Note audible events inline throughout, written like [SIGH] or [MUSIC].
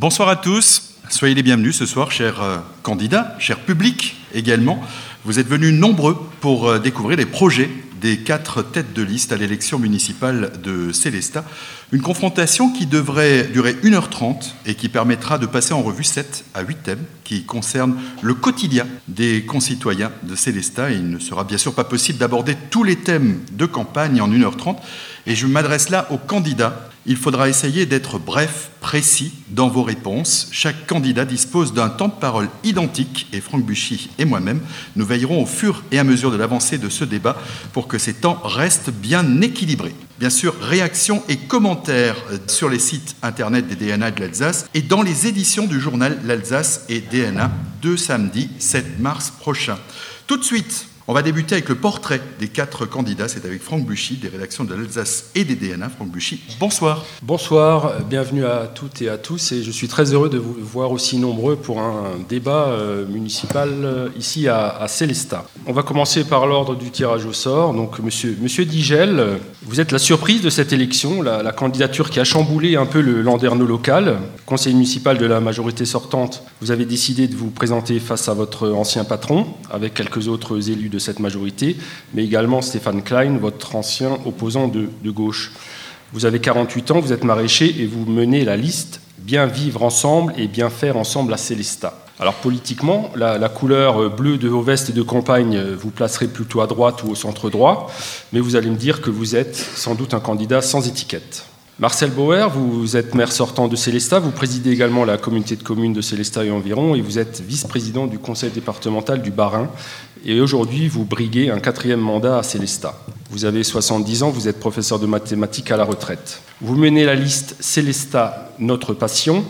Bonsoir à tous, soyez les bienvenus ce soir, chers euh, candidats, chers publics également. Vous êtes venus nombreux pour euh, découvrir les projets des quatre têtes de liste à l'élection municipale de Célestat. Une confrontation qui devrait durer 1h30 et qui permettra de passer en revue 7 à 8 thèmes qui concernent le quotidien des concitoyens de Célestat. il ne sera bien sûr pas possible d'aborder tous les thèmes de campagne en 1h30. Et je m'adresse là aux candidats il faudra essayer d'être bref, précis dans vos réponses. Chaque candidat dispose d'un temps de parole identique et Franck Buchy et moi-même, nous veillerons au fur et à mesure de l'avancée de ce débat pour que ces temps restent bien équilibrés. Bien sûr, réactions et commentaires sur les sites internet des DNA de l'Alsace et dans les éditions du journal L'Alsace et DNA de samedi 7 mars prochain. Tout de suite, on va débuter avec le portrait des quatre candidats. C'est avec Franck Buchy, des rédactions de l'Alsace et des DNA. Franck Buchy, bonsoir. Bonsoir, bienvenue à toutes et à tous. Et je suis très heureux de vous voir aussi nombreux pour un débat euh, municipal euh, ici à, Célestat. On va commencer par l'ordre du tirage au sort. Donc, monsieur, monsieur Digel, vous êtes la surprise de cette élection, la, candidature qui a chamboulé un peu le landerneau local. Conseil municipal de la majorité sortante, vous avez décidé de vous présenter face à votre ancien patron, avec quelques autres élus de cette majorité, mais également Stéphane Klein, votre ancien opposant de, gauche. Vous avez 48 ans, vous êtes maraîcher et vous menez la liste Bien vivre ensemble et bien faire ensemble à Célestat. Alors politiquement, la, couleur bleue de vos vestes de campagne vous placerait plutôt à droite ou au centre droit, mais vous allez me dire que vous êtes sans doute un candidat sans étiquette. Marcel Bauer, vous êtes maire sortant de Célestat, vous présidez également la communauté de communes de Célestat et environ, et vous êtes vice-président du conseil départemental du Bas-Rhin, et aujourd'hui, vous briguez un quatrième mandat à Célestat. Vous avez 70 ans, vous êtes professeur de mathématiques à la retraite. Vous menez la liste Célestat, notre passion.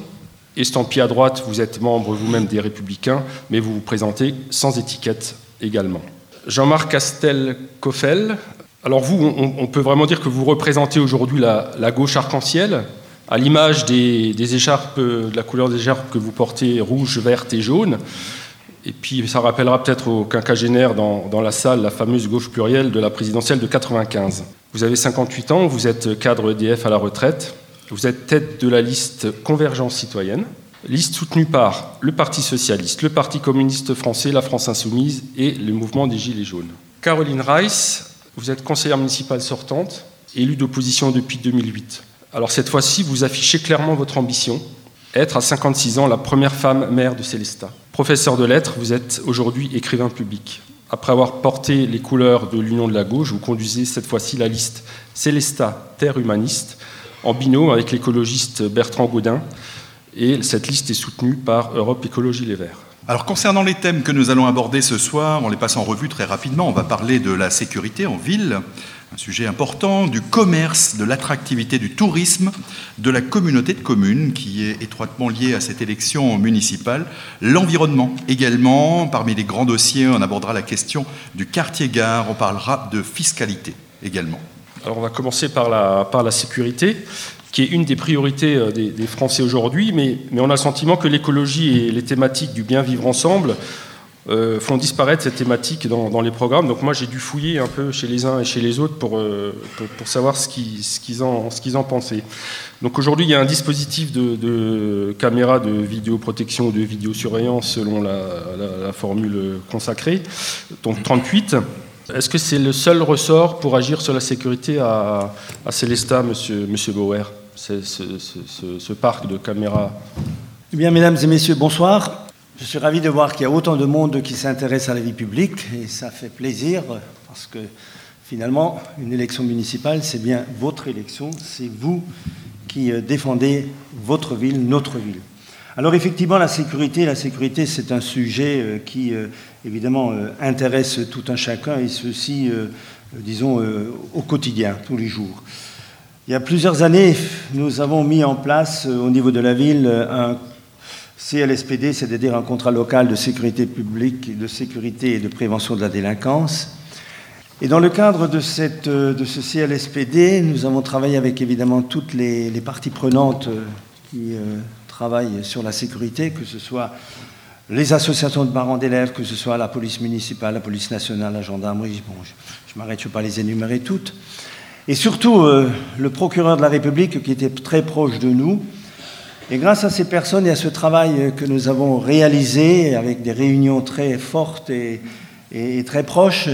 Estampillé à droite, vous êtes membre vous-même des Républicains, mais vous vous présentez sans étiquette également. Jean-Marc Castel-Coffel, alors vous, on, peut vraiment dire que vous représentez aujourd'hui la, gauche arc-en-ciel, à l'image des, écharpes, de la couleur des écharpes que vous portez rouge, verte et jaune. Et puis ça rappellera peut-être aux quinquagénaires dans, dans, la salle la fameuse gauche plurielle de la présidentielle de 95. Vous avez 58 ans, vous êtes cadre EDF à la retraite, vous êtes tête de la liste Convergence citoyenne, liste soutenue par le Parti socialiste, le Parti communiste français, la France insoumise et le mouvement des Gilets jaunes. Caroline Rice, vous êtes conseillère municipale sortante, élue d'opposition depuis 2008. Alors cette fois-ci, vous affichez clairement votre ambition, être à 56 ans la première femme maire de Célestat. Professeur de lettres, vous êtes aujourd'hui écrivain public. Après avoir porté les couleurs de l'Union de la gauche, vous conduisez cette fois-ci la liste Célestat, Terre humaniste, en binôme avec l'écologiste Bertrand Gaudin. Et cette liste est soutenue par Europe Écologie Les Verts. Alors concernant les thèmes que nous allons aborder ce soir, on les passe en revue très rapidement. On va parler de la sécurité en ville, un sujet important, du commerce, de l'attractivité du tourisme, de la communauté de communes qui est étroitement liée à cette élection municipale, l'environnement également. Parmi les grands dossiers, on abordera la question du quartier-gare, on parlera de fiscalité également. Alors on va commencer par la, par la sécurité qui est une des priorités euh, des, Français aujourd'hui, mais, on a le sentiment que l'écologie et les thématiques du bien vivre ensemble euh, font disparaître cette thématique dans, les programmes. Donc moi, j'ai dû fouiller un peu chez les uns et chez les autres pour, euh, pour, savoir ce qu'ils, en, ce en pensaient. Donc aujourd'hui, il y a un dispositif de, de caméra de vidéoprotection, de vidéosurveillance selon la, formule consacrée, donc 38. Est-ce que c'est le seul ressort pour agir sur la sécurité à, à Célestat, monsieur, monsieur Bauer, ce, parc de caméras? Eh bien, mesdames et messieurs, bonsoir. Je suis ravi de voir qu'il y a autant de monde qui s'intéresse à la vie publique et ça fait plaisir parce que finalement, une élection municipale, c'est bien votre élection, c'est vous qui euh, défendez votre ville, notre ville. Alors effectivement, la sécurité, la sécurité, c'est un sujet euh, qui euh, évidemment intéresse tout un chacun et ceci, disons, au quotidien, tous les jours. Il y a plusieurs années, nous avons mis en place au niveau de la ville un CLSPD, c'est-à-dire un contrat local de sécurité publique, de sécurité et de prévention de la délinquance. Et dans le cadre de, cette, de ce CLSPD, nous avons travaillé avec évidemment toutes les, parties prenantes euh, qui euh, travaillent sur la sécurité, que ce soit les associations de parents d'élèves, que ce soit la police municipale, la police nationale, la gendarmerie. Bon, je, m'arrête, je ne vais pas les énumérer toutes. Et surtout, euh, le procureur de la République, qui était très proche de nous, Et grâce à ces personnes et à ce travail que nous avons réalisé avec des réunions très fortes et, et très proches,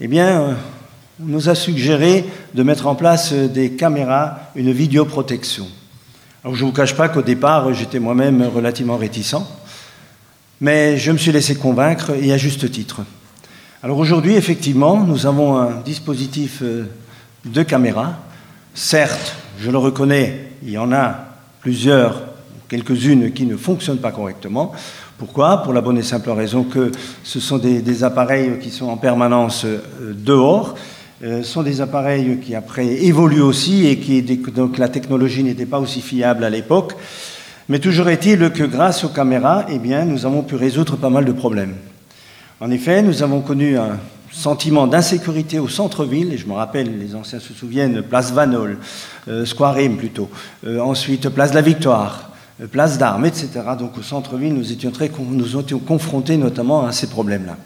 eh bien, on nous a suggéré de mettre en place des caméras, une vidéoprotection. Alors je ne vous cache pas qu'au départ, j'étais moi-même relativement réticent, mais je me suis laissé convaincre et à juste titre. Alors aujourd'hui, effectivement, nous avons un dispositif euh, de caméras. Certes, je le reconnais, il y en a plusieurs, quelques-unes qui ne fonctionnent pas correctement. Pourquoi? Pour la bonne et simple raison que ce sont des, appareils qui sont en permanence euh, dehors sont des appareils qui après évoluent aussi et qui donc la technologie n'était pas aussi fiable à l'époque. Mais toujours est-il que grâce aux caméras, eh bien, nous avons pu résoudre pas mal de problèmes. En effet, nous avons connu un sentiment d'insécurité au centre-ville, et je me rappelle, les anciens se souviennent, place Vanol, euh, Square M plutôt, euh, ensuite place de la Victoire, place d'Armes, etc. Donc au centre-ville, nous étions, très, nous étions confrontés notamment à ces problèmes-là.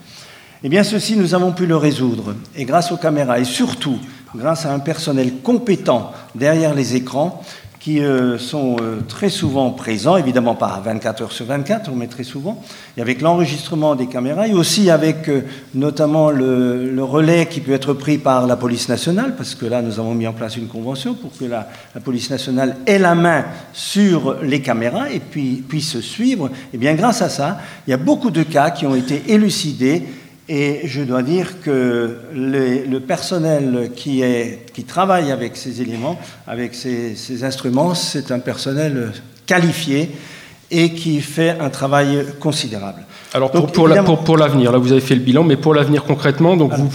Eh bien, ceci, nous avons pu le résoudre. Et grâce aux caméras, et surtout grâce à un personnel compétent derrière les écrans, qui euh, sont euh, très souvent présents, évidemment pas 24 heures sur 24, mais très souvent, et avec l'enregistrement des caméras, et aussi avec euh, notamment le, relais qui peut être pris par la police nationale, parce que là, nous avons mis en place une convention pour que la, la police nationale ait la main sur les caméras et puis puisse suivre. Et eh bien, grâce à ça, il y a beaucoup de cas qui ont été élucidés et je dois dire que le personnel qui, est, qui, travaille avec ces éléments, avec ces, ces instruments, c'est un personnel qualifié et qui fait un travail considérable. Alors pour, pour, l'avenir, là vous avez fait le bilan, mais pour l'avenir concrètement, donc vous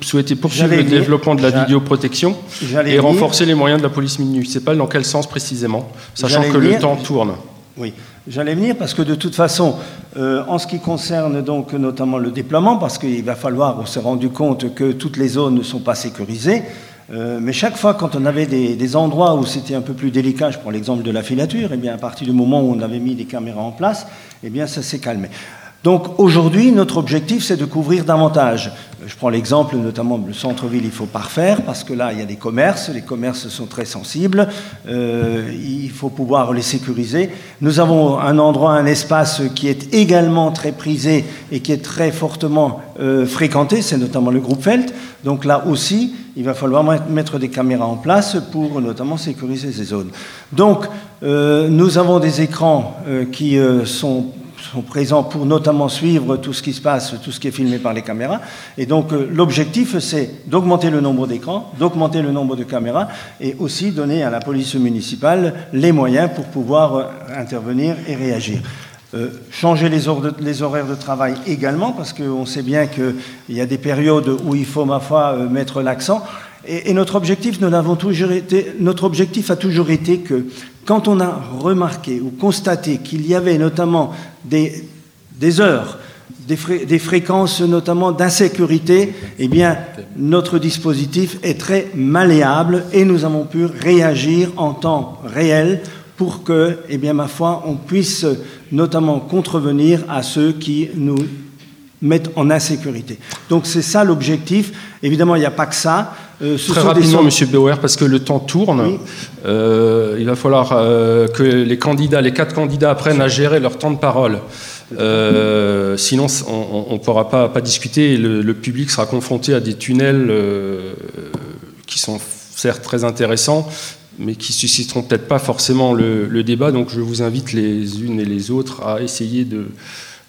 souhaitez poursuivre le développement de la vidéoprotection et renforcer les moyens de la police municipale, dans quel sens précisément, sachant que le temps tourne. Oui, j'allais venir parce que de toute façon, euh, en ce qui concerne donc notamment le déploiement, parce qu'il va falloir, on s'est rendu compte que toutes les zones ne sont pas sécurisées, euh, mais chaque fois quand on avait des, endroits où c'était un peu plus délicat, je prends l'exemple de la filature, et eh bien à partir du moment où on avait mis des caméras en place, eh ça s'est calmé. Donc aujourd'hui, notre objectif, c'est de couvrir davantage. Je prends l'exemple notamment du centre-ville, il faut parfaire, parce que là, il y a des commerces, les commerces sont très sensibles, euh, il faut pouvoir les sécuriser. Nous avons un endroit, un espace qui est également très prisé et qui est très fortement euh, fréquenté, c'est notamment le groupe Felt. Donc là aussi, il va falloir mettre des caméras en place pour notamment sécuriser ces zones. Donc, euh, nous avons des écrans qui sont sont présents pour notamment suivre tout ce qui se passe, tout ce qui est filmé par les caméras. Et donc euh, l'objectif, c'est d'augmenter le nombre d'écrans, d'augmenter le nombre de caméras et aussi donner à la police municipale les moyens pour pouvoir euh, intervenir et réagir. Euh, changer les, les, horaires de travail également, parce qu'on sait bien qu'il y a des périodes où il faut, ma foi, mettre l'accent. Et, notre objectif, nous avons toujours été, notre objectif a toujours été que quand on a remarqué ou constaté qu'il y avait notamment des, heures, des, fréquences notamment d'insécurité, eh bien, notre dispositif est très malléable et nous avons pu réagir en temps réel pour que, eh bien, ma foi, on puisse notamment contrevenir à ceux qui nous mettent en insécurité. Donc c'est ça l'objectif. Évidemment, il n'y a pas que ça. Euh, Très rapidement, Monsieur Bauer, parce que le temps tourne. Euh, il va falloir euh, que les candidats, les quatre candidats, apprennent à gérer leur temps de parole. sinon, on ne pourra pas, pas discuter. le, public sera confronté à des tunnels qui sont certes très intéressants, mais qui susciteront peut-être pas forcément le, le, débat. Donc, je vous invite les unes et les autres à essayer de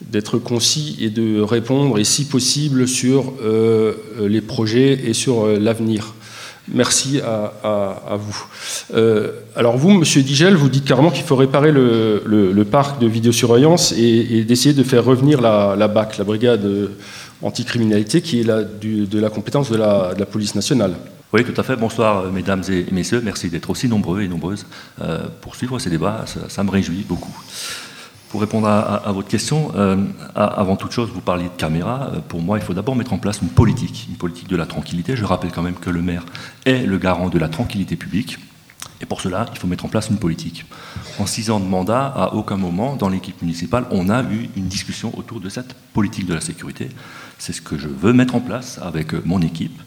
d'être concis et de répondre, et si possible, sur euh, les projets et sur euh, l'avenir. Merci à, vous. Euh, alors vous, Monsieur Digel, vous dites carrément qu'il faut réparer le, parc de vidéosurveillance et, et d'essayer de faire revenir la, BAC, la brigade anticriminalité, qui est la, de la compétence de la, police nationale. Oui, tout à fait. Bonsoir, mesdames et messieurs. Merci d'être aussi nombreux et nombreuses pour suivre ces débats. ça me réjouit beaucoup. Pour répondre à, votre question, euh, avant toute chose, vous parliez de caméra. Euh, pour moi, il faut d'abord mettre en place une politique, une politique de la tranquillité. Je rappelle quand même que le maire est le garant de la tranquillité publique. Et pour cela, il faut mettre en place une politique. En six ans de mandat, à aucun moment dans l'équipe municipale, on a eu une discussion autour de cette politique de la sécurité. C'est ce que je veux mettre en place avec mon équipe.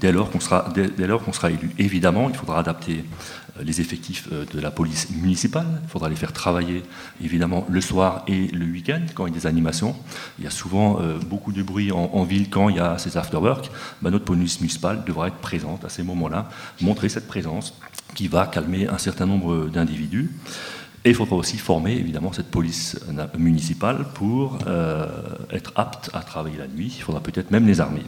Dès lors qu'on sera, dès lors qu'on sera élu, évidemment, il faudra adapter les effectifs euh, de la police municipale. Il faudra les faire travailler évidemment le soir et le week-end quand il y a des animations. Il y a souvent euh, beaucoup de bruit en, ville quand il y a ces after-work. Ben, notre police municipale devra être présente à ces moments-là, montrer cette présence qui va calmer un certain nombre d'individus. Et il faudra aussi former évidemment cette police municipale pour euh, être apte à travailler la nuit. Il faudra peut-être même les armer.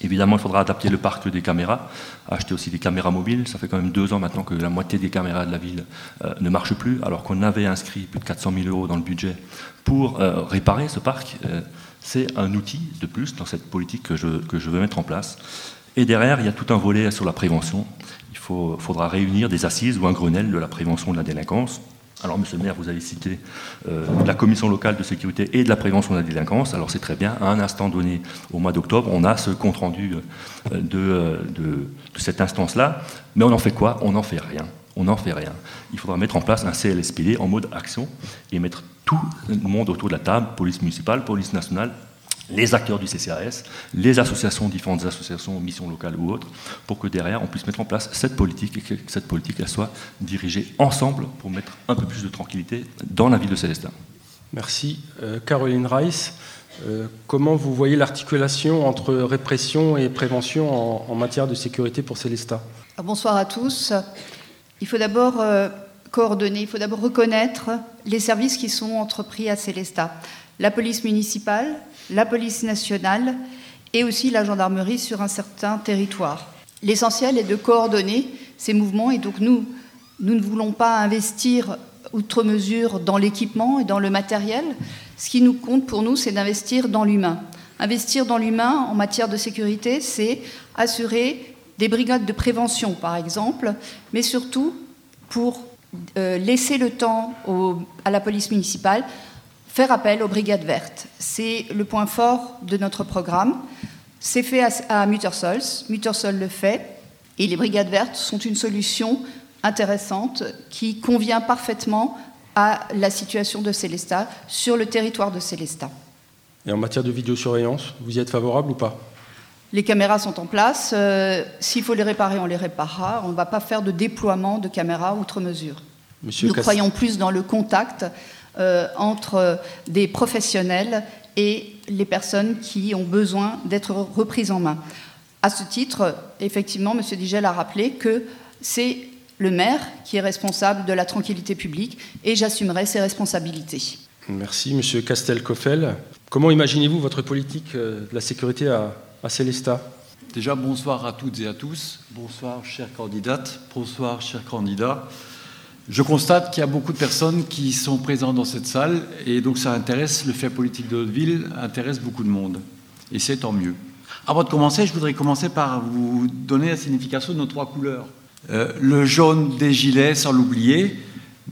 Évidemment, il faudra adapter le parc des caméras, acheter aussi des caméras mobiles. Ça fait quand même deux ans maintenant que la moitié des caméras de la ville euh, ne marchent plus, alors qu'on avait inscrit plus de 400 000 euros dans le budget pour euh, réparer ce parc. Euh, c'est un outil de plus dans cette politique que je, que veux mettre en place. Et derrière, il y a tout un volet sur la prévention. Il faudra réunir des assises ou un Grenelle de la prévention de la délinquance. Alors, monsieur le maire, vous avez cité euh, la commission locale de sécurité et de la prévention de la délinquance. Alors, c'est très bien. À un instant donné, au mois d'octobre, on a ce compte-rendu euh, euh, de, cette instance-là. Mais on en fait quoi? On n'en fait rien. On n'en fait rien. Il faudra mettre en place un CLSPD en mode action et mettre tout le monde autour de la table, police municipale, police nationale, les acteurs du CCAS, les associations, différentes associations, missions locales ou autres, pour que derrière on puisse mettre en place cette politique et que cette politique elle soit dirigée ensemble pour mettre un peu plus de tranquillité dans la ville de Célestin. Merci. Euh, Caroline Rice, euh, comment vous voyez l'articulation entre répression et prévention en, matière de sécurité pour Célestat Bonsoir à tous. Il faut d'abord euh, coordonner, il faut d'abord reconnaître les services qui sont entrepris à Célestat. La police municipale, la police nationale et aussi la gendarmerie sur un certain territoire. L'essentiel est de coordonner ces mouvements et donc nous, nous ne voulons pas investir outre mesure dans l'équipement et dans le matériel. Ce qui nous compte pour nous, c'est d'investir dans l'humain. Investir dans l'humain en matière de sécurité, c'est assurer des brigades de prévention, par exemple, mais surtout pour euh, laisser le temps à la police municipale faire appel aux brigades vertes. C'est le point fort de notre programme. C'est fait à, Muttersols. Muttersol le fait. Et les brigades vertes sont une solution intéressante qui convient parfaitement à la situation de Célestat sur le territoire de Célestat. Et en matière de vidéosurveillance, vous y êtes favorable ou pas? Les caméras sont en place. Euh, s'il faut les réparer, on les réparera. On ne va pas faire de déploiement de caméras outre mesure. Nous croyons plus dans le contact euh, entre des professionnels et les personnes qui ont besoin d'être reprises en main. À ce titre, effectivement, M. Digel a rappelé que c'est le maire qui est responsable de la tranquillité publique et j'assumerai ses responsabilités. Merci, M. Castel-Coffel. Comment imaginez-vous votre politique euh, de la sécurité à, à Célestat? Déjà, bonsoir à toutes et à tous. Bonsoir, chères candidates. Bonsoir, chers candidats. Je constate qu'il y a beaucoup de personnes qui sont présentes dans cette salle et donc ça intéresse, le fait politique de notre ville intéresse beaucoup de monde. Et c'est tant mieux. Avant de commencer, je voudrais commencer par vous donner la signification de nos trois couleurs. Euh, le jaune des gilets, sans l'oublier,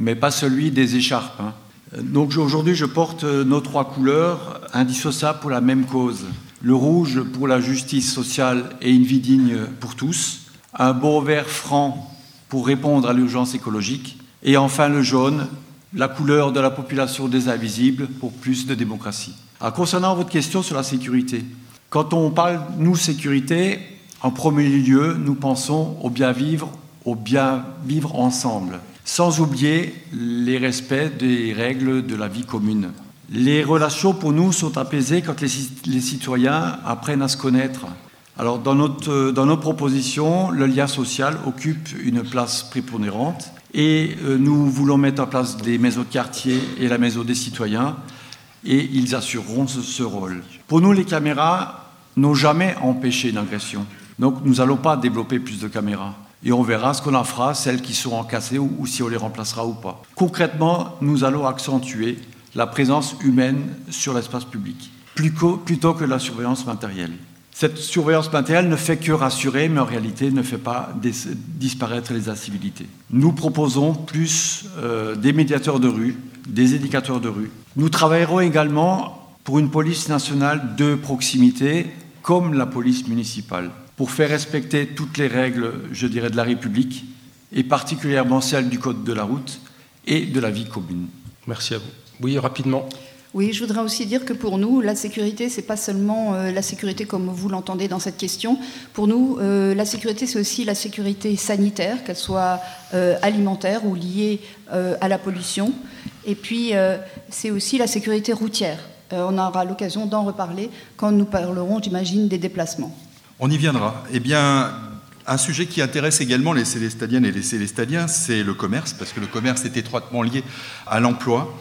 mais pas celui des écharpes. Hein. Donc aujourd'hui, je porte nos trois couleurs indissociables pour la même cause. Le rouge pour la justice sociale et une vie digne pour tous. Un beau vert franc pour répondre à l'urgence écologique et enfin le jaune, la couleur de la population des invisibles pour plus de démocratie. concernant votre question sur la sécurité, quand on parle, nous, sécurité, en premier lieu, nous pensons au bien vivre, au bien vivre ensemble, sans oublier les respects des règles de la vie commune. Les relations pour nous sont apaisées quand les, citoyens apprennent à se connaître. Alors dans, notre, dans nos propositions, le lien social occupe une place prépondérante et euh, nous voulons mettre en place des maisons de quartier et la maison des citoyens, et ils assureront ce, rôle. Pour nous, les caméras n'ont jamais empêché une agression. Donc nous n'allons pas développer plus de caméras. Et on verra ce qu'on en fera, celles qui seront cassées ou, ou si on les remplacera ou pas. Concrètement, nous allons accentuer la présence humaine sur l'espace public, plutôt que la surveillance matérielle. Cette surveillance matérielle ne fait que rassurer, mais en réalité ne fait pas disparaître les incivilités. Nous proposons plus euh, des médiateurs de rue, des éducateurs de rue. Nous travaillerons également pour une police nationale de proximité, comme la police municipale, pour faire respecter toutes les règles, je dirais, de la République, et particulièrement celles du Code de la route et de la vie commune. Merci à vous. Oui, rapidement. Oui, je voudrais aussi dire que pour nous, la sécurité, c'est pas seulement euh, la sécurité comme vous l'entendez dans cette question. Pour nous, euh, la sécurité, c'est aussi la sécurité sanitaire, qu'elle soit euh, alimentaire ou liée à la pollution. Et puis, c'est aussi la sécurité routière. on aura l'occasion d'en reparler quand nous parlerons, j'imagine, des déplacements. On y viendra. Eh bien, un sujet qui intéresse également les Célestadiennes et les Célestadiens, c'est le commerce, parce que le commerce est étroitement lié à l'emploi.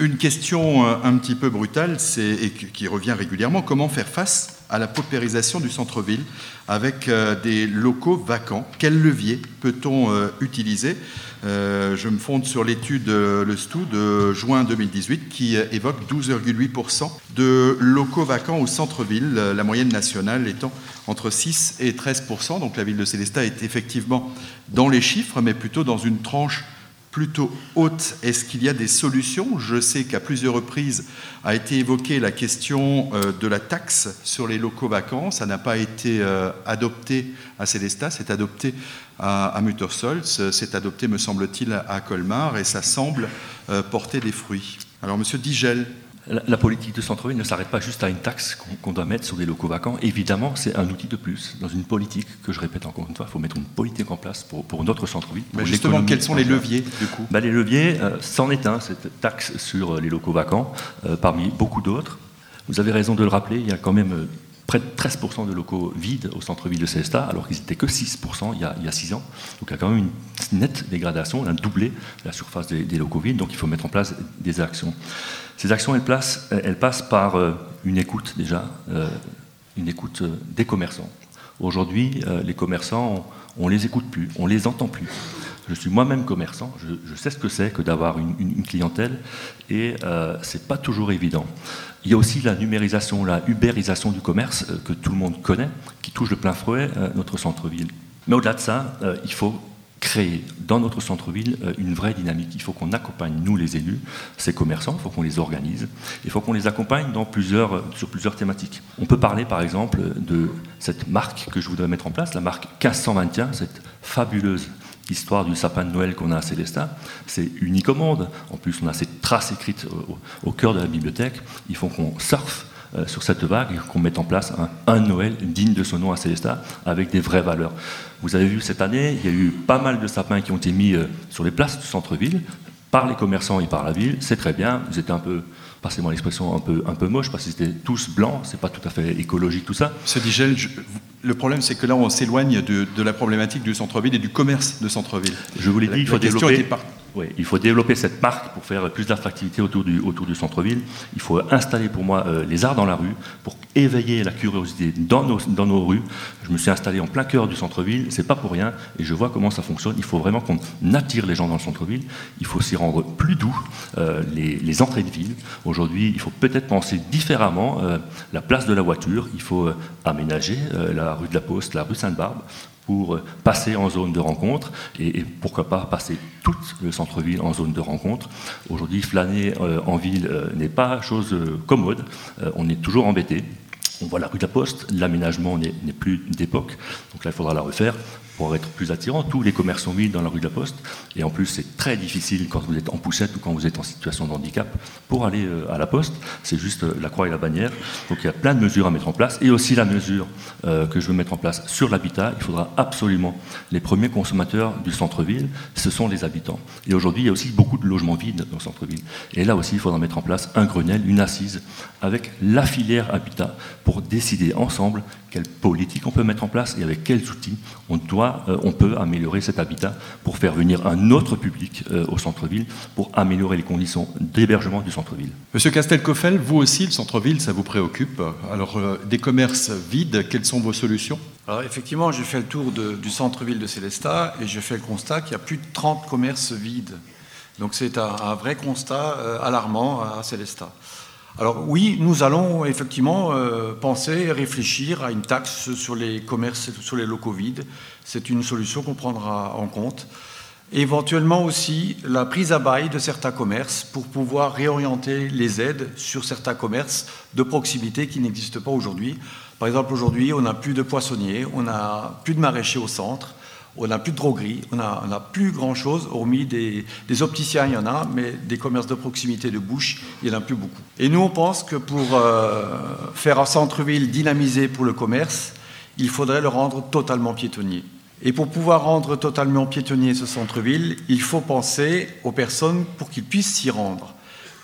Une question euh, un petit peu brutale, et qui revient régulièrement, comment faire face à la paupérisation du centre-ville avec euh, des locaux vacants? Quel levier peut-on euh, utiliser? Je me fonde sur l'étude Le Stou de juin 2018 qui évoque 12,8% de locaux vacants au centre-ville, la moyenne nationale étant entre 6 et 13%. Donc la ville de Célestat est effectivement dans les chiffres, mais plutôt dans une tranche plutôt haute. Est-ce qu'il y a des solutions? Je sais qu'à plusieurs reprises a été évoquée la question euh, de la taxe sur les locaux vacants. Ça n'a pas été euh, adopté à Célestat, c'est adopté à, Muttersolz, c'est adopté, me semble-t-il, à Colmar, et ça semble euh, porter des fruits. Alors, Monsieur Digel, la, politique de centre-ville ne s'arrête pas juste à une taxe qu'on doit mettre sur des locaux vacants. Évidemment, c'est un outil de plus. Dans une politique, que je répète encore une fois, il faut mettre une politique en place pour, notre centre-ville. Mais justement, quels sont les leviers du coup? Bah, Les leviers, euh, c'en est un, cette taxe sur les locaux vacants, euh, parmi beaucoup d'autres. Vous avez raison de le rappeler, il y a quand même euh, près de 13% de locaux vides au centre-ville de Célestat, alors qu'ils n'étaient que 6% il y, a, il 6 ans. Donc il y a quand même une nette dégradation, on a doublé la surface des, locaux vides, donc il faut mettre en place des actions. Ces actions, elles, passent par euh, une écoute déjà, euh, une écoute euh, des commerçants. Aujourd'hui, les commerçants, on ne les écoute plus, on ne les entend plus. Je suis moi-même commerçant, je, sais ce que c'est que d'avoir une, clientèle et euh, ce n'est pas toujours évident. Il y a aussi la numérisation, la ubérisation du commerce que tout le monde connaît, qui touche de plein fouet notre centre-ville. Mais au-delà de ça, il faut créer dans notre centre-ville une vraie dynamique. Il faut qu'on accompagne, nous les élus, ces commerçants, il faut qu'on les organise, il faut qu'on les accompagne plusieurs, sur plusieurs thématiques. On peut parler par exemple de cette marque que je voudrais mettre en place, la marque 1521, cette fabuleuse histoire du sapin de Noël qu'on a à Célestat, c'est monde. En plus, on a ces traces écrites au, cœur de la bibliothèque. Il faut qu'on surfe euh, sur cette vague qu'on mette en place un, Noël digne de son nom à Célestat, avec des vraies valeurs. Vous avez vu cette année, il y a eu pas mal de sapins qui ont été mis euh, sur les places du centre-ville par les commerçants et par la ville. C'est très bien. Vous êtes un peu passez-moi l'expression, un peu, un peu moche, parce que c'était tous blancs, c'est pas tout à fait écologique tout ça. Ce Digel, le problème c'est que là on s'éloigne de, de, la problématique du centre-ville et du commerce de centre-ville. Je vous l'ai dit, il faut développer... Oui, il faut développer cette marque pour faire plus d'attractivité autour du, autour du centre-ville. Il faut installer pour moi euh, les arts dans la rue pour éveiller la curiosité dans nos, dans nos rues. Je me suis installé en plein cœur du centre-ville, c'est pas pour rien, et je vois comment ça fonctionne. Il faut vraiment qu'on attire les gens dans le centre-ville. Il faut s'y rendre plus doux euh, les, les, entrées de ville. Aujourd'hui, il faut peut-être penser différemment euh, la place de la voiture. Il faut aménager la rue de la Poste, la rue Sainte-Barbe pour euh, passer en zone de rencontre et, pourquoi pas passer tout le centre-ville en zone de rencontre. Aujourd'hui, flâner euh, en ville euh, n'est pas chose commode, on est toujours embêté. On voit la rue de la Poste, l'aménagement n'est plus d'époque, donc là il faudra la refaire pour être plus attirant. Tous les commerces sont vides dans la rue de la Poste. Et en plus, c'est très difficile quand vous êtes en poussette ou quand vous êtes en situation de handicap pour aller euh, à la Poste. C'est juste euh, la croix et la bannière. Donc il y a plein de mesures à mettre en place. Et aussi la mesure euh, que je veux mettre en place sur l'habitat. Il faudra absolument. Les premiers consommateurs du centre-ville, ce sont les habitants. Et aujourd'hui, il y a aussi beaucoup de logements vides dans le centre-ville. Et là aussi, il faudra mettre en place un Grenelle, une assise avec la filière habitat décider ensemble quelle politique on peut mettre en place et avec quels outils on, doit, euh, on peut améliorer cet habitat pour faire venir un autre public euh, au centre-ville, pour améliorer les conditions d'hébergement du centre-ville. Monsieur Castelcoffel, vous aussi, le centre-ville, ça vous préoccupe. Alors, euh, des commerces vides, quelles sont vos solutions? Alors, effectivement, j'ai fait le tour du centre-ville de Célestat et j'ai fait le constat qu'il y a plus de 30 commerces vides. Donc, c'est un, un, vrai constat alarmant à Célestat. Alors oui, nous allons effectivement euh, penser et réfléchir à une taxe sur les commerces, sur les locaux vides. C'est une solution qu'on prendra en compte. Éventuellement aussi la prise à bail de certains commerces pour pouvoir réorienter les aides sur certains commerces de proximité qui n'existent pas aujourd'hui. Par exemple, aujourd'hui, on n'a plus de poissonniers, on n'a plus de maraîchers au centre, On n'a plus de droguerie, on n'a plus grand-chose, hormis des, opticiens, il y en a, mais des commerces de proximité de bouche, il n'y en a plus beaucoup. Et nous, on pense que pour euh, faire un centre-ville dynamisé pour le commerce, il faudrait le rendre totalement piétonnier. Et pour pouvoir rendre totalement piétonnier ce centre-ville, il faut penser aux personnes pour qu'ils puissent s'y rendre.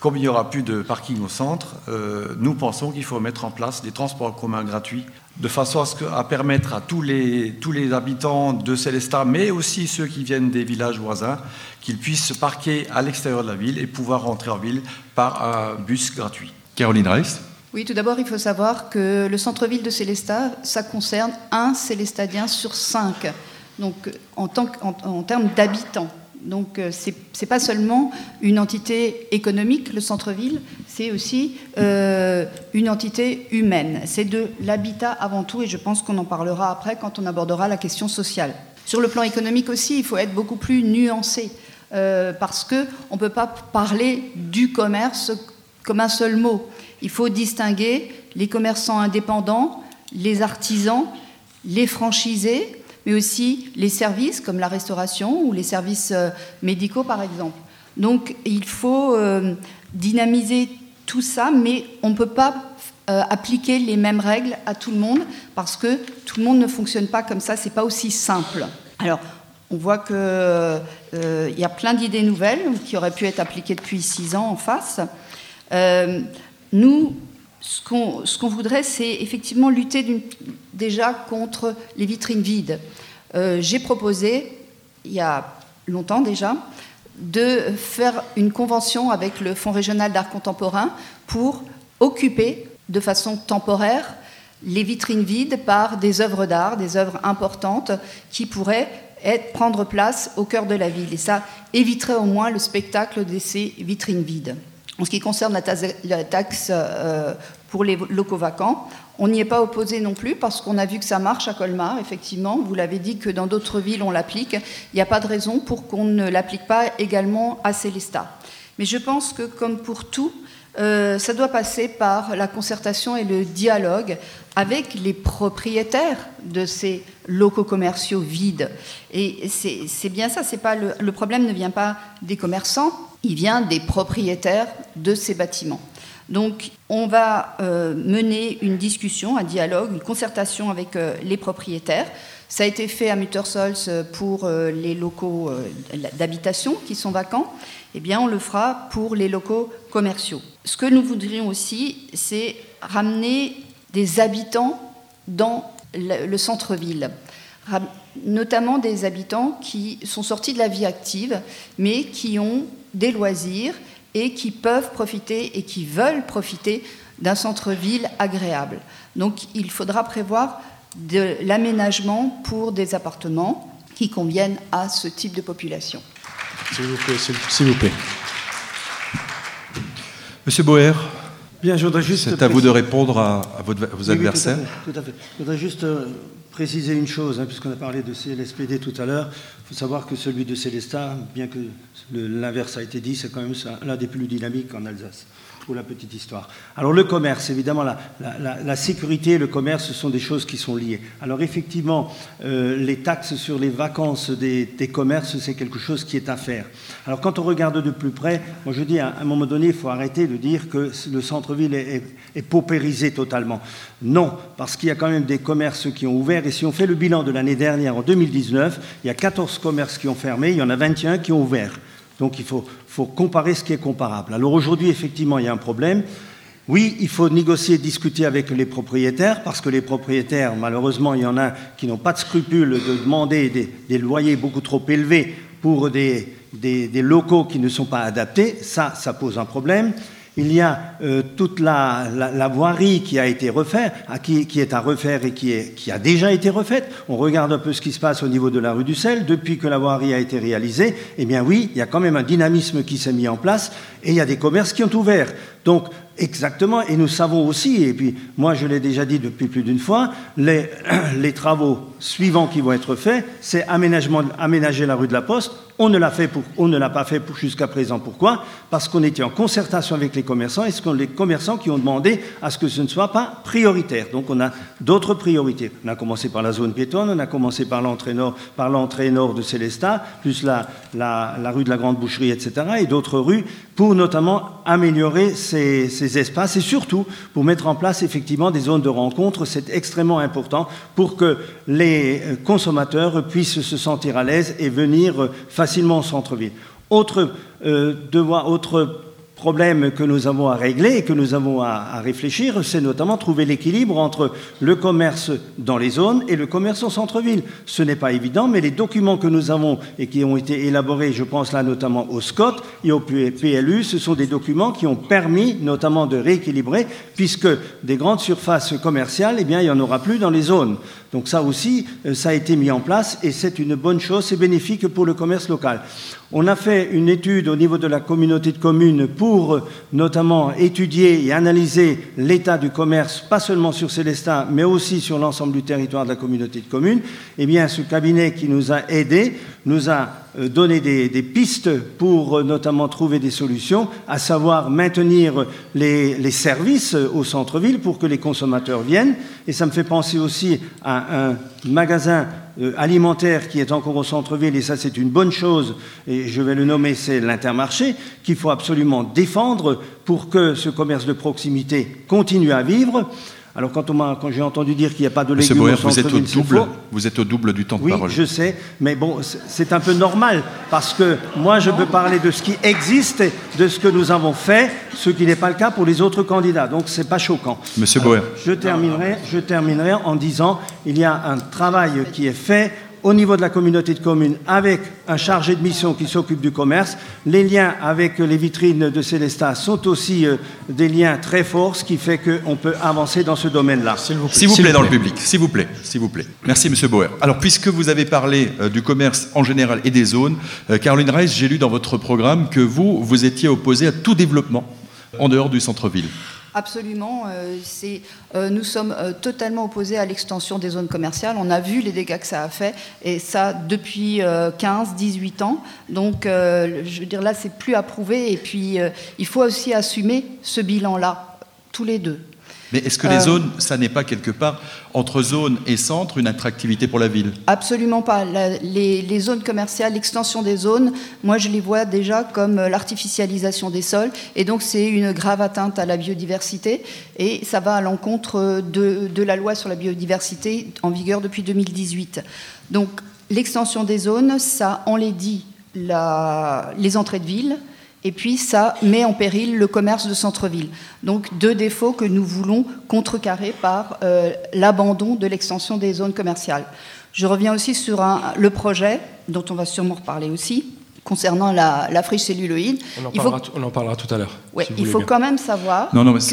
Comme il n'y aura plus de parking au centre, euh, nous pensons qu'il faut mettre en place des transports communs gratuits de façon à, permettre à tous les, tous les habitants de Célestat, mais aussi ceux qui viennent des villages voisins, qu'ils puissent se parquer à l'extérieur de la ville et pouvoir rentrer en ville par un bus gratuit. Caroline Reiss oui, tout d'abord, il faut savoir que le centre-ville de Célestat, ça concerne un Célestadien sur cinq, donc en, tant, en termes d'habitants. Donc euh, ce n'est pas seulement une entité économique, le centre-ville, c'est aussi euh, une entité humaine. C'est de l'habitat avant tout, et je pense qu'on en parlera après quand on abordera la question sociale. Sur le plan économique aussi, il faut être beaucoup plus nuancé, euh, parce qu'on ne peut pas parler du commerce comme un seul mot. Il faut distinguer les commerçants indépendants, les artisans, les franchisés, mais aussi les services comme la restauration ou les services euh, médicaux par exemple. Donc il faut euh, dynamiser tout ça, mais on ne peut pas euh, appliquer les mêmes règles à tout le monde parce que tout le monde ne fonctionne pas comme ça, c'est pas aussi simple. Alors, on voit qu'il y a plein d'idées nouvelles qui auraient pu être appliquées depuis six ans en face. nous, ce qu'on voudrait, c'est effectivement lutter déjà contre les vitrines vides. Euh, j'ai proposé, il y a longtemps déjà, de faire une convention avec le Fonds régional d'art contemporain pour occuper de façon temporaire les vitrines vides par des œuvres d'art, des œuvres importantes qui pourraient prendre place au cœur de la ville. Et ça éviterait au moins le spectacle de ces vitrines vides. En ce qui concerne la taxe, euh, pour les locaux vacants, on n'y est pas opposé non plus parce qu'on a vu que ça marche à Colmar, effectivement. Vous l'avez dit que dans d'autres villes, on l'applique. Il n'y a pas de raison pour qu'on ne l'applique pas également à Célestat. Mais je pense que, comme pour tout, euh, ça doit passer par la concertation et le dialogue avec les propriétaires de ces locaux commerciaux vides. Et c'est bien ça, pas le, le problème ne vient pas des commerçants, il vient des propriétaires de ces bâtiments. Donc on va euh, mener une discussion, un dialogue, une concertation avec euh, les propriétaires. Ça a été fait à Muttersols pour euh, les locaux d'habitation qui sont vacants. Eh bien, on le fera pour les locaux commerciaux. Ce que nous voudrions aussi, c'est ramener des habitants dans le centre-ville, notamment des habitants qui sont sortis de la vie active, mais qui ont des loisirs et qui peuvent profiter et qui veulent profiter d'un centre-ville agréable. Donc il faudra prévoir de l'aménagement pour des appartements qui conviennent à ce type de population. S'il vous plaît, s'il vous plaît. Monsieur Boer, Bien, je juste c'est à vous de répondre à, vos adversaires. tout, à fait, Je voudrais juste euh, préciser une chose, hein, puisqu'on a parlé de CLSPD tout à l'heure. Il faut savoir que celui de Célestat, bien que l'inverse a été dit, c'est quand même l'un des plus dynamiques en Alsace pour la petite histoire. Alors le commerce, évidemment, la, sécurité et le commerce ce sont des choses qui sont liées. Alors effectivement, euh, les taxes sur les vacances des, commerces, c'est quelque chose qui est à faire. Alors quand on regarde de plus près, moi je dis à un moment donné, il faut arrêter de dire que le centre-ville est, est, paupérisé totalement. Non, parce qu'il y a quand même des commerces qui ont ouvert, et si on fait le bilan de l'année dernière, en 2019, il y a 14 commerces qui ont fermé, il y en a 21 qui ont ouvert. Donc il faut, comparer ce qui est comparable. Alors aujourd'hui, effectivement, il y a un problème. Oui, il faut négocier, discuter avec les propriétaires, parce que les propriétaires, malheureusement, il y en a qui n'ont pas de scrupule de demander des, loyers beaucoup trop élevés pour des, des, locaux qui ne sont pas adaptés. Ça, ça pose un problème. Il y a euh, toute la, voirie qui a été refaite, qui, est à refaire et qui, a déjà été refaite. On regarde un peu ce qui se passe au niveau de la rue du Sel. Depuis que la voirie a été réalisée, eh bien oui, il y a quand même un dynamisme qui s'est mis en place et il y a des commerces qui ont ouvert. Donc, exactement, et nous savons aussi, et puis moi je l'ai déjà dit depuis plus d'une fois, les, [CLEARS THROAT] les travaux suivants qui vont être faits, c'est aménager la rue de la Poste On ne l'a pas fait jusqu'à présent. Pourquoi? Parce qu'on était en concertation avec les commerçants et ce sont les commerçants qui ont demandé à ce que ce ne soit pas prioritaire. Donc on a d'autres priorités. On a commencé par la zone piétonne, on a commencé par l'entrée nord, par l'entrée nord de Célestat, plus la, rue de la Grande Boucherie, etc., et d'autres rues pour notamment améliorer ces, ces, espaces et surtout pour mettre en place effectivement des zones de rencontre. C'est extrêmement important pour que les consommateurs puissent se sentir à l'aise et venir facilement au centre-ville. Autre, euh, autre problème que nous avons à régler et que nous avons à, à réfléchir, c'est notamment trouver l'équilibre entre le commerce dans les zones et le commerce au centre-ville. Ce n'est pas évident, mais les documents que nous avons et qui ont été élaborés, je pense là notamment au SCOT et au PLU, ce sont des documents qui ont permis notamment de rééquilibrer, puisque des grandes surfaces commerciales, eh bien, il n'y en aura plus dans les zones. Donc ça aussi, ça a été mis en place et c'est une bonne chose, c'est bénéfique pour le commerce local. On a fait une étude au niveau de la communauté de communes pour notamment étudier et analyser l'état du commerce, pas seulement sur Célestin, mais aussi sur l'ensemble du territoire de la communauté de communes. Eh bien, ce cabinet qui nous a aidés nous a donné des, des, pistes pour notamment trouver des solutions, à savoir maintenir les, les services au centre-ville pour que les consommateurs viennent. Et ça me fait penser aussi à un magasin alimentaire qui est encore au centre-ville, et ça c'est une bonne chose, et je vais le nommer, c'est l'Intermarché, qu'il faut absolument défendre pour que ce commerce de proximité continue à vivre. Alors quand, quand j'ai entendu dire qu'il n'y a pas de légumes Boer, au vous êtes au double, vous êtes au double du temps de Oui, parole. je sais, mais bon, c'est un peu normal parce que moi, je peux parler de ce qui existe, de ce que nous avons fait, ce qui n'est pas le cas pour les autres candidats. Donc, c'est pas choquant. Monsieur Boer. Je terminerai, je terminerai en disant il y a un travail qui est fait au niveau de la communauté de communes avec un chargé de mission qui s'occupe du commerce. Les liens avec les vitrines de Célestat sont aussi euh, des liens très forts, ce qui fait qu'on peut avancer dans ce domaine-là. S'il vous plaît, S'il vous S'il plaît, vous dans le public, s'il vous plaît, s'il vous plaît. Merci, Monsieur Bauer. Alors, puisque vous avez parlé euh, du commerce en général et des zones, euh, Caroline Reiss, j'ai lu dans votre programme que vous, vous étiez opposé à tout développement en dehors du centre-ville. Absolument. euh, c'est, euh, nous sommes euh, totalement opposés à l'extension des zones commerciales. On a vu les dégâts que ça a fait, et ça depuis 15, 18 ans. Donc, je veux dire, là, c'est plus à prouver. Et puis, il faut aussi assumer ce bilan-là, tous les deux. Mais est-ce que les Euh, zones, ça n'est pas quelque part, entre zone et centre, une attractivité pour la ville? Absolument pas. La- les, les zones commerciales, l'extension des zones, moi je les vois déjà comme euh, l'artificialisation des sols. Et donc c'est une grave atteinte à la biodiversité. Et ça va à l'encontre de, de la loi sur la biodiversité en vigueur depuis 2018. Donc l'extension des zones, ça enlaidit la, les entrées de ville. Et puis ça met en péril le commerce de centre-ville. Donc deux défauts que nous voulons contrecarrer par euh, l'abandon de l'extension des zones commerciales. Je reviens aussi sur un- le projet, dont on va sûrement reparler aussi, concernant la, la friche celluloïde. On en Il faut, parlera, on en parlera tout à l'heure. ouais, si vous il faut bien. quand même savoir Non, non, mais que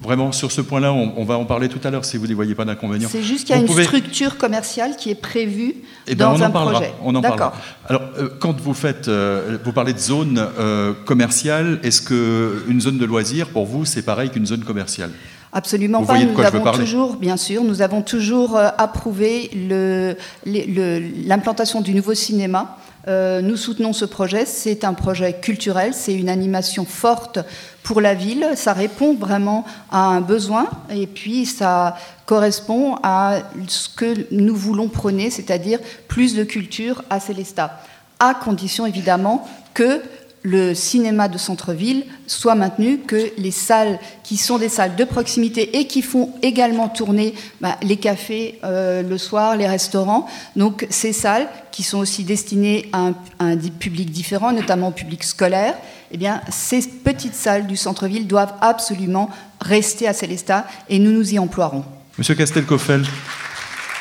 vraiment, sur ce point-là, on, on va en parler tout à l'heure si vous n'y voyez pas d'inconvénient. c'est juste qu'il y a Vous une pouvez- structure commerciale qui est prévue Eh ben, dans on un en parlera. projet. On en parlera. Alors, euh, quand vous faites, euh, vous parlez de zone euh, commerciale, est-ce que une zone de loisirs pour vous c'est pareil qu'une zone commerciale? Absolument Vous pas. voyez de Nous avons toujours, bien sûr, nous avons toujours approuvé le- les- le- l'implantation du nouveau cinéma. Euh, nous soutenons ce projet. C'est un projet culturel, c'est une animation forte pour la ville. Ça répond vraiment à un besoin et puis ça correspond à ce que nous voulons prôner, c'est-à-dire plus de culture à Célestat, à condition évidemment que le cinéma de centre-ville soit maintenu, que les salles qui sont des salles de proximité et qui font également tourner bah, les cafés euh, le soir, les restaurants, donc ces salles qui sont aussi destinées à un, public différent, notamment au public scolaire, eh bien, ces petites salles du centre-ville doivent absolument rester à Célestat et nous nous y emploierons. Monsieur Castelcoffel,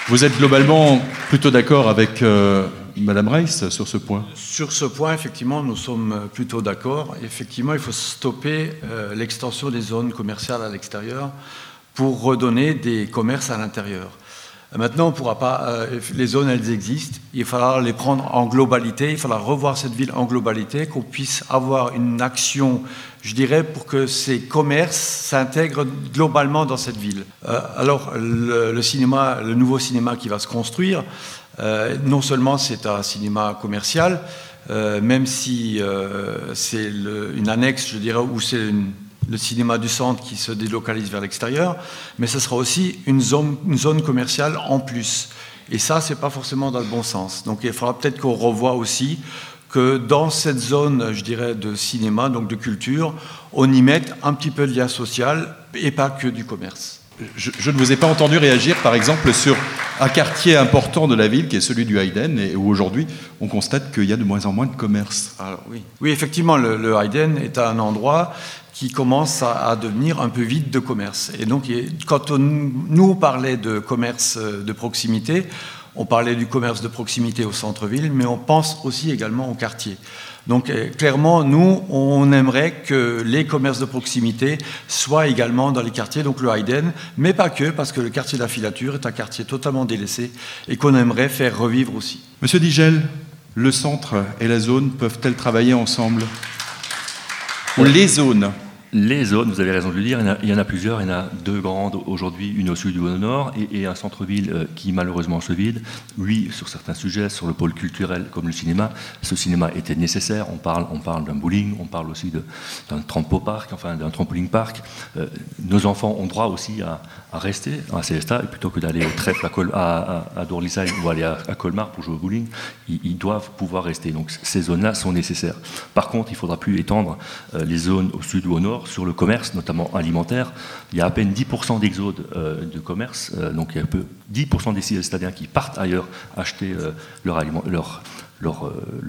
vous êtes globalement plutôt d'accord avec euh, Madame Reiss sur ce point Sur ce point, effectivement, nous sommes plutôt d'accord. Effectivement, il faut stopper euh, l'extension des zones commerciales à l'extérieur pour redonner des commerces à l'intérieur. Maintenant, on ne pourra pas. euh, les zones, elles existent. Il falloir les prendre en globalité. Il faudra revoir cette ville en globalité, qu'on puisse avoir une action, je dirais, pour que ces commerces s'intègrent globalement dans cette ville. Euh, alors, le cinéma, le nouveau cinéma qui va se construire, euh, non seulement c'est un cinéma commercial, même si c'est une annexe, je dirais, où c'est le cinéma du centre qui se délocalise vers l'extérieur, mais ce sera aussi une zone, une zone commerciale en plus. Et ça, c'est pas forcément dans le bon sens. Donc il faudra peut-être qu'on revoie aussi que dans cette zone, je dirais, de cinéma, donc de culture, on y mette un petit peu de lien social et pas que du commerce. Je, ne vous ai pas entendu réagir, par exemple, sur un quartier important de la ville, qui est celui du Hayden, et où aujourd'hui on constate qu'il y a de moins en moins de commerce. Oui. oui, effectivement, le, le Hayden est un endroit qui commence à, devenir un peu vide de commerce. Et donc, quand on, nous parlait de commerce euh, de proximité, on parlait du commerce de proximité au centre-ville, mais on pense aussi également au quartier. Donc euh, clairement, nous, on aimerait que les commerces de proximité soient également dans les quartiers, donc le Hayden, mais pas que, parce que le quartier de la filature est un quartier totalement délaissé et qu'on aimerait faire revivre aussi. Monsieur Digel, le centre et la zone peuvent-elles travailler ensemble? Les zones les zones, vous avez raison de le dire, il y en a, plusieurs. Il y en a deux grandes aujourd'hui, une au sud une au nord, et, un centre-ville euh, qui malheureusement se vide. Oui, sur certains sujets, sur le pôle culturel comme le cinéma, ce cinéma était nécessaire. On parle, d'un bowling, on parle aussi d'un trampopark, enfin d'un trampoline park. Euh, nos enfants ont droit aussi à, rester à Célestat, et plutôt que d'aller au trèfle à, Dorlisheim ou aller à, Colmar pour jouer au bowling, ils, doivent pouvoir rester. Donc ces zones-là sont nécessaires. Par contre, il ne faudra plus étendre euh, les zones au sud ou au nord sur le commerce, notamment alimentaire. Il y a à peine 10% d'exode euh, de commerce, euh, donc il y a peu 10% des citadins qui partent ailleurs acheter euh, leur,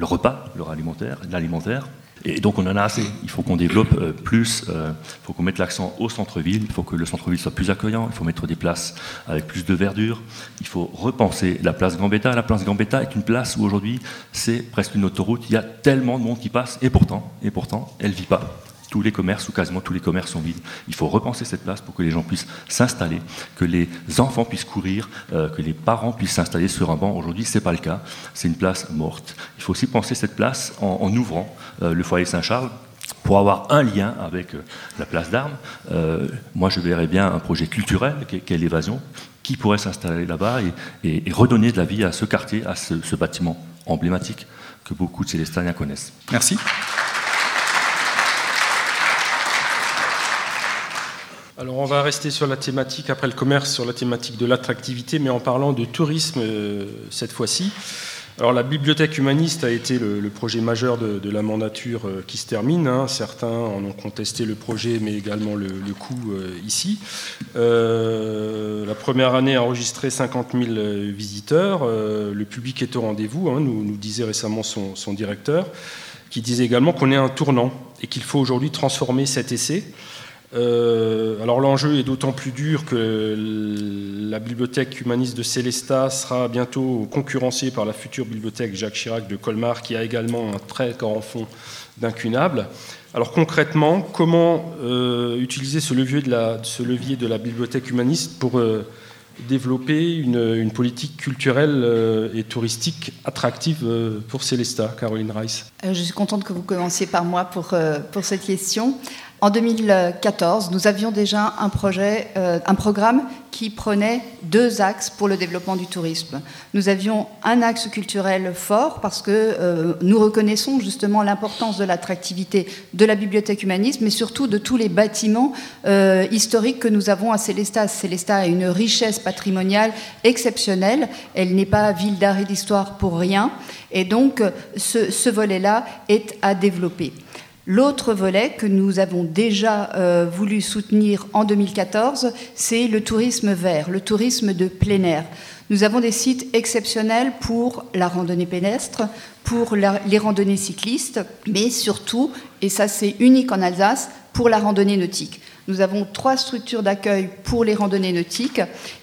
repas, leur alimentaire, l'alimentaire. Et donc on en a assez. Il faut qu'on développe plus, il faut qu'on mette l'accent au centre-ville, il faut que le centre-ville soit plus accueillant, il faut mettre des places avec plus de verdure, il faut repenser la place Gambetta. La place Gambetta est une place où aujourd'hui c'est presque une autoroute, il y a tellement de monde qui passe, et pourtant, et pourtant elle ne vit pas tous les commerces ou quasiment tous les commerces sont vides. Il faut repenser cette place pour que les gens puissent s'installer, que les enfants puissent courir, euh, que les parents puissent s'installer sur un banc. Aujourd'hui, ce n'est pas le cas. C'est une place morte. Il faut aussi penser cette place en, ouvrant euh, le foyer Saint-Charles pour avoir un lien avec euh, la place d'armes. moi, je verrais bien un projet culturel, qu'est l'évasion, qui pourrait s'installer là-bas et, redonner de la vie à ce quartier, à ce, bâtiment emblématique que beaucoup de Célestiniens connaissent? Merci. Alors on va rester sur la thématique, après le commerce, sur la thématique de l'attractivité, mais en parlant de tourisme euh, cette fois-ci. Alors la bibliothèque humaniste a été le, projet majeur de, la mandature euh, qui se termine. Hein. Certains en ont contesté le projet, mais également le, coût euh, ici. la première année a enregistré 50 000 visiteurs. le public est au rendez-vous, hein, nous, disait récemment son, son directeur, qui disait également qu'on est un tournant et qu'il faut aujourd'hui transformer cet essai. Euh, alors l'enjeu est d'autant plus dur que la bibliothèque humaniste de Célestat sera bientôt concurrencée par la future bibliothèque Jacques Chirac de Colmar, qui a également un très grand fonds d'incunable. Alors concrètement, comment euh, utiliser ce levier, de la, bibliothèque humaniste pour euh, développer une, politique culturelle et touristique attractive pour Célestat, Caroline Rice Je suis contente que vous commenciez par moi pour cette question. En 2014, nous avions déjà euh, un programme qui prenait deux axes pour le développement du tourisme. Nous avions un axe culturel fort parce que euh, nous reconnaissons justement l'importance de l'attractivité de la bibliothèque humaniste, mais surtout de tous les bâtiments euh, historiques que nous avons à Célestat. Célestat a une richesse patrimoniale exceptionnelle. Elle n'est pas ville d'art et d'histoire pour rien. Et donc, ce, ce volet-là est à développer. L'autre volet que nous avons déjà euh, voulu soutenir en 2014, c'est le tourisme vert, le tourisme de plein air. Nous avons des sites exceptionnels pour la randonnée pédestre, pour les randonnées cyclistes, mais surtout, et ça c'est unique en Alsace, pour la randonnée nautique. Nous avons trois structures d'accueil pour les randonnées nautiques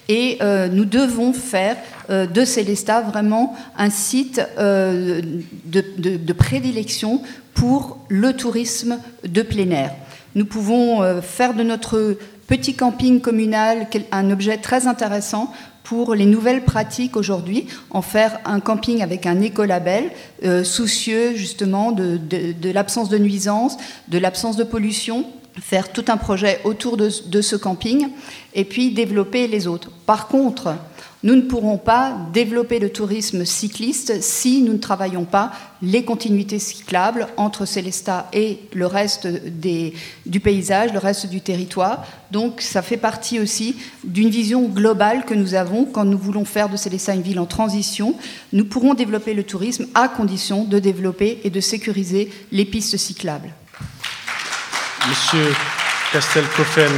et euh, nous devons faire euh, de Célestat vraiment un site de, prédilection pour le tourisme de plein air. Nous pouvons euh, faire de notre petit camping communal un objet très intéressant pour les nouvelles pratiques aujourd'hui, en faire un camping avec un écolabel, euh, soucieux justement de, l'absence de nuisance, de l'absence de pollution, faire tout un projet autour de, ce camping et puis développer les autres. Par contre, nous ne pourrons pas développer le tourisme cycliste si nous ne travaillons pas les continuités cyclables entre Célestat et le reste du paysage, le reste du territoire. Donc ça fait partie aussi d'une vision globale que nous avons quand nous voulons faire de Célestat une ville en transition. Nous pourrons développer le tourisme à condition de développer et de sécuriser les pistes cyclables. Monsieur Castel-Coffel.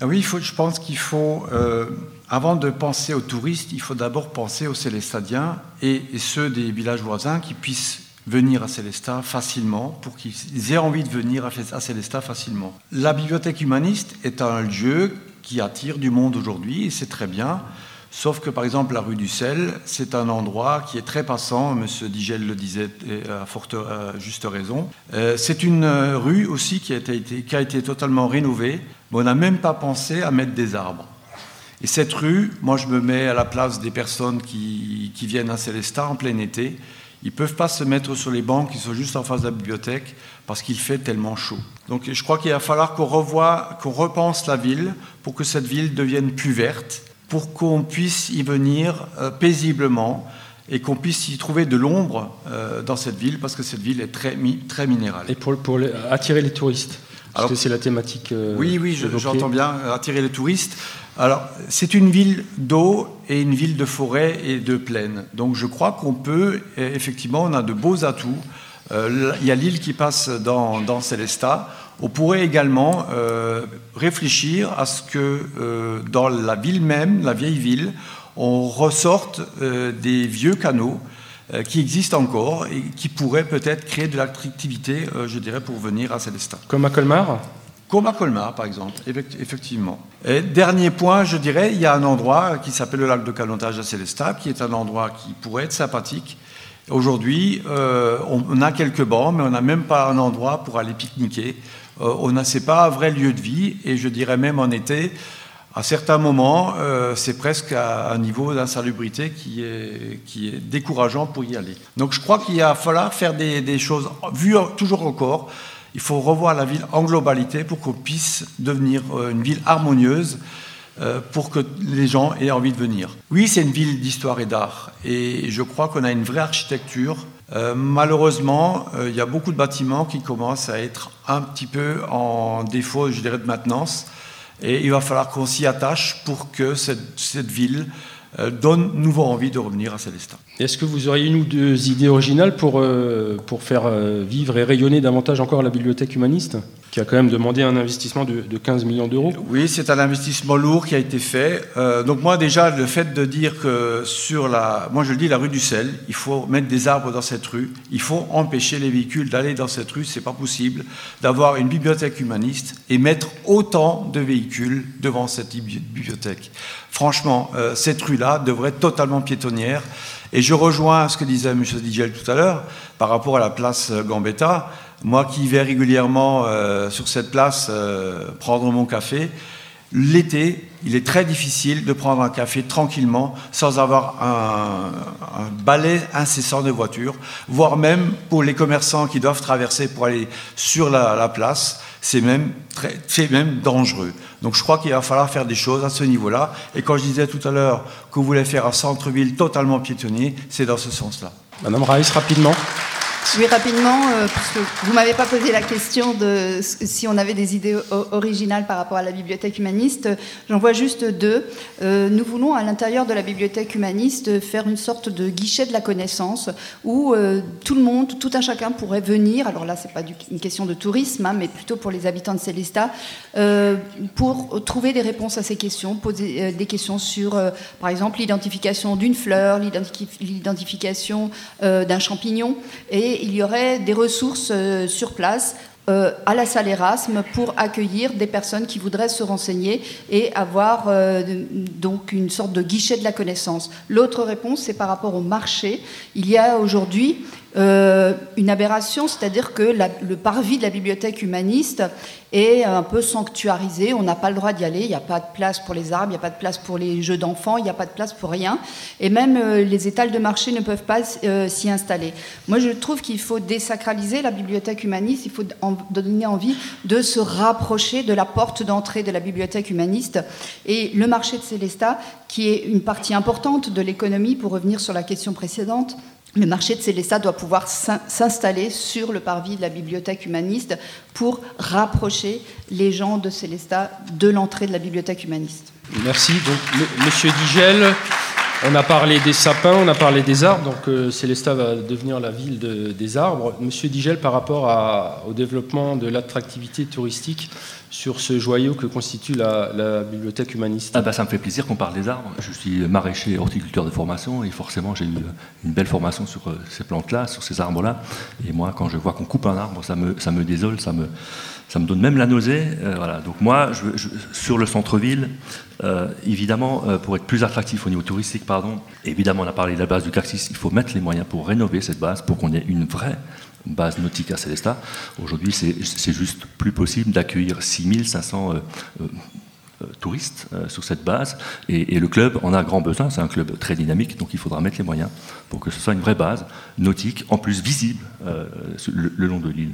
Ah oui, je pense qu'il faut euh, avant de penser aux touristes, il faut d'abord penser aux Célestadiens et, ceux des villages voisins qui puissent venir à Célestat facilement, pour qu'ils aient envie de venir à Célestat facilement. La bibliothèque humaniste est un lieu qui attire du monde aujourd'hui, et c'est très bien. Sauf que, par exemple, la rue du Sel, c'est un endroit qui est très passant, M. Digel le disait à, juste raison. Euh, c'est une rue aussi qui a été, qui a été totalement rénovée, mais on n'a même pas pensé à mettre des arbres. Et cette rue, moi je me mets à la place des personnes qui, viennent à Célestat en plein été. Ils ne peuvent pas se mettre sur les bancs qui sont juste en face de la bibliothèque parce qu'il fait tellement chaud. Donc je crois qu'il va falloir qu'on revoie, qu'on repense la ville pour que cette ville devienne plus verte, pour qu'on puisse y venir euh, paisiblement et qu'on puisse y trouver de l'ombre euh, dans cette ville parce que cette ville est très, très minérale. Et pour, pour attirer les touristes parce que c'est la thématique. Euh, oui, oui, j'entends bien attirer les touristes. Alors, c'est une ville d'eau et une ville de forêt et de plaine. Donc, je crois qu'on peut, effectivement, on a de beaux atouts. Euh, il y a l'île qui passe dans, dans Célestat. On pourrait également euh, réfléchir à ce que euh, dans la ville même, la vieille ville, on ressorte des vieux canaux qui existent encore et qui pourraient peut-être créer de l'attractivité, je dirais, pour venir à Célestat. Comme à Colmar? Comme à Colmar, par exemple, effectivement. Et dernier point, je dirais, il y a un endroit qui s'appelle le lac de Calotage à Célestat, qui est un endroit qui pourrait être sympathique. Aujourd'hui, euh, on a quelques bancs, mais on n'a même pas un endroit pour aller pique-niquer. Euh, on n'a, c'est pas un vrai lieu de vie, et je dirais même en été, à certains moments, euh, c'est presque à un niveau d'insalubrité qui est, qui est décourageant pour y aller. Donc je crois qu'il va falloir faire des, des choses, vues toujours encore, il faut revoir la ville en globalité pour qu'on puisse devenir euh, une ville harmonieuse pour que les gens aient envie de venir. Oui, c'est une ville d'histoire et d'art et je crois qu'on a une vraie architecture. Euh, malheureusement, il y a beaucoup de bâtiments qui commencent à être un petit peu en défaut, je dirais, de maintenance et il va falloir qu'on s'y attache pour que cette, ville donne nouveau envie de revenir à Célestin. Est-ce que vous auriez une ou deux idées originales pour, euh, pour faire euh, vivre et rayonner davantage encore la bibliothèque humaniste, qui a quand même demandé un investissement de, 15 millions d'euros Oui, c'est un investissement lourd qui a été fait. Euh, donc moi déjà, le fait de dire que sur la... Moi je le dis, la rue du sel, il faut mettre des arbres dans cette rue, il faut empêcher les véhicules d'aller dans cette rue, c'est pas possible d'avoir une bibliothèque humaniste et mettre autant de véhicules devant cette bibliothèque. Franchement, cette rue-là devrait être totalement piétonnière. Et je rejoins ce que disait M. Digel tout à l'heure par rapport à la place Gambetta. Moi qui vais régulièrement euh, sur cette place euh, prendre mon café, l'été, il est très difficile de prendre un café tranquillement sans avoir un, balai incessant de voitures, voire même pour les commerçants qui doivent traverser pour aller sur la, place, c'est même, même dangereux. Donc je crois qu'il va falloir faire des choses à ce niveau-là. Et quand je disais tout à l'heure vous voulez faire un centre-ville totalement piétonnier, c'est dans ce sens-là. Madame Raïs, rapidement. Oui, rapidement, euh, parce que vous ne m'avez pas posé la question de si on avait des idées originales par rapport à la bibliothèque humaniste. J'en vois juste deux. Euh, nous voulons, à l'intérieur de la bibliothèque humaniste, faire une sorte de guichet de la connaissance où euh, tout le monde, tout un chacun pourrait venir. Alors là, c'est pas une question de tourisme, hein, mais plutôt pour les habitants de Célestat, pour trouver des réponses à ces questions, poser des questions sur, par exemple, l'identification d'une fleur, l'identification d'un champignon. Et il y aurait des ressources euh, sur place euh, à la salle Erasme pour accueillir des personnes qui voudraient se renseigner et avoir euh, donc une sorte de guichet de la connaissance. L'autre réponse, c'est par rapport au marché. Il y a aujourd'hui euh, une aberration, c'est-à-dire que le parvis de la bibliothèque humaniste est un peu sanctuarisé, on n'a pas le droit d'y aller, il n'y a pas de place pour les arbres, il n'y a pas de place pour les jeux d'enfants, il n'y a pas de place pour rien, et même euh, les étals de marché ne peuvent pas euh, s'y installer. Moi je trouve qu'il faut désacraliser la bibliothèque humaniste, il faut donner envie de se rapprocher de la porte d'entrée de la bibliothèque humaniste, et le marché de Célestat, qui est une partie importante de l'économie, pour revenir sur la question précédente, le marché de Célestat doit pouvoir s'installer sur le parvis de la bibliothèque humaniste pour rapprocher les gens de Célestat de l'entrée de la bibliothèque humaniste. Merci. Monsieur Digel, on a parlé des sapins, on a parlé des arbres, donc euh, Célestat va devenir la ville des arbres. Monsieur Digel, par rapport au développement de l'attractivité touristique, sur ce joyau que constitue la, bibliothèque humaniste ah bah, Ça me fait plaisir qu'on parle des arbres. Je suis maraîcher horticulteur de formation et forcément j'ai eu une belle formation sur euh, ces plantes-là, sur ces arbres-là. Et moi, quand je vois qu'on coupe un arbre, ça me, ça me désole, ça me, ça me donne même la nausée. Euh, voilà. Donc moi, je, sur le centre-ville, euh, évidemment, pour être plus attractif au niveau touristique, pardon, évidemment, on a parlé de la base du Cactus, il faut mettre les moyens pour rénover cette base, pour qu'on ait une vraie base nautique à Célestat. Aujourd'hui, c'est juste plus possible d'accueillir 6500 euh, euh, euh, touristes sur cette base. Et, le club en a grand besoin. C'est un club très dynamique, donc il faudra mettre les moyens pour que ce soit une vraie base nautique, en plus visible le, long de l'île.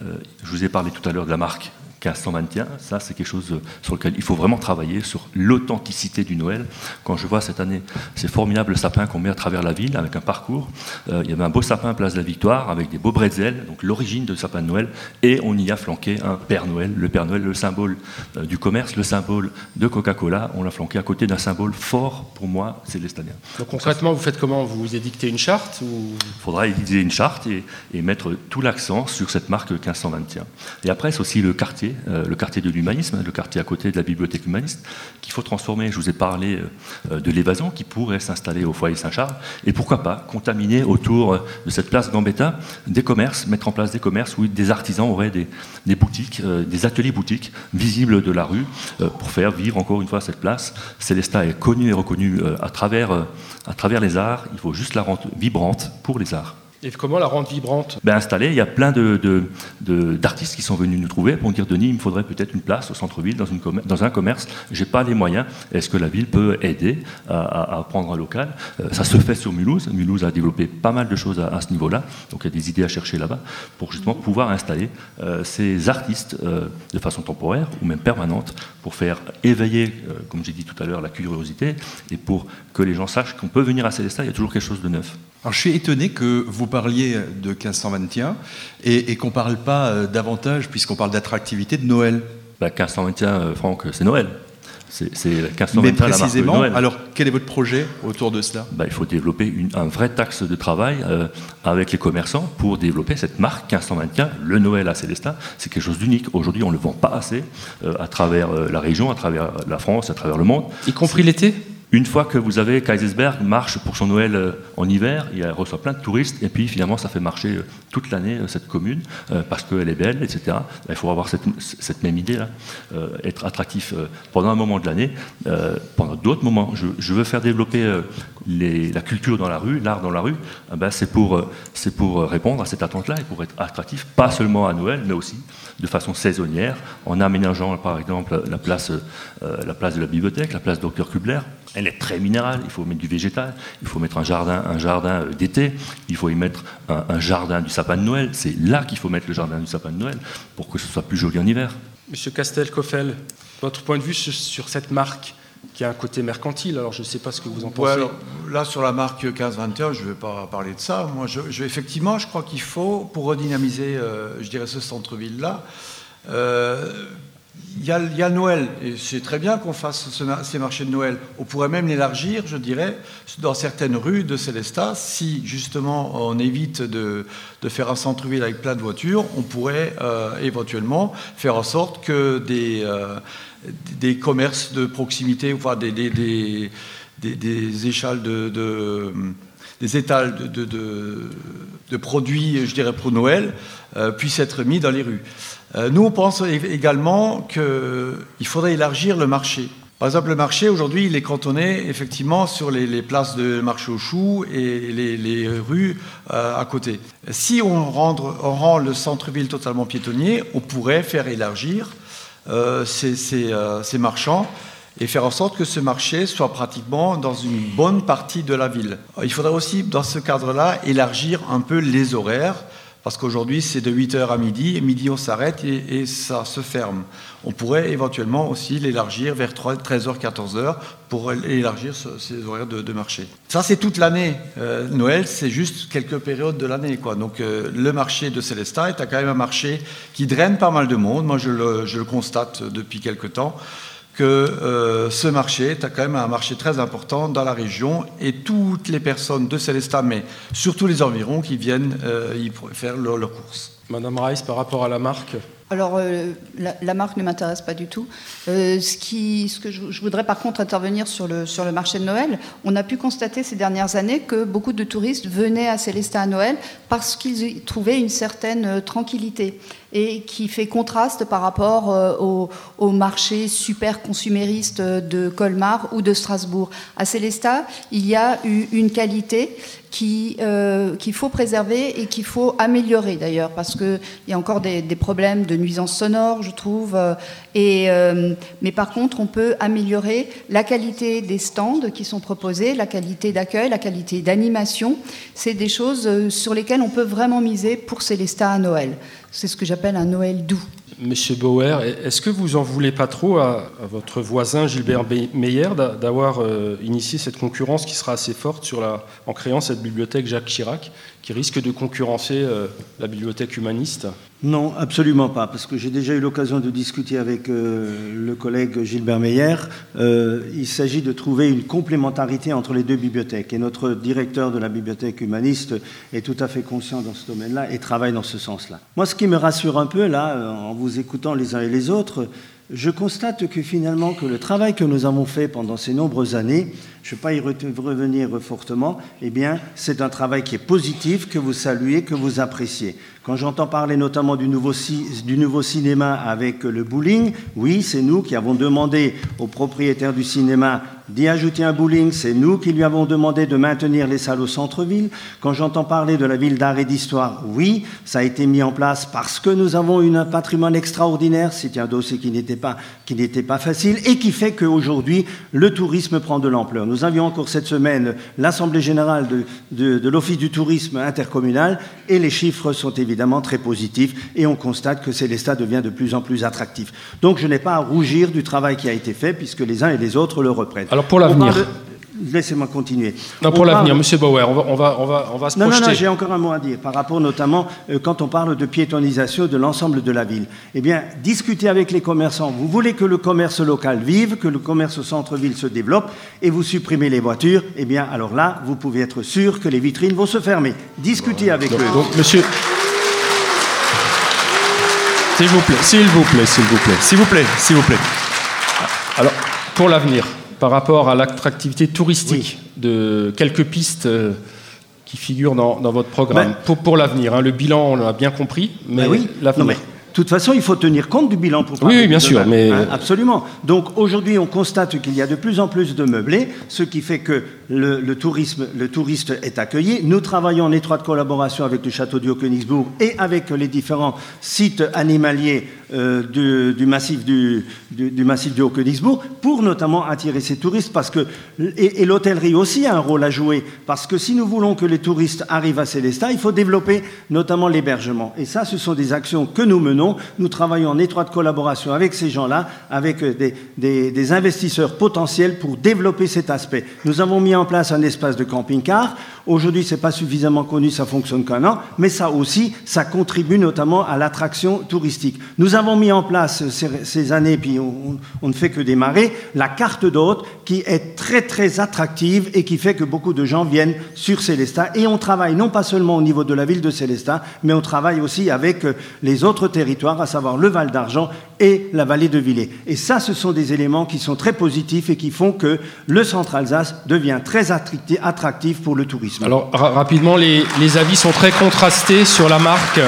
je vous ai parlé tout à l'heure de la marque 1521, ça c'est quelque chose sur lequel il faut vraiment travailler, sur l'authenticité du Noël. Quand je vois cette année ces formidables sapins qu'on met à travers la ville avec un parcours, euh, il y avait un beau sapin place de la Victoire avec des beaux bretzels, donc l'origine de sapin de Noël, et on y a flanqué un Père Noël, le Père Noël, le symbole euh, du commerce, le symbole de Coca-Cola, on l'a flanqué à côté d'un symbole fort pour moi, c'est l'estanien. Donc concrètement, vous faites comment? Vous édictez une charte Il faudra éditer une charte et, et mettre tout l'accent sur cette marque 1521. Et après, c'est aussi le quartier euh, le quartier de l'humanisme, le quartier à côté de la bibliothèque humaniste, qu'il faut transformer. Je vous ai parlé euh, de l'évasion qui pourrait s'installer au foyer Saint-Charles, et pourquoi pas contaminer autour de cette place Gambetta des commerces, mettre en place des commerces où des artisans auraient des, boutiques, euh, des ateliers boutiques visibles de la rue pour faire vivre encore une fois cette place. Célestat est connu et reconnu à travers, à travers les arts, il faut juste la rendre vibrante pour les arts. Et comment la rendre vibrante? Ben, Installée, il y a plein d'artistes qui sont venus nous trouver pour dire Denis, il me faudrait peut-être une place au centre-ville, dans, un commerce, je n'ai pas les moyens. Est-ce que la ville peut aider à, prendre un local? Euh, Ça se fait sur Mulhouse. Mulhouse a développé pas mal de choses à, ce niveau-là, donc il y a des idées à chercher là-bas pour justement pouvoir installer euh, ces artistes euh, de façon temporaire ou même permanente pour faire éveiller, comme j'ai dit tout à l'heure, la curiosité et pour que les gens sachent qu'on peut venir à Célestat, il y a toujours quelque chose de neuf. Alors, je suis étonné que vous parliez de 1521 et, et qu'on ne parle pas euh, davantage, puisqu'on parle d'attractivité, de Noël. 1521, bah, euh, Franck, c'est Noël. C'est 1521 Mais précisément, la Noël. alors quel est votre projet autour de cela? Bah, Il faut développer une, un vrai taxe de travail euh, avec les commerçants pour développer cette marque 1521, le Noël à Célestin. C'est quelque chose d'unique. Aujourd'hui, on ne le vend pas assez à travers la région, à travers la France, à travers le monde. Y compris l'été? Une fois que vous avez Kaisersberg marche pour son Noël euh, en hiver, il reçoit plein de touristes, et puis finalement ça fait marcher euh, toute l'année euh, cette commune, parce qu'elle est belle, etc. Il faut avoir cette, même idée-là, être attractif pendant un moment de l'année, pendant d'autres moments. Je, veux faire développer la culture dans la rue, l'art dans la rue, ben c'est pour, pour répondre à cette attente-là et pour être attractif, pas seulement à Noël, mais aussi de façon saisonnière, en aménageant par exemple la place, la place de la bibliothèque, la place Docteur Kubler, elle est très minérale, il faut mettre du végétal, il faut mettre un jardin, un jardin euh, d'été, il faut y mettre un, jardin du sapin de Noël. C'est là qu'il faut mettre le jardin du sapin de Noël pour que ce soit plus joli en hiver. Monsieur Castel-Coffel, votre point de vue sur cette marque qui a un côté mercantile. Alors, je ne sais pas ce que vous en pensez. là, sur la marque 1521, je ne vais pas parler de ça. Moi, je, effectivement, je crois qu'il faut, pour redynamiser, euh, je dirais, ce centre-ville-là, euh, il y, a, Noël, et c'est très bien qu'on fasse ces marchés de Noël. On pourrait même l'élargir, je dirais, dans certaines rues de Célestat. Si justement on évite de, faire un centre-ville avec plein de voitures, on pourrait euh, éventuellement faire en sorte que des, des commerces de proximité, enfin des, des, des, de, des étals de, de, produits, je dirais, pour Noël, euh, puissent être mis dans les rues. Euh, nous, on pense également qu'il faudrait élargir le marché. Par exemple, le marché, aujourd'hui, il est cantonné effectivement sur les, places de marché aux choux et les, rues euh, à côté. Si on, rend le centre-ville totalement piétonnier, on pourrait faire élargir euh, euh, ces, marchands et faire en sorte que ce marché soit pratiquement dans une bonne partie de la ville. Il faudrait aussi, dans ce cadre-là, élargir un peu les horaires parce qu'aujourd'hui c'est de 8h à midi, et midi on s'arrête et, ça se ferme. On pourrait éventuellement aussi l'élargir vers 13h, 14h pour élargir ces horaires de, marché. Ça c'est toute l'année. Euh, Noël c'est juste quelques périodes de l'année. Donc euh, le marché de Célestat est quand même un marché qui draine pas mal de monde, moi je le, je le constate depuis quelques temps que euh, ce marché est quand même un marché très important dans la région et toutes les personnes de Célestat, mais surtout les environs, qui viennent euh, y faire leurs courses. Madame Rice, par rapport à la marque alors, euh, la, marque ne m'intéresse pas du tout. ce, qui, ce que je, voudrais par contre intervenir sur le, sur le marché de Noël, on a pu constater ces dernières années que beaucoup de touristes venaient à Célestat à Noël parce qu'ils y trouvaient une certaine tranquillité et qui fait contraste par rapport euh, au, marché super consumériste de Colmar ou de Strasbourg. À Célestat, il y a une qualité euh, qu'il faut préserver et qu'il faut améliorer d'ailleurs, parce qu'il y a encore des, problèmes de nuisance sonore, je trouve. Euh, mais par contre, on peut améliorer la qualité des stands qui sont proposés, la qualité d'accueil, la qualité d'animation. C'est des choses sur lesquelles on peut vraiment miser pour Célestat à Noël. C'est ce que j'appelle un Noël doux. Monsieur Bauer, est-ce que vous en voulez pas trop à, votre voisin Gilbert Meyer d'avoir euh, initié cette concurrence qui sera assez forte en créant cette bibliothèque Jacques Chirac, qui risque de concurrencer euh, la bibliothèque humaniste Non, absolument pas, parce que j'ai déjà eu l'occasion de discuter avec euh, le collègue Gilbert Meyer. il s'agit de trouver une complémentarité entre les deux bibliothèques, et notre directeur de la bibliothèque humaniste est tout à fait conscient dans ce domaine-là et travaille dans ce sens-là. Moi, ce qui me rassure un peu là, en vous écoutant les uns et les autres, je constate que finalement que le travail que nous avons fait pendant ces nombreuses années, je ne vais pas y revenir fortement, eh bien, c'est un travail qui est positif, que vous saluez, que vous appréciez. Quand j'entends parler notamment du nouveau, cinéma avec le bowling, oui, c'est nous qui avons demandé au propriétaire du cinéma d'y ajouter un bowling, c'est nous qui lui avons demandé de maintenir les salles au centre-ville. Quand j'entends parler de la ville d'art et d'histoire, oui, ça a été mis en place parce que nous avons un patrimoine extraordinaire, c'était un dossier qui n'était pas, pas facile et qui fait qu'aujourd'hui, le tourisme prend de l'ampleur. Nous avions encore cette semaine l'Assemblée générale de, de, de l'Office du tourisme intercommunal et les chiffres sont évidemment très positif et on constate que Célestat devient de plus en plus attractif. Donc je n'ai pas à rougir du travail qui a été fait puisque les uns et les autres le reprennent. Alors pour l'avenir. Laissez-moi continuer. Non, pour l'avenir, Monsieur Bauer, on va, on va, on va, on va se non, projeter. Non, non, j'ai encore un mot à dire par rapport notamment euh, quand on parle de piétonisation de l'ensemble de la ville. Eh bien, discutez avec les commerçants. Vous voulez que le commerce local vive, que le commerce au centre-ville se développe, et vous supprimez les voitures. Eh bien, alors là, vous pouvez être sûr que les vitrines vont se fermer. Discutez avec eux. Donc, Monsieur. S'il vous plaît, s'il vous plaît, s'il vous plaît. S'il vous plaît, s'il vous plaît. Alors, pour l'avenir, par rapport à l'attractivité touristique de quelques pistes euh, qui figurent dans, votre programme, ben- pour, pour l'avenir, hein, le bilan, on l'a bien compris, mais ben oui. l'avenir. De toute façon, il faut tenir compte du bilan pour Oui, bien sûr. Mais... Hein, absolument. Donc aujourd'hui, on constate qu'il y a de plus en plus de meublés, ce qui fait que le, tourisme, le touriste est accueilli. Nous travaillons en étroite collaboration avec le château du Haut-Königsbourg et avec les différents sites animaliers euh, du, massif du, du, massif du Haut-Königsbourg pour notamment attirer ces touristes. Parce que, et, et l'hôtellerie aussi a un rôle à jouer. Parce que si nous voulons que les touristes arrivent à Célestat, il faut développer notamment l'hébergement. Et ça, ce sont des actions que nous menons nous travaillons en étroite collaboration avec ces gens-là, avec euh, des, investisseurs potentiels pour développer cet aspect. Nous avons mis en place un espace de camping-car. Aujourd'hui, ce n'est pas suffisamment connu, ça fonctionne qu'un an, mais ça aussi, ça contribue notamment à l'attraction touristique. Nous avons mis en place ces, années, puis on, ne fait que démarrer, la carte d'hôte qui est très très attractive et qui fait que beaucoup de gens viennent sur Célestat. Et on travaille non pas seulement au niveau de la ville de Célestat, mais on travaille aussi avec euh, les autres territoires à savoir le Val d'Argent et la vallée de Villers. Et ça, ce sont des éléments qui sont très positifs et qui font que le centre Alsace devient très attractif pour le tourisme. Alors rapidement, les, avis sont très contrastés sur la marque.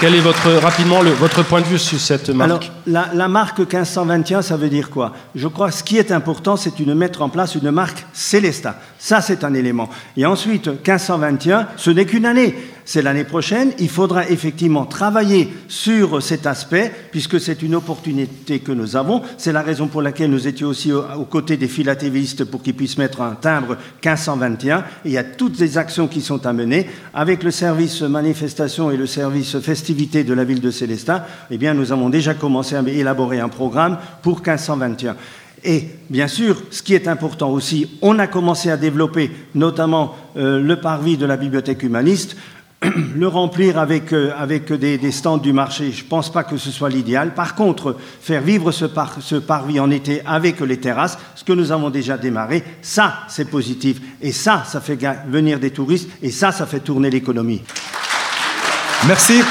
Quel est votre, rapidement votre point de vue sur cette marque Alors, la, la, marque 1521, ça veut dire quoi? Je crois que ce qui est important, c'est de mettre en place une marque Célesta. Ça, c'est un élément. Et ensuite, 1521, ce n'est qu'une année c'est l'année prochaine. Il faudra effectivement travailler sur cet aspect, puisque c'est une opportunité que nous avons. C'est la raison pour laquelle nous étions aussi aux côtés des philatélistes pour qu'ils puissent mettre un timbre 1521. il y a toutes les actions qui sont à mener. Avec le service manifestation et le service festivité de la ville de Célestin, eh bien, nous avons déjà commencé à élaborer un programme pour 1521. Et bien sûr, ce qui est important aussi, on a commencé à développer notamment euh, le parvis de la bibliothèque humaniste. [CLEARS THROAT] le remplir avec, euh, avec des, stands du marché, je ne pense pas que ce soit l'idéal. Par contre, faire vivre ce, ce parvis en été avec les terrasses, ce que nous avons déjà démarré, ça, c'est positif. Et ça, ça fait venir des touristes et ça, ça fait tourner l'économie. Merci.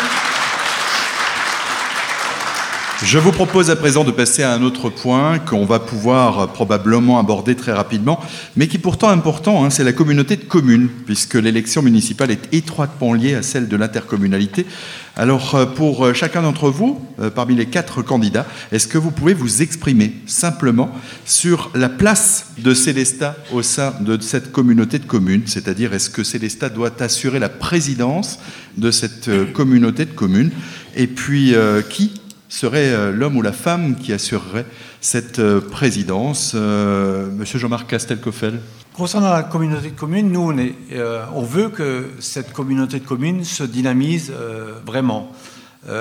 Je vous propose à présent de passer à un autre point qu'on va pouvoir probablement aborder très rapidement, mais qui est pourtant important, hein, c'est la communauté de communes, puisque l'élection municipale est étroitement liée à celle de l'intercommunalité. Alors euh, pour euh, chacun d'entre vous, euh, parmi les quatre candidats, est-ce que vous pouvez vous exprimer simplement sur la place de Célestat au sein de cette communauté de communes, c'est-à-dire est-ce que Célestat doit assurer la présidence de cette communauté de communes, et puis qui serait euh, l'homme ou la femme qui assurerait cette euh, présidence euh, Monsieur Jean-Marc Castelcoffel Concernant la communauté de communes, nous, on, est, on, veut que cette communauté de communes se dynamise vraiment.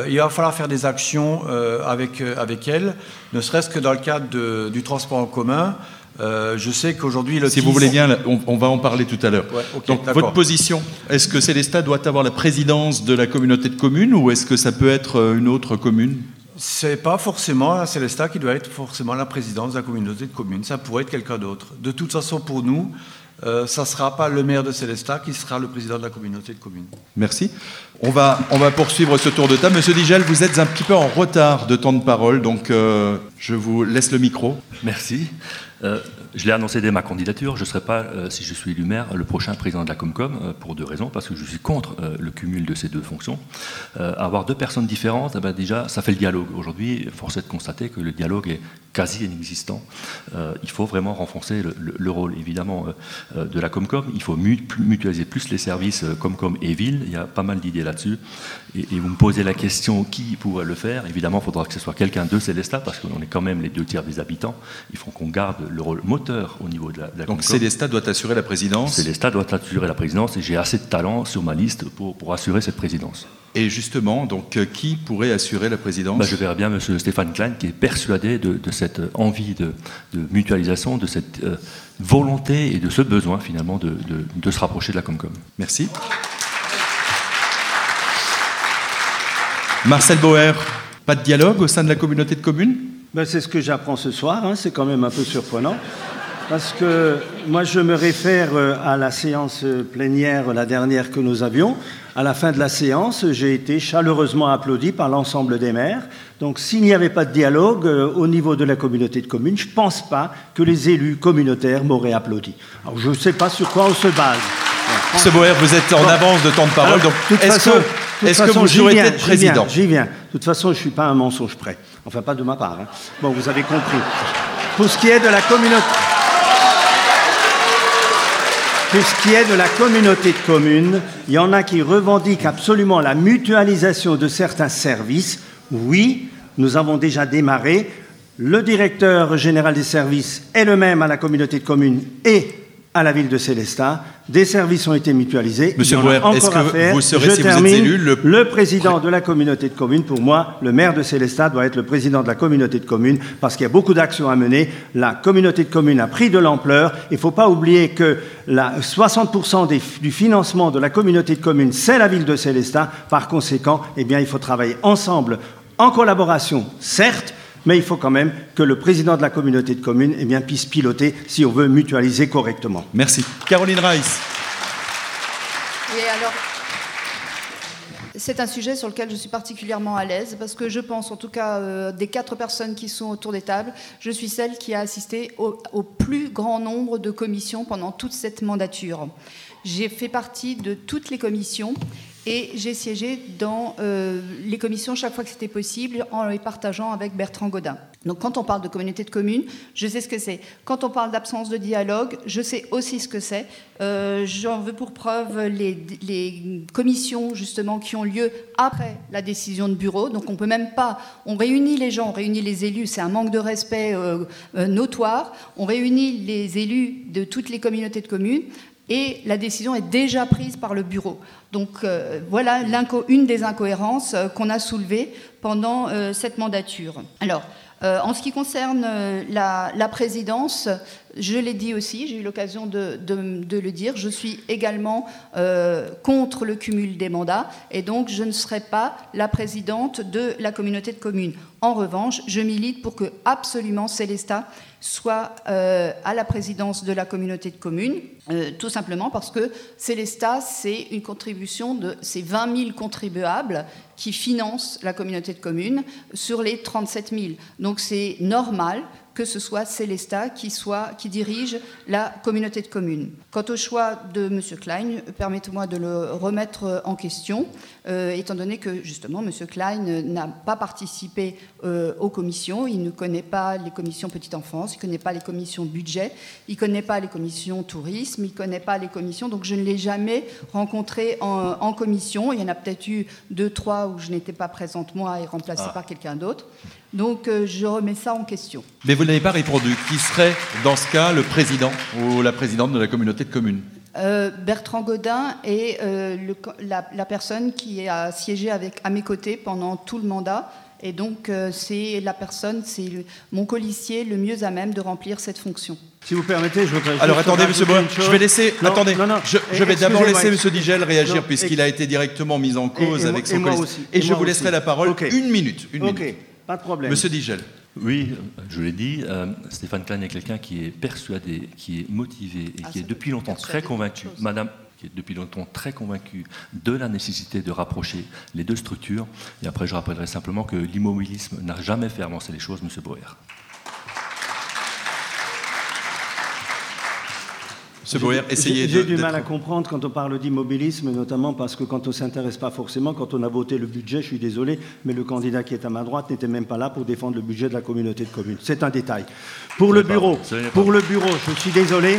il va falloir faire des actions avec, avec elle, ne serait-ce que dans le cadre du transport en commun. Je sais qu'aujourd'hui, Si vous voulez bien, on, va en parler tout à l'heure. Donc, votre position, est-ce que Célestat doit avoir la présidence de la communauté de communes ou est-ce que ça peut être une autre commune? C'est pas forcément la Célestat qui doit être forcément la présidence de la communauté de communes. Ça pourrait être quelqu'un d'autre. De toute façon, pour nous, euh, ça ne sera pas le maire de Célestat qui sera le président de la communauté de communes. Merci. On va, on va poursuivre ce tour de table. Monsieur Digel, vous êtes un petit peu en retard de temps de parole, donc je vous laisse le micro. Merci. Euh, je l'ai annoncé dès ma candidature, je ne serai pas, euh, si je suis élu maire, le prochain président de la Comcom, euh, pour deux raisons. Parce que je suis contre le cumul de ces deux fonctions. avoir deux personnes différentes, eh ben, déjà, ça fait le dialogue. Aujourd'hui, force est de constater que le dialogue est quasi inexistant. il faut vraiment renforcer le, rôle, évidemment, de la Comcom. Il faut mutualiser plus les services Comcom et ville. Il y a pas mal d'idées là-dessus. Et, vous me posez la question qui pourrait le faire? Évidemment, il faudra que ce soit quelqu'un de Célestat, parce qu'on est quand même les deux tiers des habitants. Il faut qu'on garde le rôle moteur au niveau de la, Donc Célestat doit assurer la présidence Célestat doit assurer la présidence et j'ai assez de talent sur ma liste pour, pour assurer cette présidence. Et justement, donc, euh, qui pourrait assurer la présidence? Bah, Je verrais bien M. Stéphane Klein qui est persuadé de, cette envie de, mutualisation, de cette euh, volonté et de ce besoin finalement de, de se rapprocher de la Comcom. Merci. Marcel Bauer, pas de dialogue au sein de la communauté de communes? Ben, C'est ce que j'apprends ce soir, hein, c'est quand même un peu surprenant. Parce que moi, je me réfère euh, à la séance plénière, la dernière que nous avions. À la fin de la séance, j'ai été chaleureusement applaudi par l'ensemble des maires. Donc, s'il n'y avait pas de dialogue euh, au niveau de la communauté de communes, je ne pense pas que les élus communautaires m'auraient applaudi. Alors, je ne sais pas sur quoi on se base. Monsieur Boer, vous êtes en avance de temps de parole, donc est-ce que, est que, vous souhaitez être président J'y viens. De toute façon, je ne suis pas un mensonge près. Enfin, pas de ma part. Hein. Bon, vous avez compris. Pour ce qui est de la communauté... Pour ce qui est de la communauté de communes, il y en a qui revendiquent absolument la mutualisation de certains services. Oui, nous avons déjà démarré. Le directeur général des services est le même à la communauté de communes et à la ville de Célestat. Des services ont été mutualisés. Monsieur Brouwer, est-ce que vous serez, si vous êtes élu, le... président de la communauté de communes Pour moi, le maire de Célestat doit être le président de la communauté de communes parce qu'il y a beaucoup d'actions à mener. La communauté de communes a pris de l'ampleur. Il ne faut pas oublier que la 60% du financement de la communauté de communes, c'est la ville de Célestat. Par conséquent, eh bien, il faut travailler ensemble, en collaboration, certes, mais il faut quand même que le président de la communauté de communes eh bien, puisse piloter si on veut mutualiser correctement. Merci. Caroline Rice. Oui, alors, c'est un sujet sur lequel je suis particulièrement à l'aise parce que je pense, en tout cas, euh, des quatre personnes qui sont autour des tables, je suis celle qui a assisté au, au plus grand nombre de commissions pendant toute cette mandature. J'ai fait partie de toutes les commissions et j'ai siégé dans euh, les commissions chaque fois que c'était possible en les partageant avec Bertrand Godin. Donc quand on parle de communauté de communes, je sais ce que c'est. Quand on parle d'absence de dialogue, je sais aussi ce que c'est. Euh, J'en veux pour preuve les, commissions justement qui ont lieu après la décision de bureau. Donc on peut même pas, on réunit les gens, on réunit les élus, c'est un manque de respect euh, notoire. On réunit les élus de toutes les communautés de communes et la décision est déjà prise par le bureau. Donc euh, voilà une des incohérences euh, qu'on a soulevées pendant euh, cette mandature. Alors, euh, en ce qui concerne euh, la, présidence, je l'ai dit aussi, j'ai eu l'occasion de, le dire, je suis également euh, contre le cumul des mandats et donc je ne serai pas la présidente de la communauté de communes. En revanche, je milite pour que absolument Célestat soit à la présidence de la communauté de communes, tout simplement parce que Célestat, c'est une contribution de ces 20 000 contribuables qui financent la communauté de communes sur les 37 000. Donc c'est normal que ce soit Célestat qui, soit, qui dirige la communauté de communes. Quant au choix de M. Klein, permettez-moi de le remettre en question, euh, étant donné que justement M. Klein n'a pas participé euh, aux commissions, il ne connaît pas les commissions petite enfance, il ne connaît pas les commissions budget, il ne connaît pas les commissions tourisme, il ne connaît pas les commissions, donc je ne l'ai jamais rencontré en, en, commission. Il y en a peut-être eu deux, trois où je n'étais pas présente moi et remplacée ah. par quelqu'un d'autre. Donc euh, je remets ça en question. Mais vous n'avez pas répondu. Qui serait dans ce cas le président ou la présidente de la communauté de communes euh, Bertrand Godin est euh, le, la, la, personne qui a siégé avec, à mes côtés pendant tout le mandat. Et donc euh, c'est la personne, c'est mon colissier le mieux à même de remplir cette fonction. Si vous permettez, je voudrais. Alors attendez, Monsieur Bois, je vais laisser. Non, attendez, non, non. je, je vais d'abord laisser Monsieur Digel réagir puisqu'il a été directement mis en cause et, et avec son colissier. Et, je vous laisserai aussi. la parole okay. une minute. Une okay. minute. Pas de problème. Monsieur Digel. Oui, je l'ai dit, euh, Stéphane Klein est quelqu'un qui est persuadé, qui est motivé et Ah, qui est depuis longtemps très convaincu, Madame, qui est depuis longtemps très convaincu de la nécessité de rapprocher les deux structures. Et après, je rappellerai simplement que l'immobilisme n'a jamais fait avancer les choses, Monsieur Boer. Essayez J'ai du mal à comprendre quand on parle d'immobilisme, notamment parce que quand on ne s'intéresse pas forcément, quand on a voté le budget, je suis désolé, mais le candidat qui est à ma droite n'était même pas là pour défendre le budget de la communauté de communes. C'est un détail. Pour le bureau, pour le bureau, je suis désolé.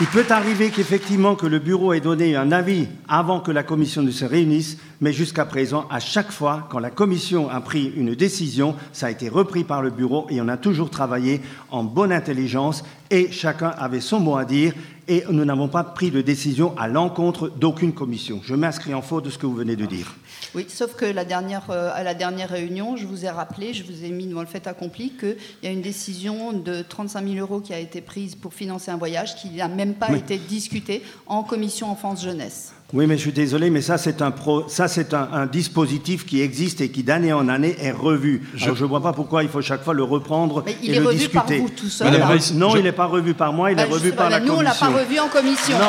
Il peut arriver qu'effectivement que le bureau ait donné un avis avant que la commission ne se réunisse, mais jusqu'à présent, à chaque fois, quand la commission a pris une décision, ça a été repris par le bureau et on a toujours travaillé en bonne intelligence et chacun avait son mot à dire et nous n'avons pas pris de décision à l'encontre d'aucune commission. Je m'inscris en faute de ce que vous venez de dire. Oui, sauf que la dernière, euh, à la dernière réunion, je vous ai rappelé, je vous ai mis devant le fait accompli qu'il y a une décision de 35 000 euros qui a été prise pour financer un voyage qui n'a même pas oui. été discuté en commission enfance-jeunesse. Oui, mais je suis désolé, mais ça, c'est un, pro, ça, c'est un, un, dispositif qui existe et qui, d'année en année, est revu. Je ne vois pas pourquoi il faut chaque fois le reprendre mais il et est le revu discuter. Par vous tout seul, Madame, non, je... il n'est pas revu par moi, il bah, est revu par la nous, commission. Nous, on l'a pas revu en commission. Non,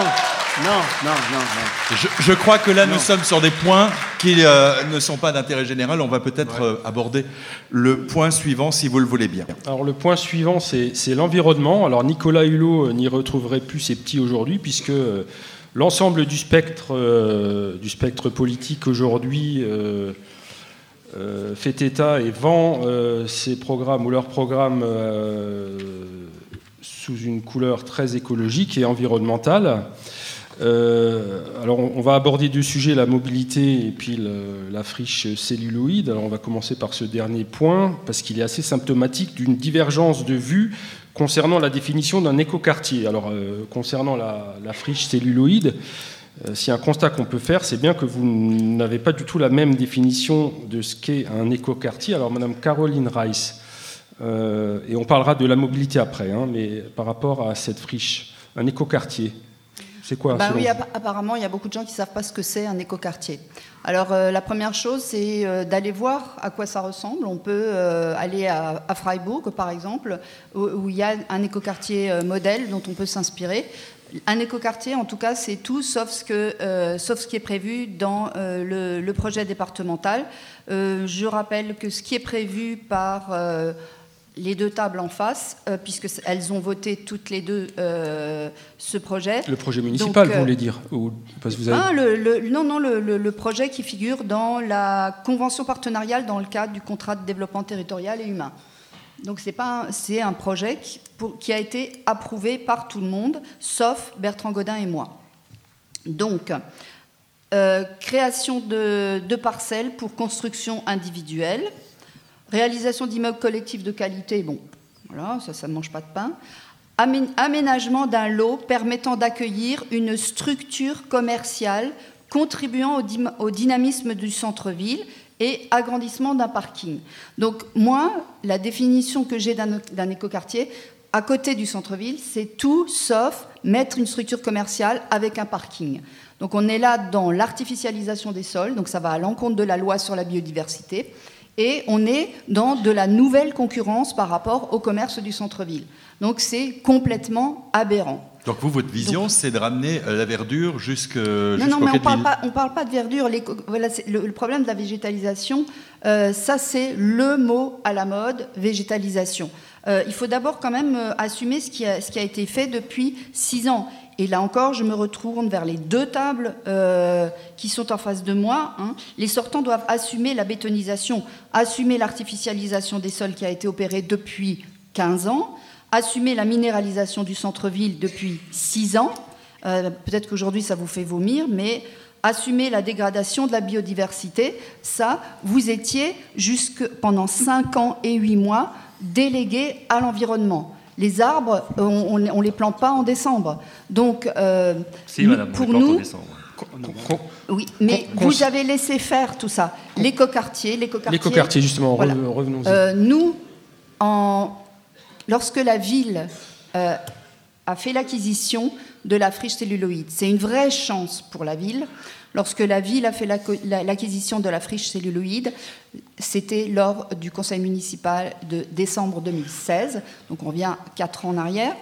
non, non, non. non. Je, je, crois que là, non. nous sommes sur des points qui euh, ne sont pas d'intérêt général. On va peut-être ouais. euh, aborder le point suivant, si vous le voulez bien. Alors, le point suivant, c'est l'environnement. Alors, Nicolas Hulot n'y retrouverait plus ses petits aujourd'hui, puisque... Euh, L'ensemble du spectre, euh, du spectre politique aujourd'hui euh, euh, fait état et vend ses programmes ou leurs programmes sous une couleur très écologique et environnementale. alors on va aborder deux sujets, la mobilité et puis la friche celluloïde. Alors on va commencer par ce dernier point parce qu'il est assez symptomatique d'une divergence de vues concernant la définition d'un écoquartier. Alors, euh, concernant la, friche celluloïde, euh, si un constat qu'on peut faire, c'est bien que vous n'avez pas du tout la même définition de ce qu'est un écoquartier. Alors, Madame Caroline Rice, euh, et on parlera de la mobilité après, hein, mais par rapport à cette friche, un écoquartier, c'est quoi bah Oui, apparemment, il y a beaucoup de gens qui ne savent pas ce que c'est un écoquartier. Alors, euh, la première chose, c'est euh, d'aller voir à quoi ça ressemble. On peut euh, aller à, à, Freiburg, par exemple, où, où, il y a un écoquartier modèle dont on peut s'inspirer. Un écoquartier, en tout cas, c'est tout sauf ce, que, euh, sauf ce qui est prévu dans euh, le, projet départemental. Euh, je rappelle que ce qui est prévu par les deux tables en face, puisqu'elles ont voté toutes les deux ce projet. Le projet municipal, vous voulez dire Ou, parce vous avez... ah, le, Non, non, le, projet qui figure dans la convention partenariale dans le cadre du contrat de développement territorial et humain. Donc c'est un projet qui, a été approuvé par tout le monde, sauf Bertrand Godin et moi. Donc, euh, création de, de, parcelles pour construction individuelle, réalisation d'immeubles collectifs de qualité, bon, voilà, ça, ne mange pas de pain. Aménagement d'un lot permettant d'accueillir une structure commerciale contribuant au dynamisme du centre-ville et agrandissement d'un parking. Donc moi, la définition que j'ai d'un écoquartier, à côté du centre-ville, c'est tout sauf mettre une structure commerciale avec un parking. Donc on est là dans l'artificialisation des sols, donc ça va à l'encontre de la loi sur la biodiversité, et on est dans de la nouvelle concurrence par rapport au commerce du centre-ville. Donc c'est complètement aberrant. Donc vous, votre vision, c'est de ramener euh, la verdure jusqu'à Non, non, mais on ne parle, pas, parle pas de verdure. voilà, le, problème de la végétalisation, euh, ça c'est le mot à la mode, végétalisation. Euh, il faut d'abord quand même assumer ce qui, a, ce qui a été fait depuis six ans. Et là encore, je me retourne vers les deux tables qui sont en face de moi. Hein. Les sortants doivent assumer la bétonisation, assumer l'artificialisation des sols qui a été opérée depuis 15 ans, assumer la minéralisation du centre-ville depuis six ans. Euh, peut-être qu'aujourd'hui ça vous fait vomir, mais assumer la dégradation de la biodiversité, ça, vous étiez jusque pendant cinq ans et huit mois délégué à l'environnement. Les arbres, on ne les plante pas en décembre. Donc, euh, si, madame, pour nous, oui, mais vous avez laissé faire tout ça. L'écoquartier, l'écoquartier. justement, revenons-y. Euh, nous, en lorsque la ville euh, a fait l'acquisition de la friche celluloïde. C'est une vraie chance pour la ville. Lorsque la ville a fait l'acquisition de la friche celluloïde, c'était lors du conseil municipal de décembre 2016, donc on vient quatre ans en arrière.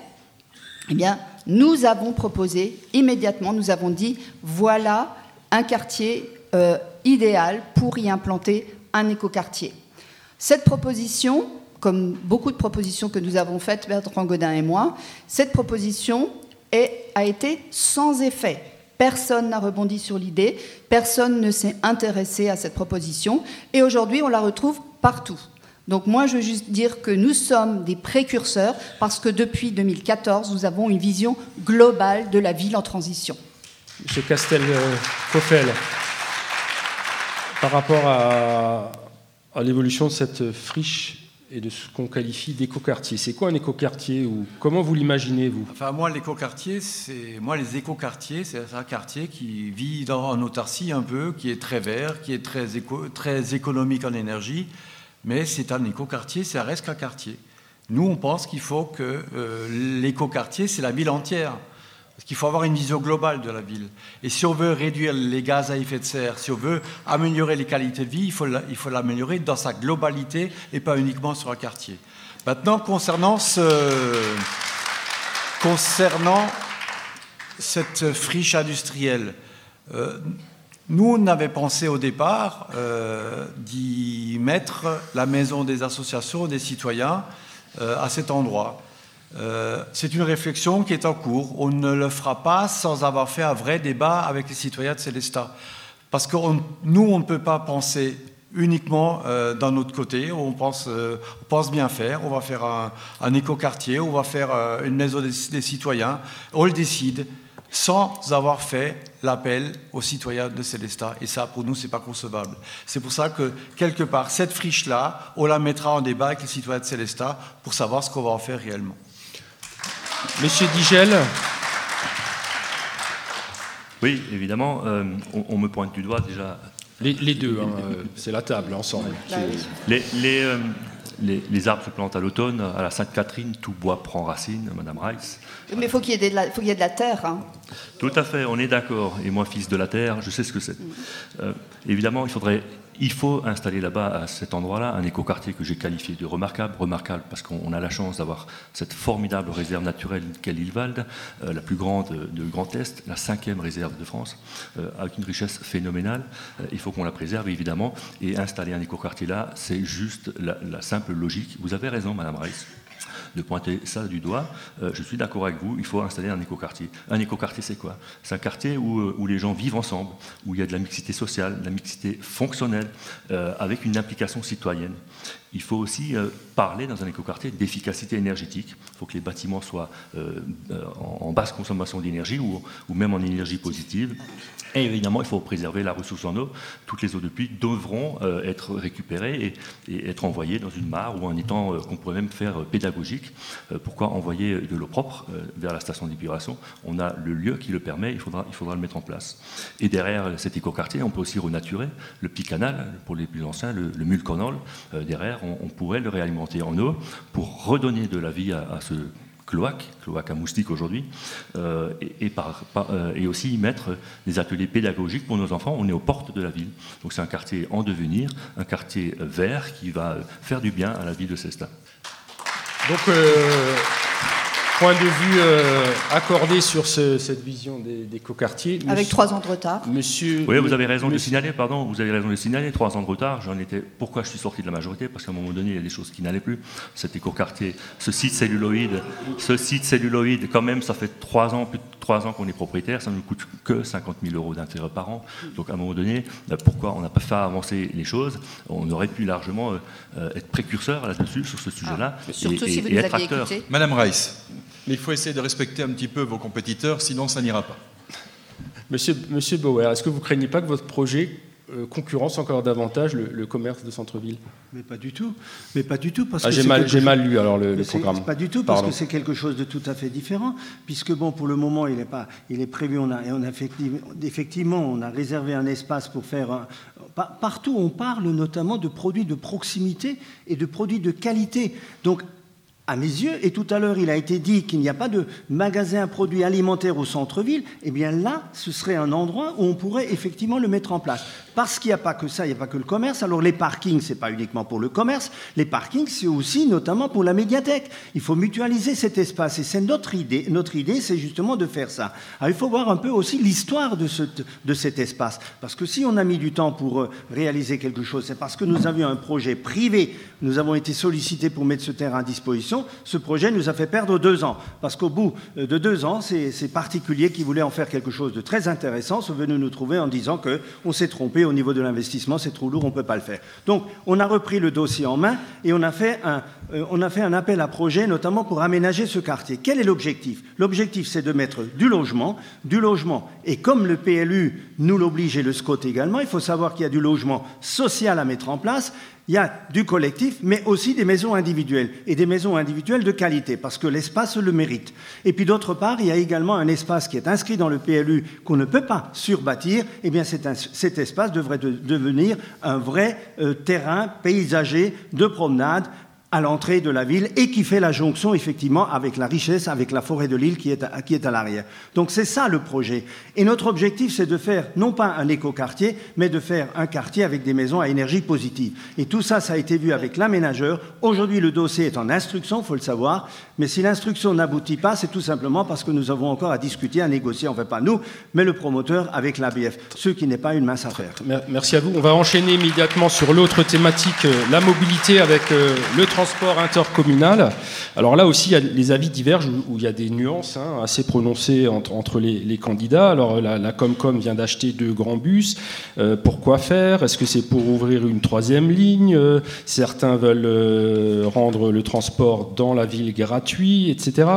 Eh bien, nous avons proposé immédiatement, nous avons dit voilà un quartier euh, idéal pour y implanter un écoquartier. Cette proposition, comme beaucoup de propositions que nous avons faites, Bertrand Godin et moi, cette proposition a été sans effet. Personne n'a rebondi sur l'idée, personne ne s'est intéressé à cette proposition, et aujourd'hui on la retrouve partout. Donc moi je veux juste dire que nous sommes des précurseurs parce que depuis 2014 nous avons une vision globale de la ville en transition. Monsieur Castel-Coffel, par rapport à, à l'évolution de cette friche et de ce qu'on qualifie d'écoquartier. C'est quoi un écoquartier ou comment vous l'imaginez vous? Enfin moi l'écoquartier, c'est moi les écoquartiers, c'est un quartier qui vit dans, en autarcie un peu, qui est très vert, qui est très très économique en énergie, mais c'est un écoquartier, ça reste qu'un quartier. Nous on pense qu'il faut que euh, l'écoquartier c'est la ville entière. Parce qu'il faut avoir une vision globale de la ville. Et si on veut réduire les gaz à effet de serre, si on veut améliorer les qualités de vie, il faut l'améliorer dans sa globalité et pas uniquement sur un quartier. Maintenant, concernant, ce, cette friche industrielle, euh, nous, on avait pensé au départ euh, d'y mettre la maison des associations des citoyens euh, à cet endroit. Euh, c'est une réflexion qui est en cours. On ne le fera pas sans avoir fait un vrai débat avec les citoyens de Célestat. Parce que nous, on ne peut pas penser uniquement euh, d'un autre côté. On pense, euh, on pense bien faire. On va faire un, un écoquartier, on va faire une maison des, citoyens. On le décide sans avoir fait l'appel aux citoyens de Célestat. Et ça, pour nous, c'est pas concevable. C'est pour ça que, quelque part, cette friche-là, on la mettra en débat avec les citoyens de Célestat pour savoir ce qu'on va en faire réellement. Monsieur Digel. Oui, évidemment, euh, on, me pointe du doigt déjà. Les, deux, hein, euh, c'est la table ensemble. Bah euh, les, les, arbres se plantent à l'automne. À la Sainte-Catherine, tout bois prend racine, Madame Rice. Mais il faut qu'il y, ait de la terre. Hein. Tout à fait, on est d'accord. Et moi, fils de la terre, je sais ce que c'est. Mm. évidemment, il faudrait il faut installer là-bas, à cet endroit-là, un écoquartier que j'ai qualifié de remarquable. Remarquable parce qu'on a la chance d'avoir cette formidable réserve naturelle qu'est l'île Valde, euh, la plus grande de Grand Est, la cinquième réserve de France, euh, avec une richesse phénoménale. Euh, il faut qu'on la préserve, évidemment. Et installer un écoquartier là, c'est juste la, simple logique. Vous avez raison, Madame Rice de pointer ça du doigt. Euh, je suis d'accord avec vous, il faut installer un écoquartier. Un écoquartier, c'est quoi? C'est un quartier où, euh, où, les gens vivent ensemble, où il y a de la mixité sociale, de la mixité fonctionnelle, euh, avec une implication citoyenne. Il faut aussi parler dans un écoquartier d'efficacité énergétique. Il faut que les bâtiments soient en basse consommation d'énergie ou, ou, même en énergie positive. Et évidemment, il faut préserver la ressource en eau. Toutes les eaux de pluie devront être récupérées et, être envoyées dans une mare ou un étang qu'on pourrait même faire pédagogique. pourquoi envoyer de l'eau propre vers la station d'épuration? On a le lieu qui le permet, il faudra, le mettre en place. Et derrière cet écoquartier, on peut aussi renaturer le petit canal, pour les plus anciens, le, le derrière, on, pourrait le réalimenter en eau pour redonner de la vie à ce cloaque, cloaque à moustiques aujourd'hui, euh, euh, et, aussi y mettre des ateliers pédagogiques pour nos enfants. On est aux portes de la ville. Donc c'est un quartier en devenir, un quartier vert qui va faire du bien à la ville de Cesta. Point de vue euh, accordé sur ce, cette vision des, des coquartiers. Avec trois ans de retard. Monsieur. Oui, vous avez raison monsieur, de signaler, pardon, vous avez raison de signaler, trois ans de retard. J'en étais. Pourquoi je suis sorti de la majorité? Parce qu'à un moment donné, il y a des choses qui n'allaient plus. Cet écoquartier, ce site celluloïde, ce site celluloïde, quand même, ça fait trois ans, plus de trois ans qu'on est propriétaire, ça ne nous coûte que 50 000 euros d'intérêt par an. Donc à un moment donné, pourquoi on n'a pas fait avancer les choses? On aurait pu largement euh, être précurseur là-dessus, sur ce sujet-là, ah, surtout et, si vous et nous être aviez acteur. écouté. Madame Rice, mais il faut essayer de respecter un petit peu vos compétiteurs, sinon ça n'ira pas. Monsieur, Monsieur Bauer, est-ce que vous craignez pas que votre projet euh, concurrence encore davantage le, le commerce de centre-ville? Mais pas du tout. Mais pas du tout parce ah, que j'ai mal, quelque j'ai chose- mal lu alors le, programme. Pas du tout, parce Pardon. que c'est quelque chose de tout à fait différent, puisque bon, pour le moment, il est pas, il est prévu, on a, et on a effectivement, effectivement, on a réservé un espace pour faire. un- partout, on parle notamment de produits de proximité et de produits de qualité. Donc, à mes yeux, et tout à l'heure il a été dit qu'il n'y a pas de magasin à produits alimentaires au centre-ville, eh bien là, ce serait un endroit où on pourrait effectivement le mettre en place. Parce qu'il n'y a pas que ça, il n'y a pas que le commerce. Alors les parkings, ce n'est pas uniquement pour le commerce, les parkings, c'est aussi notamment pour la médiathèque. Il faut mutualiser cet espace, et c'est notre idée. Notre idée, c'est justement de faire ça. Alors il faut voir un peu aussi l'histoire de, ce, de cet espace. Parce que si on a mis du temps pour euh, réaliser quelque chose, c'est parce que nous avions un projet privé, nous avons été sollicités pour mettre ce terrain à disposition. Ce projet nous a fait perdre deux ans. Parce qu'au bout euh, de deux ans, ces, ces particuliers qui voulaient en faire quelque chose de très intéressant sont venus nous trouver en disant qu'on s'est trompé au niveau de l'investissement, c'est trop lourd, on ne peut pas le faire. Donc on a repris le dossier en main et on a fait un, euh, on a fait un appel à projet, notamment pour aménager ce quartier. Quel est l'objectif? L'objectif, c'est de mettre du logement, du logement. Et comme le PLU nous l'oblige et le SCOT également, il faut savoir qu'il y a du logement social à mettre en place. Il y a du collectif, mais aussi des maisons individuelles, et des maisons individuelles de qualité, parce que l'espace le mérite. Et puis d'autre part, il y a également un espace qui est inscrit dans le PLU qu'on ne peut pas surbâtir. Eh bien, cet, espace devrait de- devenir un vrai euh, terrain paysager de promenade à l'entrée de la ville et qui fait la jonction effectivement avec la richesse, avec la forêt de l'île qui est à, à l'arrière. Donc c'est ça le projet. Et notre objectif, c'est de faire non pas un écoquartier, mais de faire un quartier avec des maisons à énergie positive. Et tout ça, ça a été vu avec l'aménageur. Aujourd'hui, le dossier est en instruction, il faut le savoir. Mais si l'instruction n'aboutit pas, c'est tout simplement parce que nous avons encore à discuter, à négocier, enfin pas nous, mais le promoteur avec l'ABF, ce qui n'est pas une mince affaire. Mer- Merci à vous. On va enchaîner immédiatement sur l'autre thématique, euh, la mobilité avec euh, le transport intercommunal. Alors là aussi, les avis divergent où, il y a des nuances hein, assez prononcées entre, les, candidats. Alors la, Comcom vient d'acheter deux grands bus. Euh, pourquoi faire? Est-ce que c'est pour ouvrir une troisième ligne? Euh, Certains veulent euh, rendre le transport dans la ville gratuit, etc.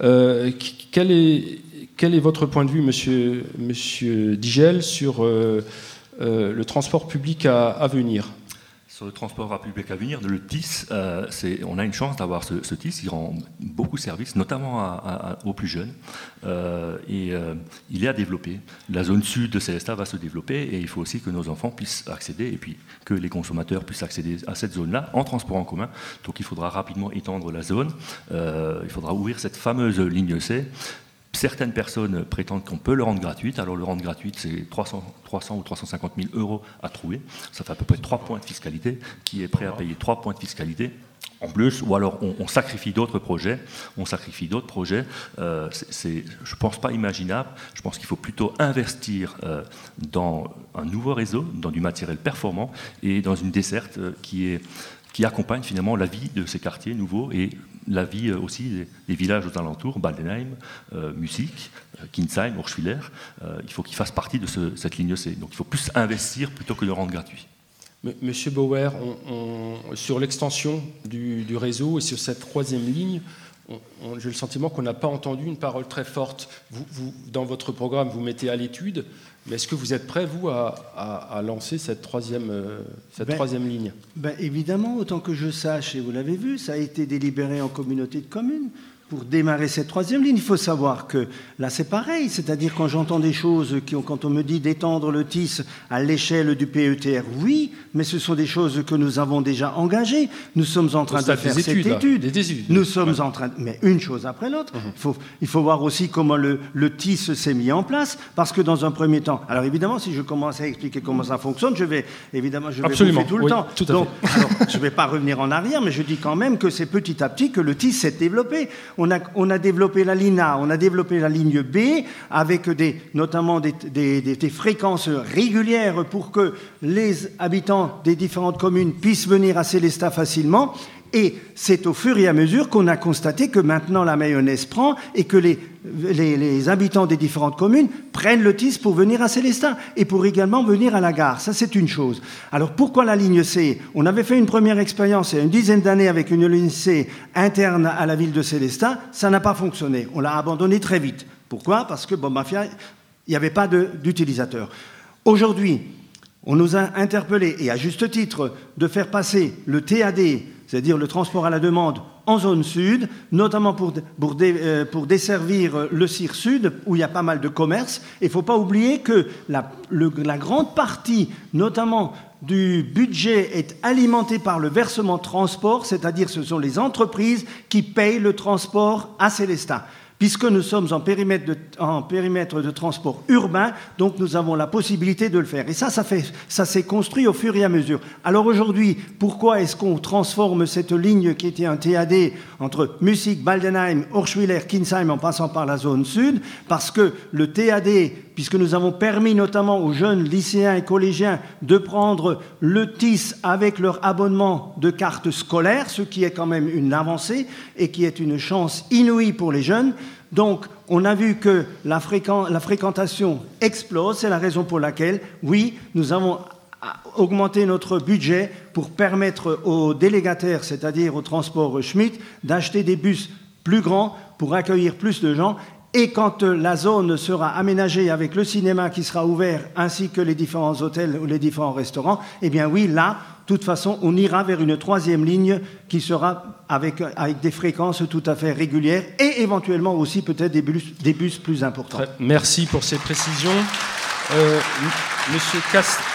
Qu- quel est votre point de vue, monsieur, Digel, sur le transport public à venir? Sur le transport public à venir, le TIS, euh, on a une chance d'avoir ce, TIS, il rend beaucoup service, notamment à- à- à- aux plus jeunes, euh, et euh, il est à développer. La zone sud de Célestat va se développer, et il faut aussi que nos enfants puissent accéder, et puis que les consommateurs puissent accéder à cette zone-là en transport en commun. Donc il faudra rapidement étendre la zone, il faudra ouvrir cette fameuse ligne C. Certaines personnes prétendent qu'on peut le rendre gratuite. Alors le rendre gratuite, c'est 300, 300 ou 350 000 euros à trouver. Ça fait à peu près 3 points de fiscalité. Qui est prêt à payer 3 points de fiscalité en plus, ou alors on, sacrifie d'autres projets, on sacrifie d'autres projets. Euh, c'est, je ne pense pas imaginable. Je pense qu'il faut plutôt investir euh, dans un nouveau réseau, dans du matériel performant et dans une desserte euh, qui, est, qui accompagne finalement la vie de ces quartiers nouveaux et la vie aussi des, villages aux alentours, Baldenheim, Musik, Kinsheim, Urschwiller. il faut qu'ils fassent partie de cette ligne C. Donc il faut plus investir plutôt que de rendre gratuit. Monsieur Bauer, sur l'extension du, réseau et sur cette troisième ligne, j'ai le sentiment qu'on n'a pas entendu une parole très forte. Dans votre programme, vous mettez à l'étude, mais est-ce que vous êtes prêt, vous, à, lancer cette troisième, euh, cette ben, troisième ligne? ben Évidemment, autant que je sache, et vous l'avez vu, ça a été délibéré en communauté de communes pour démarrer cette troisième ligne, il faut savoir que là c'est pareil, c'est-à-dire quand j'entends des choses, qui ont, quand on me dit d'étendre le TIS à l'échelle du PETR, oui, mais ce sont des choses que nous avons déjà engagées. Nous sommes en train de faire cette étude. Des nous sommes en train, de, mais une chose après l'autre. Mhm. il, faut, il faut voir aussi comment le, le TIS s'est mis en place, parce que dans un premier temps, alors évidemment, si je commence à expliquer comment ça fonctionne, je vais évidemment je vais Absolument, tout le temps. Tout à Donc, je ne vais pas revenir en arrière, mais je dis quand même que c'est petit à petit que le TIS s'est développé on a, développé la ligne A, on a développé la ligne B, avec notamment des, des, fréquences régulières pour que les habitants des différentes communes puissent venir à Célestat facilement. Et c'est au fur et à mesure qu'on a constaté que maintenant la mayonnaise prend et que les, les, habitants des différentes communes prennent le TIS pour venir à Célestin et pour également venir à la gare. Ça, c'est une chose. Alors pourquoi la ligne C? On avait fait une première expérience il y a une dizaine d'années avec une ligne C interne à la ville de Célestin. Ça n'a pas fonctionné. On l'a abandonné très vite. Pourquoi? Parce que, bon, mafia, il n'y avait pas d'utilisateurs. Aujourd'hui, on nous a interpellés, et à juste titre, de faire passer le TAD c'est-à-dire le transport à la demande en zone sud, notamment pour, euh, pour, desservir le CIR sud, où il y a pas mal de commerces. Il ne faut pas oublier que la, grande partie, notamment du budget, est alimentée par le versement transport, c'est-à-dire ce sont les entreprises qui payent le transport à Célestat puisque nous sommes en périmètre, de, transport urbain, donc nous avons la possibilité de le faire. Et ça, ça, ça s'est construit au fur et à mesure. Alors aujourd'hui, pourquoi est-ce qu'on transforme cette ligne qui était un TAD entre Musik, Baldenheim, Orschwiller, Kinsheim en passant par la zone sud? Parce que le TAD puisque nous avons permis notamment aux jeunes lycéens et collégiens de prendre le TIS avec leur abonnement de carte scolaire, ce qui est quand même une avancée et qui est une chance inouïe pour les jeunes. Donc, on a vu que la, fréquentation explose, c'est la raison pour laquelle, oui, nous avons augmenté notre budget pour permettre aux délégataires, c'est-à-dire au transport Schmitt, d'acheter des bus plus grands pour accueillir plus de gens et quand euh, la zone sera aménagée avec le cinéma qui sera ouvert, ainsi que les différents hôtels ou les différents restaurants, eh bien oui, là, de toute façon, on ira vers une troisième ligne qui sera avec, des fréquences tout à fait régulières et éventuellement aussi peut-être des bus, des bus plus importants. Merci pour ces précisions. Euh, Monsieur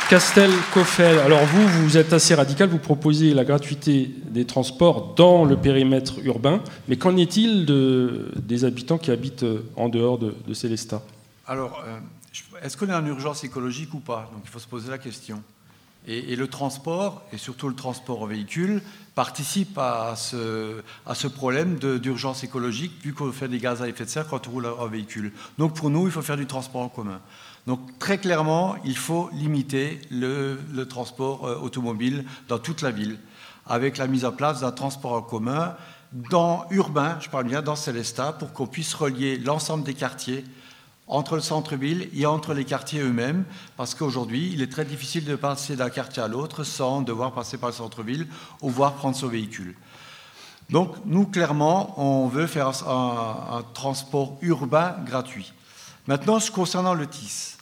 Castel-Coffel, alors vous, vous êtes assez radical, vous proposez la gratuité des transports dans le périmètre urbain, mais qu'en est-il de, des habitants qui habitent en dehors de, Célestat? Alors, euh, est-ce qu'on est en urgence écologique ou pas? Donc il faut se poser la question. Et, le transport, et surtout le transport au véhicule, participe à ce, à ce problème d'urgence écologique, vu qu'on fait des gaz à effet de serre quand on roule en véhicule. Donc pour nous, il faut faire du transport en commun. Donc très clairement, il faut limiter le, transport euh, automobile dans toute la ville, avec la mise en place d'un transport en commun dans urbain, je parle bien dans Célestat, pour qu'on puisse relier l'ensemble des quartiers entre le centre-ville et entre les quartiers eux-mêmes, parce qu'aujourd'hui, il est très difficile de passer d'un quartier à l'autre sans devoir passer par le centre-ville ou voir prendre son véhicule. Donc, nous, clairement, on veut faire un transport urbain gratuit. Maintenant, concernant le TIS,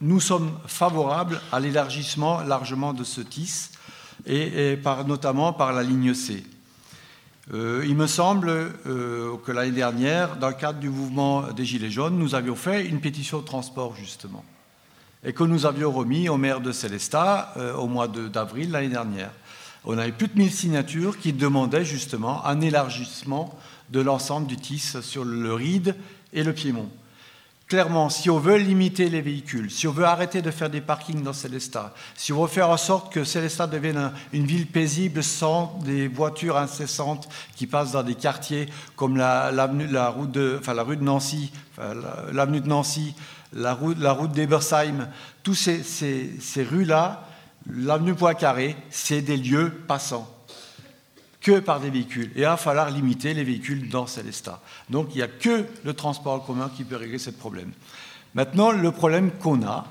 nous sommes favorables à l'élargissement largement de ce TIS, et, notamment par la ligne C. Euh, il me semble euh, que l'année dernière, dans le cadre du mouvement des Gilets jaunes, nous avions fait une pétition de transport, justement, et que nous avions remis au maire de Célestat au mois d'avril l'année dernière. On avait plus de 1000 signatures qui demandaient justement un élargissement de l'ensemble du TIS sur le Ride et le Piémont. Clairement, si on veut limiter les véhicules, si on veut arrêter de faire des parkings dans Célestat, si on veut faire en sorte que Célestat devienne une ville paisible sans des voitures incessantes qui passent dans des quartiers comme la, rue de Nancy, l'avenue de Nancy, la route, d'Ebersheim, toutes ces, ces, ces rues-là, l'avenue Poincaré, c'est des lieux passants que par des véhicules. Et il va falloir limiter les véhicules dans Célestat. Donc il n'y a que le transport en commun qui peut régler ce problème. Maintenant, le problème qu'on a,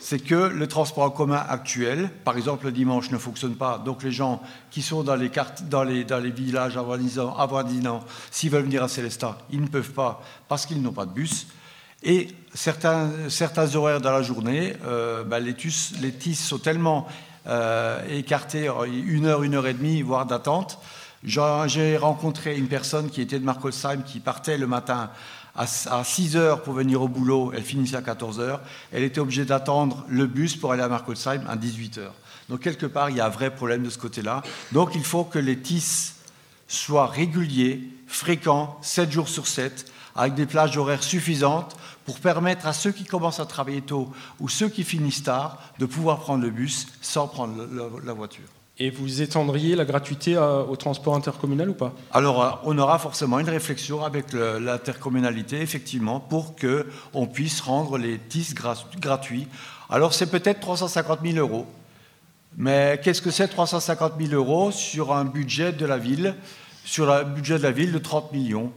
c'est que le transport en commun actuel, par exemple le dimanche, ne fonctionne pas. Donc les gens qui sont dans les, dans les, dans les villages avoisinants, s'ils veulent venir à Célestat, ils ne peuvent pas parce qu'ils n'ont pas de bus. Et certains, certains horaires dans la journée, euh, ben, les, les TIS sont tellement écarté une heure, une heure et demie, voire d'attente. J'ai rencontré une personne qui était de Markolsheim, qui partait le matin à 6 heures pour venir au boulot, elle finissait à 14 heures. Elle était obligée d'attendre le bus pour aller à Markolsheim à 18 heures. Donc quelque part, il y a un vrai problème de ce côté-là. Donc il faut que les TIS soient réguliers, fréquents, 7 jours sur 7, avec des plages horaires suffisantes pour permettre à ceux qui commencent à travailler tôt ou ceux qui finissent tard de pouvoir prendre le bus sans prendre la, voiture. Et vous étendriez la gratuité au transport intercommunal ou pas? Alors, euh, on aura forcément une réflexion avec l'intercommunalité, effectivement, pour qu'on puisse rendre les TIS gratuits. Alors, c'est peut-être 350 000 euros. Mais qu'est-ce que c'est 350 000 euros sur un budget de la ville, sur le budget de la ville de 30 millions?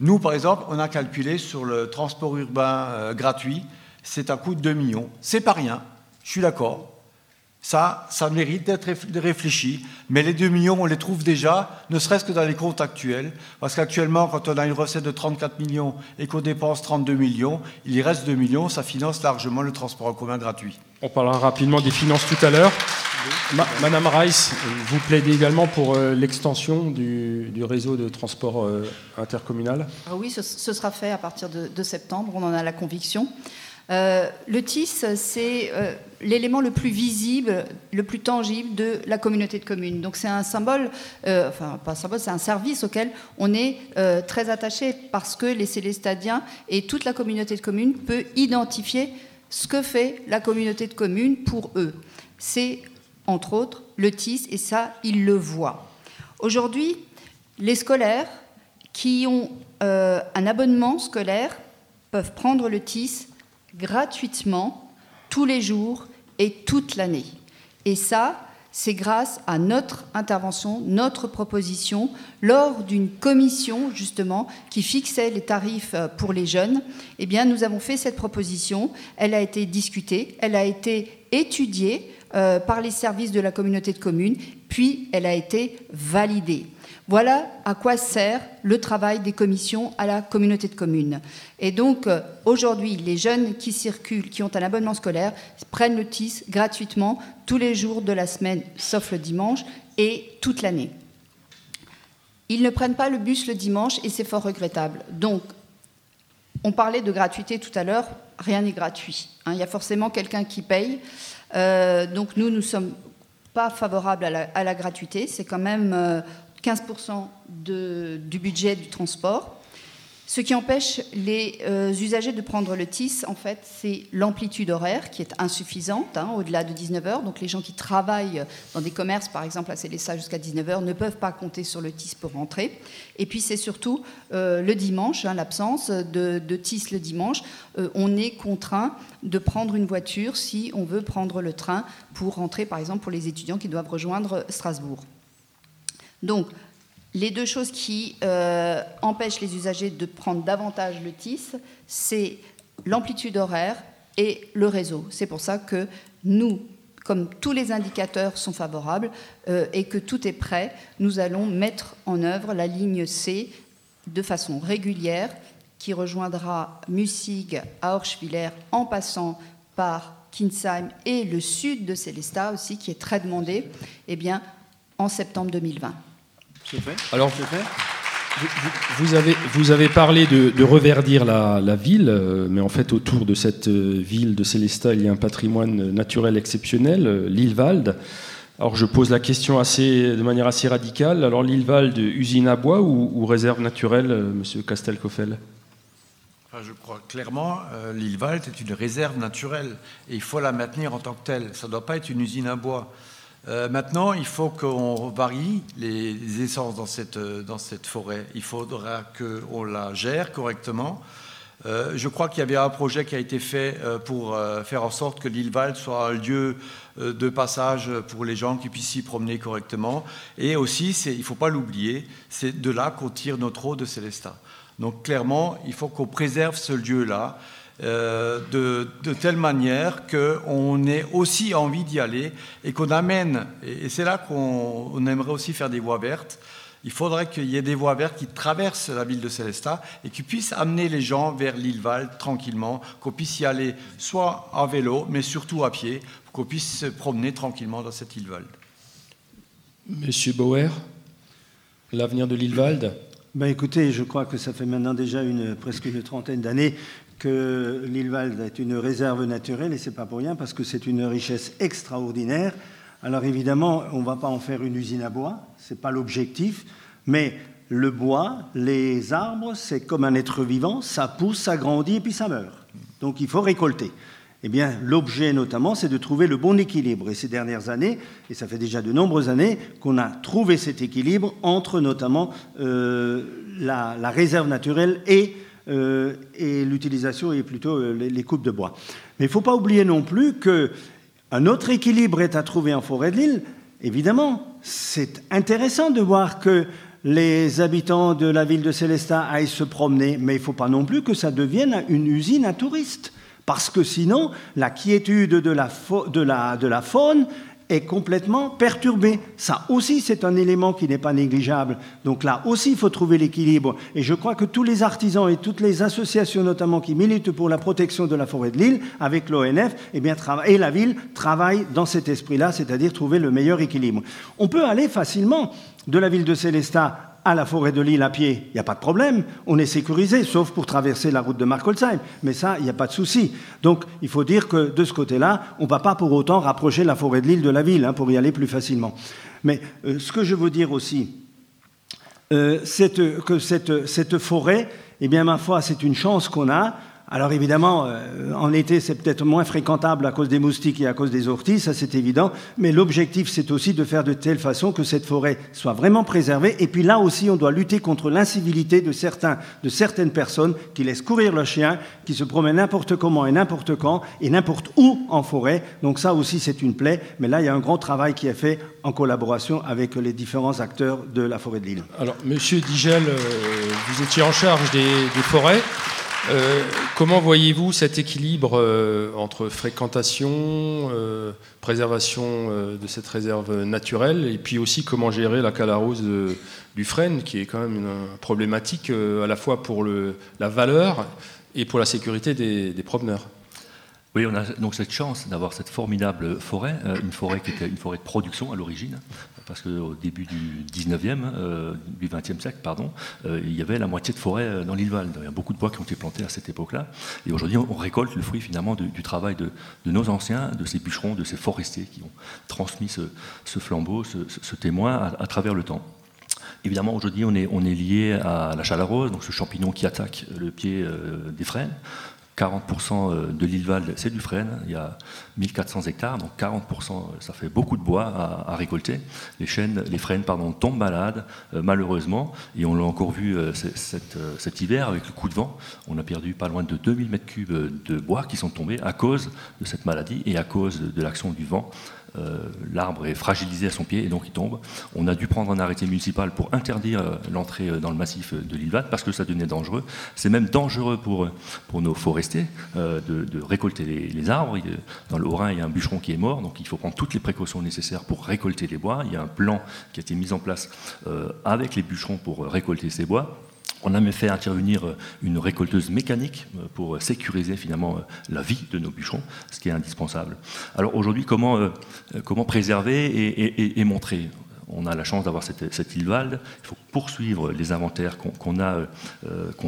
Nous, par exemple, on a calculé sur le transport urbain euh, gratuit, c'est un coût de 2 millions. C'est pas rien, je suis d'accord. Ça, ça mérite d'être réfléchi, mais les 2 millions, on les trouve déjà, ne serait-ce que dans les comptes actuels, parce qu'actuellement, quand on a une recette de 34 millions et qu'on dépense 32 millions, il y reste 2 millions, ça finance largement le transport en commun gratuit. On parlera rapidement des finances tout à l'heure. Madame Rice, vous plaidez également pour euh, l'extension du, réseau de transport euh, intercommunal? Ah Oui, ce, sera fait à partir de, septembre, on en a la conviction. Euh, le TIS, c'est l'élément le plus visible, le plus tangible de la communauté de communes. Donc c'est un symbole, enfin pas un symbole, c'est un service auquel on est très attaché parce que les Célestadiens et toute la communauté de communes peut identifier ce que fait la communauté de communes pour eux. C'est entre autres, le TIS, et ça, ils le voient. Aujourd'hui, les scolaires qui ont euh, un abonnement scolaire peuvent prendre le TIS gratuitement tous les jours et toute l'année. Et ça, c'est grâce à notre intervention, notre proposition, lors d'une commission justement qui fixait les tarifs euh, pour les jeunes. Eh bien, nous avons fait cette proposition. Elle a été discutée, elle a été étudiée euh, par les services de la communauté de communes, puis elle a été validée. Voilà à quoi sert le travail des commissions à la communauté de communes. Et donc, euh, aujourd'hui, les jeunes qui circulent, qui ont un abonnement scolaire, prennent le TIS gratuitement tous les jours de la semaine, sauf le dimanche, et toute l'année. Ils ne prennent pas le bus le dimanche et c'est fort regrettable. Donc, on parlait de gratuité tout à l'heure, rien n'est gratuit. Hein. il y a forcément quelqu'un qui paye. Euh, donc nous, nous ne sommes pas favorables à la, gratuité. C'est quand même 15% euh, du budget du transport. Ce qui empêche les euh, usagers de prendre le TIS, en fait, c'est l'amplitude horaire qui est insuffisante, hein, au-delà de 19 heures. Donc les gens qui travaillent dans des commerces, par exemple à Célessa jusqu'à 19 heures, ne peuvent pas compter sur le TIS pour rentrer. Et puis c'est surtout euh, le dimanche, hein, l'absence de, TIS le dimanche. Euh, on est contraint de prendre une voiture si on veut prendre le train pour rentrer, par exemple, pour les étudiants qui doivent rejoindre Strasbourg. Donc, les deux choses qui euh, empêchent les usagers de prendre davantage le TIS, c'est l'amplitude horaire et le réseau. C'est pour ça que nous, comme tous les indicateurs sont favorables euh, et que tout est prêt, nous allons mettre en œuvre la ligne C de façon régulière qui rejoindra Mussig à Orschwiller en passant par Kinsheim et le sud de Célestat aussi, qui est très demandé, eh bien, en septembre 2020. Alors, vous, avez, vous avez parlé de, reverdir la, ville, euh, mais en fait, autour de cette euh, ville de Célestat, il y a un patrimoine naturel exceptionnel, euh, l'île Valde. Alors je pose la question assez, de manière assez radicale. Alors l'île Valde, usine à bois ou, réserve naturelle, Monsieur Castelcoffel Je crois clairement euh, l'île Valde est une réserve naturelle et il faut la maintenir en tant que telle. Ça ne doit pas être une usine à bois. Euh, maintenant, il faut qu'on varie les, essences dans cette, dans cette forêt. Il faudra qu'on la gère correctement. je crois qu'il y avait un projet qui a été fait pour faire en sorte que l'île Valde soit un lieu euh, de passage pour les gens qui puissent s'y promener correctement. Et aussi, il ne faut pas l'oublier, c'est de là qu'on tire notre eau de Célestat. Donc clairement, il faut qu'on préserve ce lieu-là. Euh, de, telle manière qu'on ait aussi envie d'y aller et qu'on amène, et, c'est là qu'on aimerait aussi faire des voies vertes, il faudrait qu'il y ait des voies vertes qui traversent la ville de Célestat et qui puissent amener les gens vers l'île Val tranquillement, qu'on puisse y aller soit à vélo, mais surtout à pied, qu'on puisse se promener tranquillement dans cette île Valde. Monsieur Bauer, l'avenir de l'île Valde? Ben Écoutez, je crois que ça fait maintenant déjà une, presque une trentaine d'années que l'île Valde est une réserve naturelle, et ce n'est pas pour rien, parce que c'est une richesse extraordinaire. Alors évidemment, on ne va pas en faire une usine à bois, ce n'est pas l'objectif, mais le bois, les arbres, c'est comme un être vivant, ça pousse, ça grandit et puis ça meurt. Donc il faut récolter. Eh bien, l'objet notamment, c'est de trouver le bon équilibre. Et ces dernières années, et ça fait déjà de nombreuses années, qu'on a trouvé cet équilibre entre notamment euh, la, réserve naturelle et, et l'utilisation et plutôt euh, les, coupes de bois. Mais il ne faut pas oublier non plus qu'un autre équilibre est à trouver en forêt de l'île. Évidemment, c'est intéressant de voir que les habitants de la ville de Célestat aillent se promener, mais il ne faut pas non plus que ça devienne une usine à touristes parce que sinon, la quiétude de la, faune est complètement perturbée. Ça aussi, c'est un élément qui n'est pas négligeable. Donc là aussi, il faut trouver l'équilibre. Et je crois que tous les artisans et toutes les associations, notamment qui militent pour la protection de la forêt de l'île, avec l'ONF, eh et la ville, travaillent dans cet esprit-là, c'est-à-dire trouver le meilleur équilibre. On peut aller facilement de la ville de Célestat à la forêt de l'île à pied, il n'y a pas de problème, on est sécurisé, sauf pour traverser la route de Markolsheim. Mais ça, il n'y a pas de souci. Donc, il faut dire que de ce côté-là, on ne va pas pour autant rapprocher la forêt de l'île de la ville, hein, pour y aller plus facilement. Mais euh, ce que je veux dire aussi, euh, c'est que cette, cette forêt, eh bien, ma foi, c'est une chance qu'on a alors évidemment, euh, en été, c'est peut-être moins fréquentable à cause des moustiques et à cause des orties, ça c'est évident, mais l'objectif c'est aussi de faire de telle façon que cette forêt soit vraiment préservée. Et puis là aussi, on doit lutter contre l'incivilité de, certains, de certaines personnes qui laissent courir leurs chiens, qui se promènent n'importe comment et n'importe quand et n'importe où en forêt. Donc ça aussi c'est une plaie, mais là il y a un grand travail qui est fait en collaboration avec les différents acteurs de la forêt de l'île. Alors, Monsieur Digel, euh, vous étiez en charge des forêts. Euh, comment voyez-vous cet équilibre euh, entre fréquentation, euh, préservation de cette réserve naturelle, et puis aussi comment gérer la calarose du frêne, qui est quand même une problématique à la fois pour la valeur et pour la sécurité des promeneurs? Oui, on a donc cette chance d'avoir cette formidable forêt, une forêt qui était une forêt de production à l'origine, parce qu'au début du 19e, euh, du 20e siècle, pardon, euh, il y avait la moitié de forêt euh, dans l'île Val. Il y a beaucoup de bois qui ont été plantés à cette époque-là. Et aujourd'hui, on récolte le fruit finalement du travail de, nos anciens, de ces bûcherons, de ces forestiers qui ont transmis ce, flambeau, ce, témoin à, travers le temps. Évidemment, aujourd'hui, on est, on est, lié à la chalarose, donc ce champignon qui attaque le pied des frênes. 40% euh, de l'île Val, c'est du frêne. Il y a 1400 hectares, donc 40%, euh, ça fait beaucoup de bois à, récolter. Les, chênes, les frênes pardon, tombent malades, euh, malheureusement. Et on l'a encore vu cet, hiver avec le coup de vent. On a perdu pas loin de 2000 mètres cubes de bois qui sont tombés à cause de cette maladie et à cause de l'action du vent euh, l'arbre est fragilisé à son pied et donc il tombe. On a dû prendre un arrêté municipal pour interdire euh, l'entrée euh, dans le massif de l'île parce que ça devenait dangereux. C'est même dangereux pour, pour nos forestiers de, récolter les, arbres. Dans le Haut-Rhin, il y a un bûcheron qui est mort, donc il faut prendre toutes les précautions nécessaires pour récolter les bois. Il y a un plan qui a été mis en place avec les bûcherons pour récolter ces bois. On a même fait intervenir euh, une récolteuse mécanique euh, pour sécuriser finalement euh, la vie de nos bûcherons, ce qui est indispensable. Alors aujourd'hui, comment, comment préserver et, montrer? On a la chance d'avoir cette, cette Ilvalde. Il faut poursuivre les inventaires qu'on euh,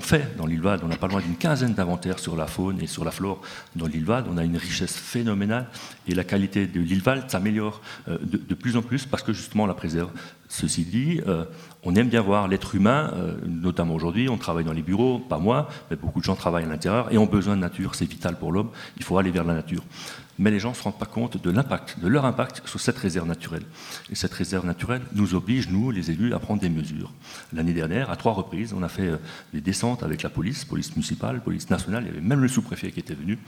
fait dans l'Ilvalde. On n'a pas loin d'une quinzaine d'inventaires sur la faune et sur la flore dans l'Ilvalde. On a une richesse phénoménale et la qualité de l'Ilvalde s'améliore euh, de, plus en plus parce que justement on la préserve. Ceci dit, euh, on aime bien voir l'être humain, euh, notamment aujourd'hui, on travaille dans les bureaux, pas moi, mais beaucoup de gens travaillent à l'intérieur et ont besoin de nature, c'est vital pour l'homme, il faut aller vers la nature mais les gens ne se rendent pas compte de l'impact, de leur impact sur cette réserve naturelle. Et cette réserve naturelle nous oblige, nous, les élus, à prendre des mesures. L'année dernière, à trois reprises, on a fait euh, des descentes avec la police, police municipale, police nationale, il y avait même le sous-préfet qui était venu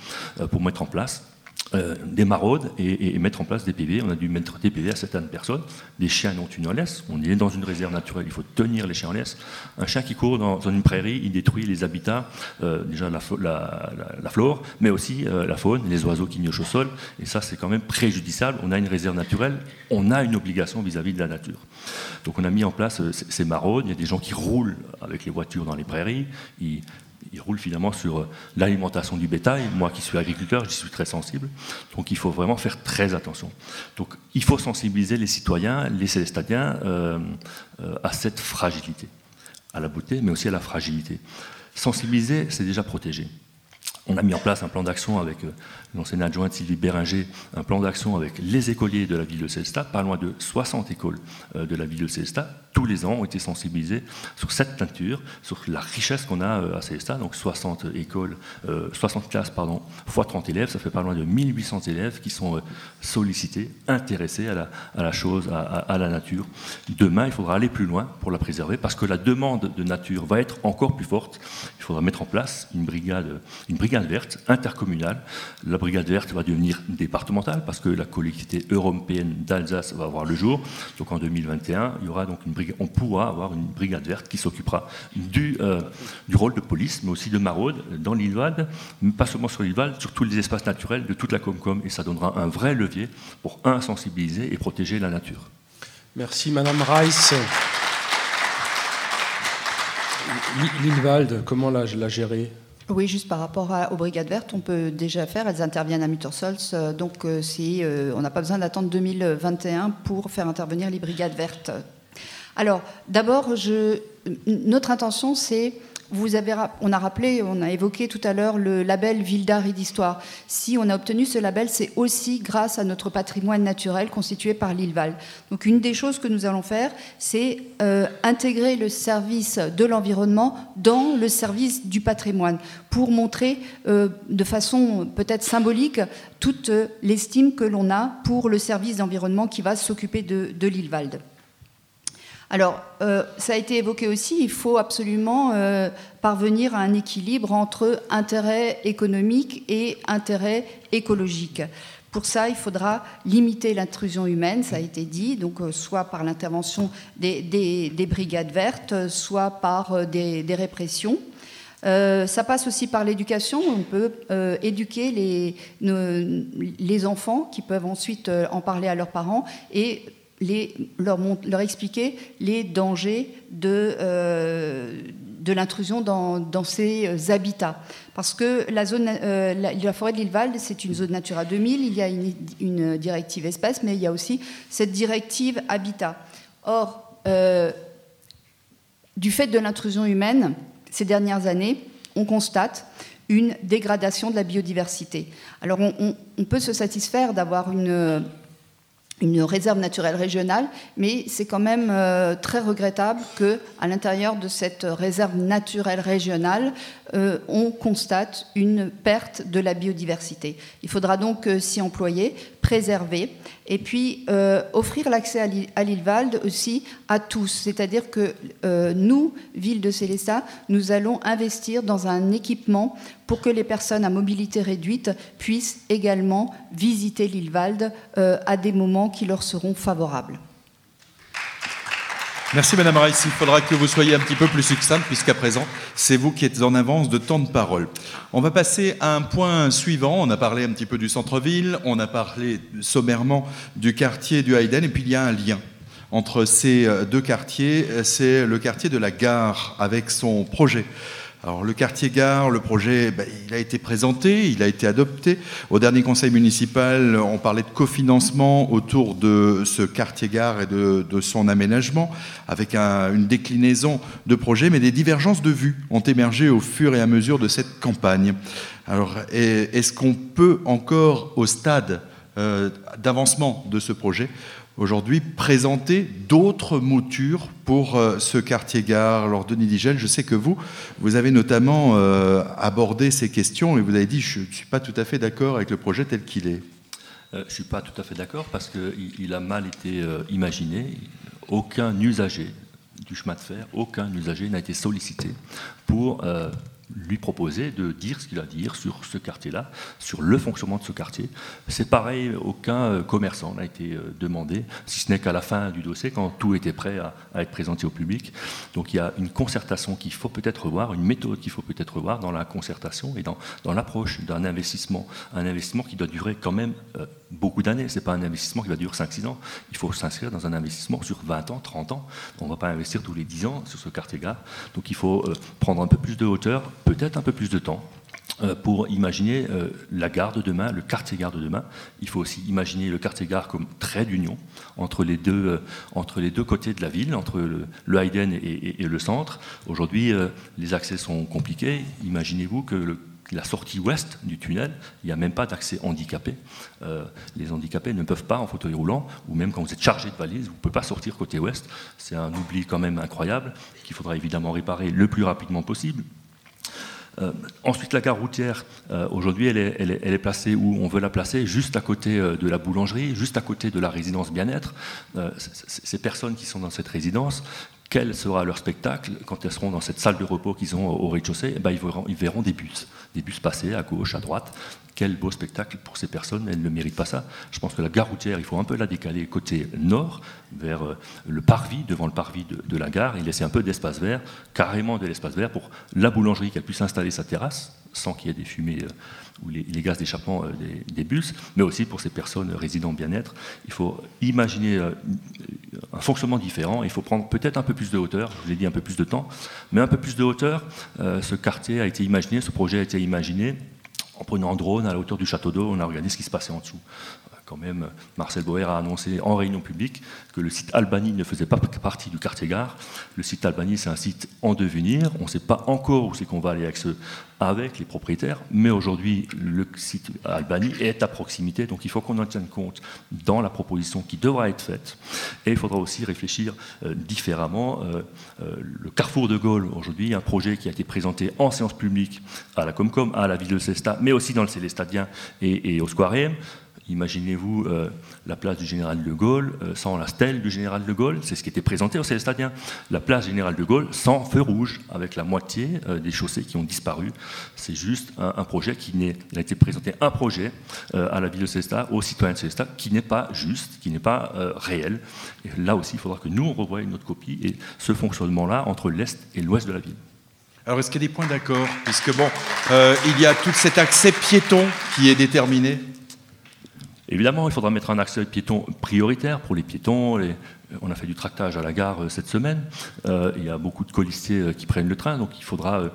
euh, pour mettre en place euh, des maraudes et, et, mettre en place des PV. On a dû mettre des PV à certaines personnes. Des chiens n'ont une laisse. On est dans une réserve naturelle, il faut tenir les chiens en laisse. Un chien qui court dans, une prairie, il détruit les habitats, euh, déjà la, flore, mais aussi euh, la faune, les oiseaux qui niochent au sol. Et ça, c'est quand même préjudiciable. On a une réserve naturelle, on a une obligation vis-à-vis -vis de la nature. Donc on a mis en place ces maraudes. Il y a des gens qui roulent avec les voitures dans les prairies. Il roule finalement sur euh, l'alimentation du bétail. Moi qui suis agriculteur, j'y suis très sensible. Donc il faut vraiment faire très attention. Donc il faut sensibiliser les citoyens, les célestadiens euh, euh, à cette fragilité, à la beauté, mais aussi à la fragilité. Sensibiliser, c'est déjà protéger. On a mis en place un plan d'action avec l'ancienne adjointe Sylvie Béringer, un plan d'action avec les écoliers de la ville de Célestat, pas loin de 60 écoles euh, de la ville de Célestat. Tous les ans ont été sensibilisés sur cette teinture, sur la richesse qu'on a euh, à Célestat. Donc 60 écoles, 60 classes, pardon, fois 30 élèves, ça fait pas loin de 1800 élèves qui sont sollicités, intéressés à la, chose, à, la nature. Demain, il faudra aller plus loin pour la préserver parce que la demande de nature va être encore plus forte. Il faudra mettre en place une brigade, une brigade verte intercommunale. Brigade verte va devenir départementale parce que la collectivité européenne d'Alsace va avoir le jour. Donc en 2021, il y aura donc une brigade, on pourra avoir une brigade verte qui s'occupera du, euh, rôle de police, mais aussi de maraude dans l'île pas seulement sur l'île sur tous les espaces naturels de toute la Comcom. Et ça donnera un vrai levier pour, un, sensibiliser et protéger la nature. Merci Madame Reiss. L'Ilvalde, comment la, la gérer? Oui, juste par rapport aux brigades vertes, on peut déjà faire, elles interviennent à Muttersols, euh, donc euh, euh, on n'a pas besoin d'attendre 2021 pour faire intervenir les brigades vertes. Alors, d'abord, notre intention, c'est vous avez, on a rappelé, on a évoqué tout à l'heure le label Ville et d'histoire. Si on a obtenu ce label, c'est aussi grâce à notre patrimoine naturel constitué par l'île Val. Donc une des choses que nous allons faire, c'est euh, intégrer le service de l'environnement dans le service du patrimoine pour montrer euh, de façon peut-être symbolique toute l'estime que l'on a pour le service d'environnement qui va s'occuper de, de l'île. Alors, euh, ça a été évoqué aussi, il faut absolument euh, parvenir à un équilibre entre intérêt économique et intérêt écologique. Pour ça, il faudra limiter l'intrusion humaine, ça a été dit, donc euh, soit par l'intervention des, des, des, brigades vertes, soit par des, répressions. Ça passe aussi par l'éducation. On peut éduquer les enfants qui peuvent ensuite en parler à leurs parents et leur, expliquer les dangers de, euh, de l'intrusion dans, dans, ces habitats. Parce que la, zone, euh, la, forêt de l'île Valde, c'est une zone Natura 2000, il y a une, directive espèce, mais il y a aussi cette directive habitat. Or, euh, du fait de l'intrusion humaine, ces dernières années, on constate une dégradation de la biodiversité. Alors, on peut se satisfaire d'avoir une une réserve naturelle régionale, mais c'est quand même euh, très regrettable que, à l'intérieur de cette réserve naturelle régionale, euh, on constate une perte de la biodiversité. Il faudra donc euh, s'y employer, préserver, et puis euh, offrir l'accès à l'île Valde aussi à tous. C'est-à-dire que euh, nous, ville de Célestat, nous allons investir dans un équipement pour que les personnes à mobilité réduite puissent également visiter l'île Valde euh, à des moments qui leur seront favorables. Merci Madame Rice. Il faudra que vous soyez un petit peu plus succincte puisqu'à présent, c'est vous qui êtes en avance de temps de parole. On va passer à un point suivant. On a parlé un petit peu du centre-ville, on a parlé sommairement du quartier du Hayden et puis il y a un lien entre ces deux quartiers. C'est le quartier de la gare avec son projet Alors le quartier gare, le projet, ben, il a été présenté, il a été adopté. Au dernier conseil municipal, on parlait de cofinancement autour de ce quartier gare et de, son aménagement, avec une déclinaison de projets, mais des divergences de vues ont émergé au fur et à mesure de cette campagne. Alors est-ce qu'on peut encore, au stade euh, d'avancement de ce projet, aujourd'hui présenter d'autres moutures pour euh, ce quartier-gare. Alors, Denis Digel, je sais que vous, vous avez notamment euh, abordé ces questions et vous avez dit je ne suis pas tout à fait d'accord avec le projet tel qu'il est. Euh, je ne suis pas tout à fait d'accord parce qu'il il a mal été imaginé. Aucun usager du chemin de fer, aucun usager n'a été sollicité pour lui proposer de dire ce qu'il a à dire sur ce quartier-là, sur le fonctionnement de ce quartier. C'est pareil, aucun euh, commerçant n'a été euh, demandé, si ce n'est qu'à la fin du dossier, quand tout était prêt à, être présenté au public. Donc il y a une concertation qu'il faut peut-être revoir, une méthode qu'il faut peut-être revoir dans la concertation et dans, dans l'approche d'un investissement, un investissement qui doit durer quand même euh, beaucoup d'années. Ce n'est pas un investissement qui va durer 5-6 ans. Il faut s'inscrire dans un investissement sur 20 ans, 30 ans. On ne va pas investir tous les 10 ans sur ce quartier-gare. Donc il faut prendre un peu plus de hauteur, peut-être un peu plus de temps euh, pour imaginer euh, la gare de demain, le quartier-gare de demain. Il faut aussi imaginer le quartier-gare comme trait d'union entre, les deux, euh, entre les deux côtés de la ville, entre le, le Hayden et, et, le centre. Aujourd'hui, les accès sont compliqués. Imaginez-vous que le la sortie ouest du tunnel, il n'y a même pas d'accès handicapé. les handicapés ne peuvent pas en fauteuil roulant, ou même quand vous êtes chargé de valise, vous ne pouvez pas sortir côté ouest. C'est un oubli quand même incroyable qu'il faudra évidemment réparer le plus rapidement possible. Euh, ensuite, la gare routière, euh, aujourd'hui, elle est, placée où on veut la placer, juste à côté euh, de la boulangerie, juste à côté de la résidence bien-être. ces personnes qui sont dans cette résidence, quel sera leur spectacle quand elles seront dans cette salle de repos qu'ils ont au rez-de-chaussée? Eh ben, ils, verront, des bus, des bus passer à gauche, à droite. Quel beau spectacle pour ces personnes, elles ne méritent pas ça. Je pense que la gare routière, il faut un peu la décaler côté nord, vers euh, le parvis, devant le parvis de, la gare, et laisser un peu d'espace vert, carrément de l'espace vert pour la boulangerie qu'elle puisse installer sa terrasse, sans qu'il y ait des fumées euh, les, gaz d'échappement euh, des, bus, mais aussi pour ces personnes résidant bien-être. Il faut imaginer un fonctionnement différent, il faut prendre peut-être un peu plus de hauteur, je vous ai dit un peu plus de temps, mais un peu plus de hauteur. ce quartier a été imaginé, ce projet a été imaginé en prenant un drone à la hauteur du château d'eau, on a regardé ce qui se passait en dessous quand même, Marcel Boer a annoncé en réunion publique que le site Albany ne faisait pas partie du quartier gare. Le site Albany, c'est un site en devenir. On ne sait pas encore où c'est qu'on va aller avec, ce, avec les propriétaires, mais aujourd'hui, le site Albany est à proximité, donc il faut qu'on en tienne compte dans la proposition qui devra être faite. Et il faudra aussi réfléchir euh, différemment. Euh, euh, le Carrefour de Gaulle, aujourd'hui, un projet qui a été présenté en séance publique à la Comcom, à la ville de Cesta, mais aussi dans le Célestadien et, et au Square Imaginez-vous euh, la place du général de Gaulle euh, sans la stèle du général de Gaulle, c'est ce qui était présenté au Célestadien. La place général de Gaulle sans feu rouge, avec la moitié euh, des chaussées qui ont disparu. C'est juste un, projet qui n'est, il a été présenté un projet à la ville de Célestat, aux citoyens de Célestat, qui n'est pas juste, qui n'est pas réel. Là aussi, il faudra que nous on notre copie et ce fonctionnement-là entre l'est et l'ouest de la ville. Alors, est-ce qu'il y a des points d'accord? Puisque, bon, il y a tout cet accès piéton qui est déterminé Évidemment, il faudra mettre un accès piéton prioritaire pour les piétons. on a fait du tractage à la gare euh, cette semaine. Euh, il y a beaucoup de colistiers euh, qui prennent le train, donc il faudra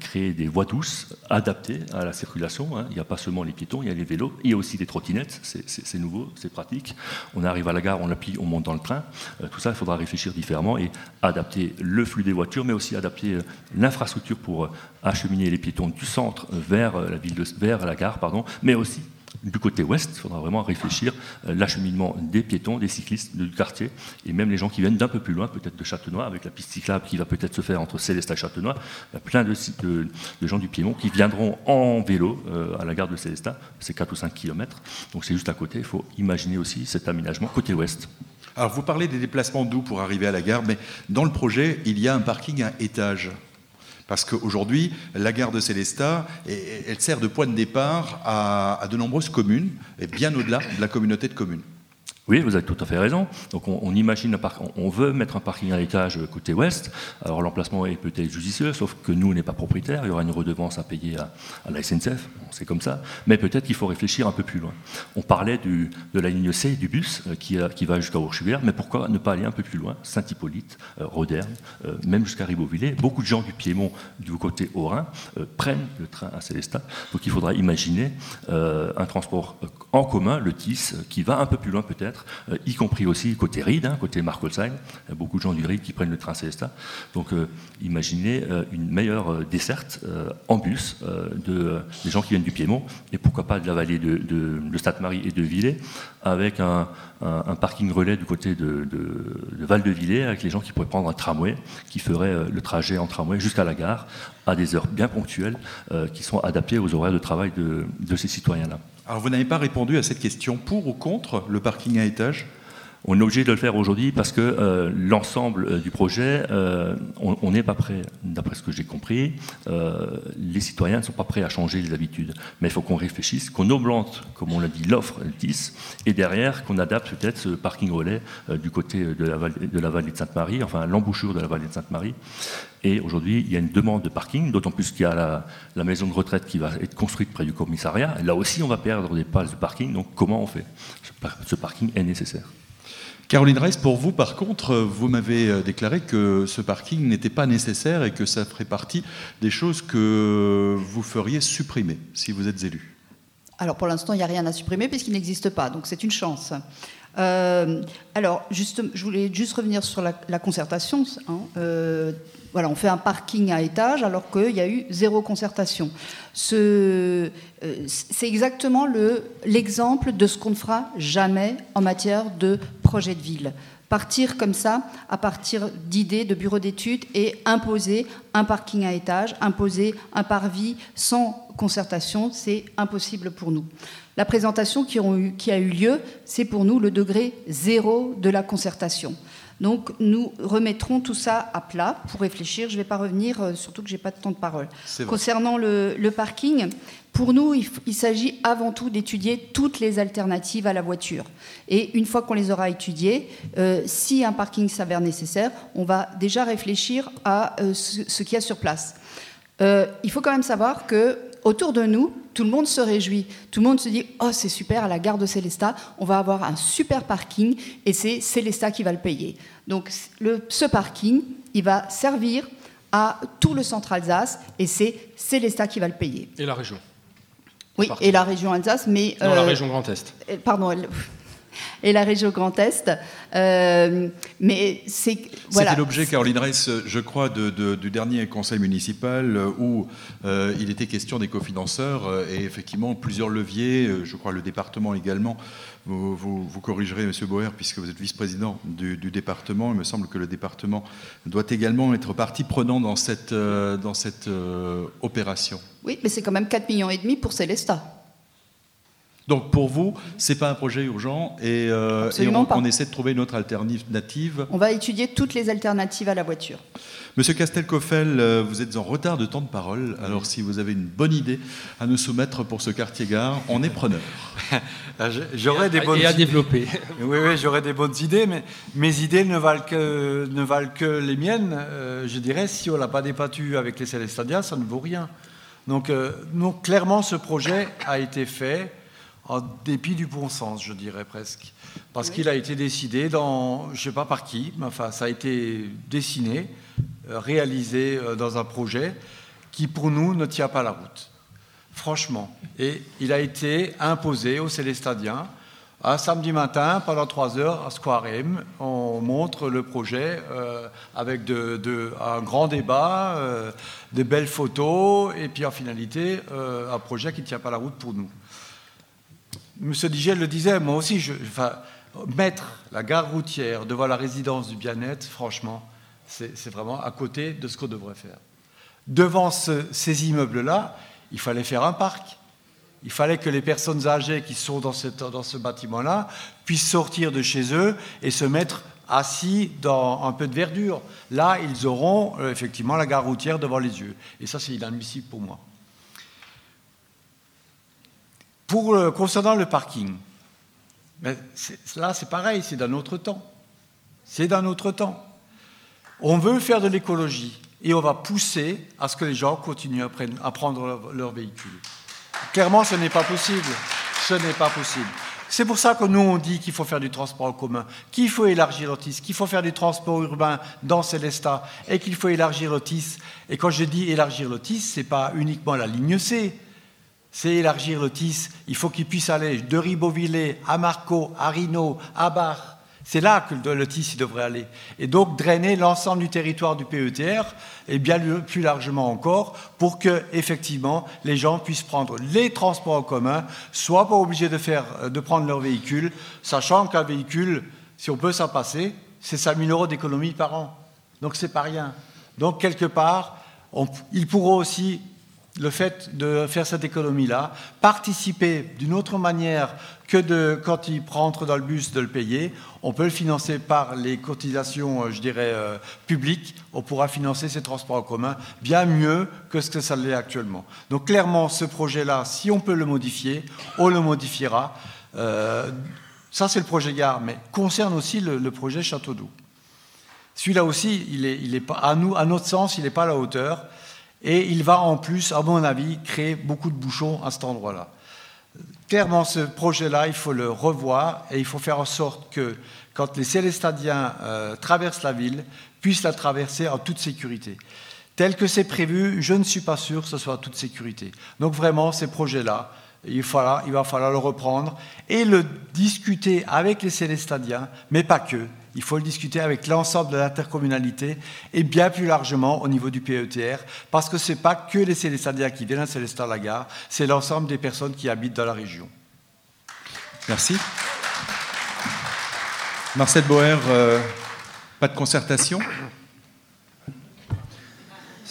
créer des voies douces adaptées à la circulation. Hein. Il n'y a pas seulement les piétons, il y a les vélos, il y a aussi des trottinettes. C'est nouveau, c'est pratique. On arrive à la gare, on appuie, on monte dans le train. tout ça, il faudra réfléchir différemment et adapter le flux des voitures, mais aussi adapter l'infrastructure pour acheminer les piétons du centre vers la ville vers la gare, pardon, mais aussi du côté ouest, il faudra vraiment réfléchir euh, l'acheminement des piétons, des cyclistes du quartier, et même les gens qui viennent d'un peu plus loin, peut-être de Châtenois, avec la piste cyclable qui va peut-être se faire entre Célestat et Châtenois. Il y a plein de, gens du Piémont qui viendront en vélo euh, à la gare de Célestat, c'est 4 ou 5 km, donc c'est juste à côté, il faut imaginer aussi cet aménagement côté ouest. Alors vous parlez des déplacements doux pour arriver à la gare, mais dans le projet, il y a un parking à étage. Parce qu'aujourd'hui, la gare de Célestat, elle sert de point de départ à, de nombreuses communes, et bien au-delà de la communauté de communes. Oui, vous avez tout à fait raison. Donc on, imagine un parc, on, veut mettre un parking à l'étage côté ouest. Alors l'emplacement est peut-être judicieux, sauf que nous, on n'est pas propriétaire. Il y aura une redevance à payer à, la SNCF. c'est comme ça. Mais peut-être qu'il faut réfléchir un peu plus loin. On parlait de la ligne C du bus euh, qui, va jusqu'à Orchevert, mais pourquoi ne pas aller un peu plus loin? Saint-Hippolyte, euh, Roderne, euh, même jusqu'à Ribeauvillé. Beaucoup de gens du Piémont, du côté Haut-Rhin, prennent le train à Célestat. Donc il faudra imaginer un transport en commun, le TIS, qui va un peu plus loin peut-être euh, y compris aussi côté Ried, hein, côté Markolsheim. Il y a beaucoup de gens du Ried qui prennent le train Célestat. Donc euh, imaginez euh, une meilleure desserte en bus de, des gens qui viennent du Piémont, et pourquoi pas de la vallée de, de, Stade-Marie et de Villers, avec un, parking relais du côté de, Val-de-Villers, avec les gens qui pourraient prendre un tramway, qui ferait le trajet en tramway jusqu'à la gare, à des heures bien ponctuelles, qui sont adaptées aux horaires de travail de ces citoyens-là. Alors vous n'avez pas répondu à cette question pour ou contre le parking à étage on est obligé de le faire aujourd'hui parce que euh, l'ensemble euh, du projet, euh, on n'est pas prêt, d'après ce que j'ai compris, les citoyens ne sont pas prêts à changer les habitudes. Mais il faut qu'on réfléchisse, qu'on augmente, comme on l'a dit, l'offre 10, et derrière qu'on adapte peut-être ce parking relais du côté de la, vallée de, la vallée de Sainte-Marie, enfin l'embouchure de la vallée de Sainte-Marie. Et aujourd'hui, il y a une demande de parking, d'autant plus qu'il y a la, maison de retraite qui va être construite près du commissariat. là aussi, on va perdre des places de parking. Donc comment on fait? Ce parking est nécessaire. Caroline Reiss, pour vous, par contre, vous m'avez euh, déclaré que ce parking n'était pas nécessaire et que ça ferait partie des choses que vous feriez supprimer si vous êtes élu. Alors pour l'instant, il n'y a rien à supprimer puisqu'il n'existe pas, donc c'est une chance. Euh, alors, juste, je voulais juste revenir sur la, concertation. Hein. Euh, voilà, on fait un parking à étage alors qu'il y a eu zéro concertation. Euh, c'est exactement l'exemple de ce qu'on ne fera jamais en matière de projet de ville. Partir comme ça, à partir d'idées de bureaux d'études et imposer un parking à étage, imposer un parvis sans concertation, c'est impossible pour nous. La présentation qui, a eu lieu, c'est pour nous le degré zéro de la concertation. Donc nous remettrons tout ça à plat pour réfléchir. Je ne vais pas revenir, euh, surtout que je n'ai pas de temps de parole. Concernant le, parking, pour nous, il, s'agit avant tout d'étudier toutes les alternatives à la voiture. Et une fois qu'on les aura étudiées, euh, si un parking s'avère nécessaire, on va déjà réfléchir à euh, ce, ce qu'il y a sur place. il faut quand même savoir que autour de nous, tout le monde se réjouit. Tout le monde se dit Oh, c'est super, à la gare de Célestat, on va avoir un super parking et c'est Célestat qui va le payer. Donc, ce parking, il va servir à tout le centre Alsace et c'est Célestat qui va le payer. Et la région Oui, et la région Alsace, mais. Non, la euh, région Grand Est. Pardon, et la région Grand Est. Euh, mais c'est voilà. C'était l'objet, Caroline Reiss, je crois, du dernier conseil municipal où euh, il était question des cofinanceurs et effectivement plusieurs leviers, je crois le département également. Vous, vous, corrigerez, Monsieur Boer, puisque vous êtes vice-président du, département. Il me semble que le département doit également être partie prenante dans cette, euh, dans cette opération. Oui, mais c'est quand même 4,5 millions et demi pour Célestat. Donc pour vous, ce n'est pas un projet urgent et, euh, on, essaie de trouver une autre alternative. On va étudier toutes les alternatives à la voiture. Monsieur Castelcoffel, euh, vous êtes en retard de temps de parole. Alors si vous avez une bonne idée à nous soumettre pour ce quartier-gare, on est preneur. [LAUGHS] Ah, j'aurais des bonnes et à développer. [LAUGHS] Oui, oui, j'aurais des bonnes idées, mais mes idées ne valent que, ne valent que les miennes. Euh, je dirais, si on l'a pas débattu avec les Célestadiens, ça ne vaut rien. Donc, donc clairement, ce projet a été fait en dépit du bon sens, je dirais presque. Parce qu'il a été décidé dans, je ne sais pas par qui, mais enfin, ça a été dessiné, euh, réalisé euh, dans un projet qui, pour nous, ne tient pas la route. Franchement. Et il a été imposé aux Célestadiens. Un samedi matin, pendant trois heures, à Square M, on montre le projet euh, avec de, un grand débat, de belles photos, et puis en finalité, un projet qui ne tient pas la route pour nous. M. Digel le disait, moi aussi, je, mettre la gare routière devant la résidence du bien-être, franchement, c'est vraiment à côté de ce qu'on devrait faire. Devant ces immeubles-là, il fallait faire un parc. Il fallait que les personnes âgées qui sont dans, dans ce bâtiment-là puissent sortir de chez eux et se mettre assis dans un peu de verdure. Là, ils auront euh, effectivement la gare routière devant les yeux. Et ça, c'est inadmissible pour moi. Concernant le parking, là, c'est pareil, c'est d'un autre temps. C'est d'un autre temps. On veut faire de l'écologie et on va pousser à ce que les gens continuent à prendre leur, leur véhicule. Clairement, ce n'est pas possible. Ce n'est pas possible. C'est pour ça que nous, on dit qu'il faut faire du transport en commun, qu'il faut élargir l'OTIS, qu'il faut faire du transport urbain dans Célestat et qu'il faut élargir l'OTIS. Et quand je dis élargir l'OTIS, ce n'est pas uniquement la ligne C, c'est élargir l'OTIS. Il faut qu'il puisse aller de Ribeauvillé à Marco, à Rino, à Bar, c'est là que le TIS devrait aller. Et donc drainer l'ensemble du territoire du PETR et bien plus largement encore pour que effectivement les gens puissent prendre les transports en commun, soit pas obligés de, faire, de prendre leur véhicule, sachant qu'un véhicule, si on peut s'en passer, c'est 5 000 euros d'économie par an. Donc c'est pas rien. Donc quelque part, ils pourront aussi le fait de faire cette économie-là, participer d'une autre manière que de, quand il rentre dans le bus, de le payer. On peut le financer par les cotisations, euh, je dirais, euh, publiques. On pourra financer ces transports en commun bien mieux que ce que ça l'est actuellement. Donc clairement, ce projet-là, si on peut le modifier, on le modifiera. Euh, ça, c'est le projet gare, mais concerne aussi le, projet Château d'Eau. Celui-là aussi, il est, à notre sens, il n'est pas à la hauteur. Et il va en plus, à mon avis, créer beaucoup de bouchons à cet endroit-là. Clairement, ce projet-là, il faut le revoir et il faut faire en sorte que, quand les Célestadiens euh, traversent la ville, puissent la traverser en toute sécurité. Tel que c'est prévu, je ne suis pas sûr que ce soit en toute sécurité. Donc vraiment, ces projets-là, il, il va falloir le reprendre et le discuter avec les Célestadiens, mais pas que, il faut le discuter avec l'ensemble de l'intercommunalité et bien plus largement au niveau du PETR, parce que ce n'est pas que les Célestadiens qui viennent à Célestat-la-Gare, c'est l'ensemble des personnes qui habitent dans la région. Merci. Marcel Boer, euh, pas de concertation?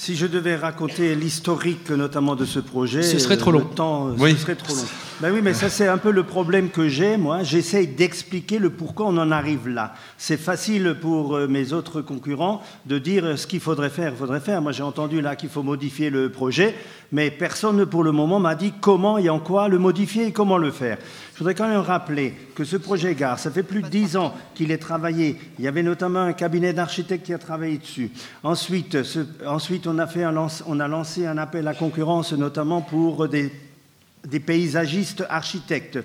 Si je devais raconter l'historique notamment de ce projet, ce serait trop long. Temps, oui. Ce serait trop long. Ben oui, mais ça c'est un peu le problème que j'ai. Moi, j'essaye d'expliquer le pourquoi on en arrive là. C'est facile pour euh, mes autres concurrents de dire euh, ce qu'il faudrait faire. Faudrait faire. Moi, j'ai entendu là qu'il faut modifier le projet, mais personne pour le moment m'a dit comment et en quoi le modifier et comment le faire. Je voudrais quand même rappeler que ce projet gare, ça fait plus de dix ans qu'il est travaillé. Il y avait notamment un cabinet d'architectes qui a travaillé dessus. Ensuite, ensuite on, on a lancé un appel à concurrence, notamment pour des, des paysagistes architectes.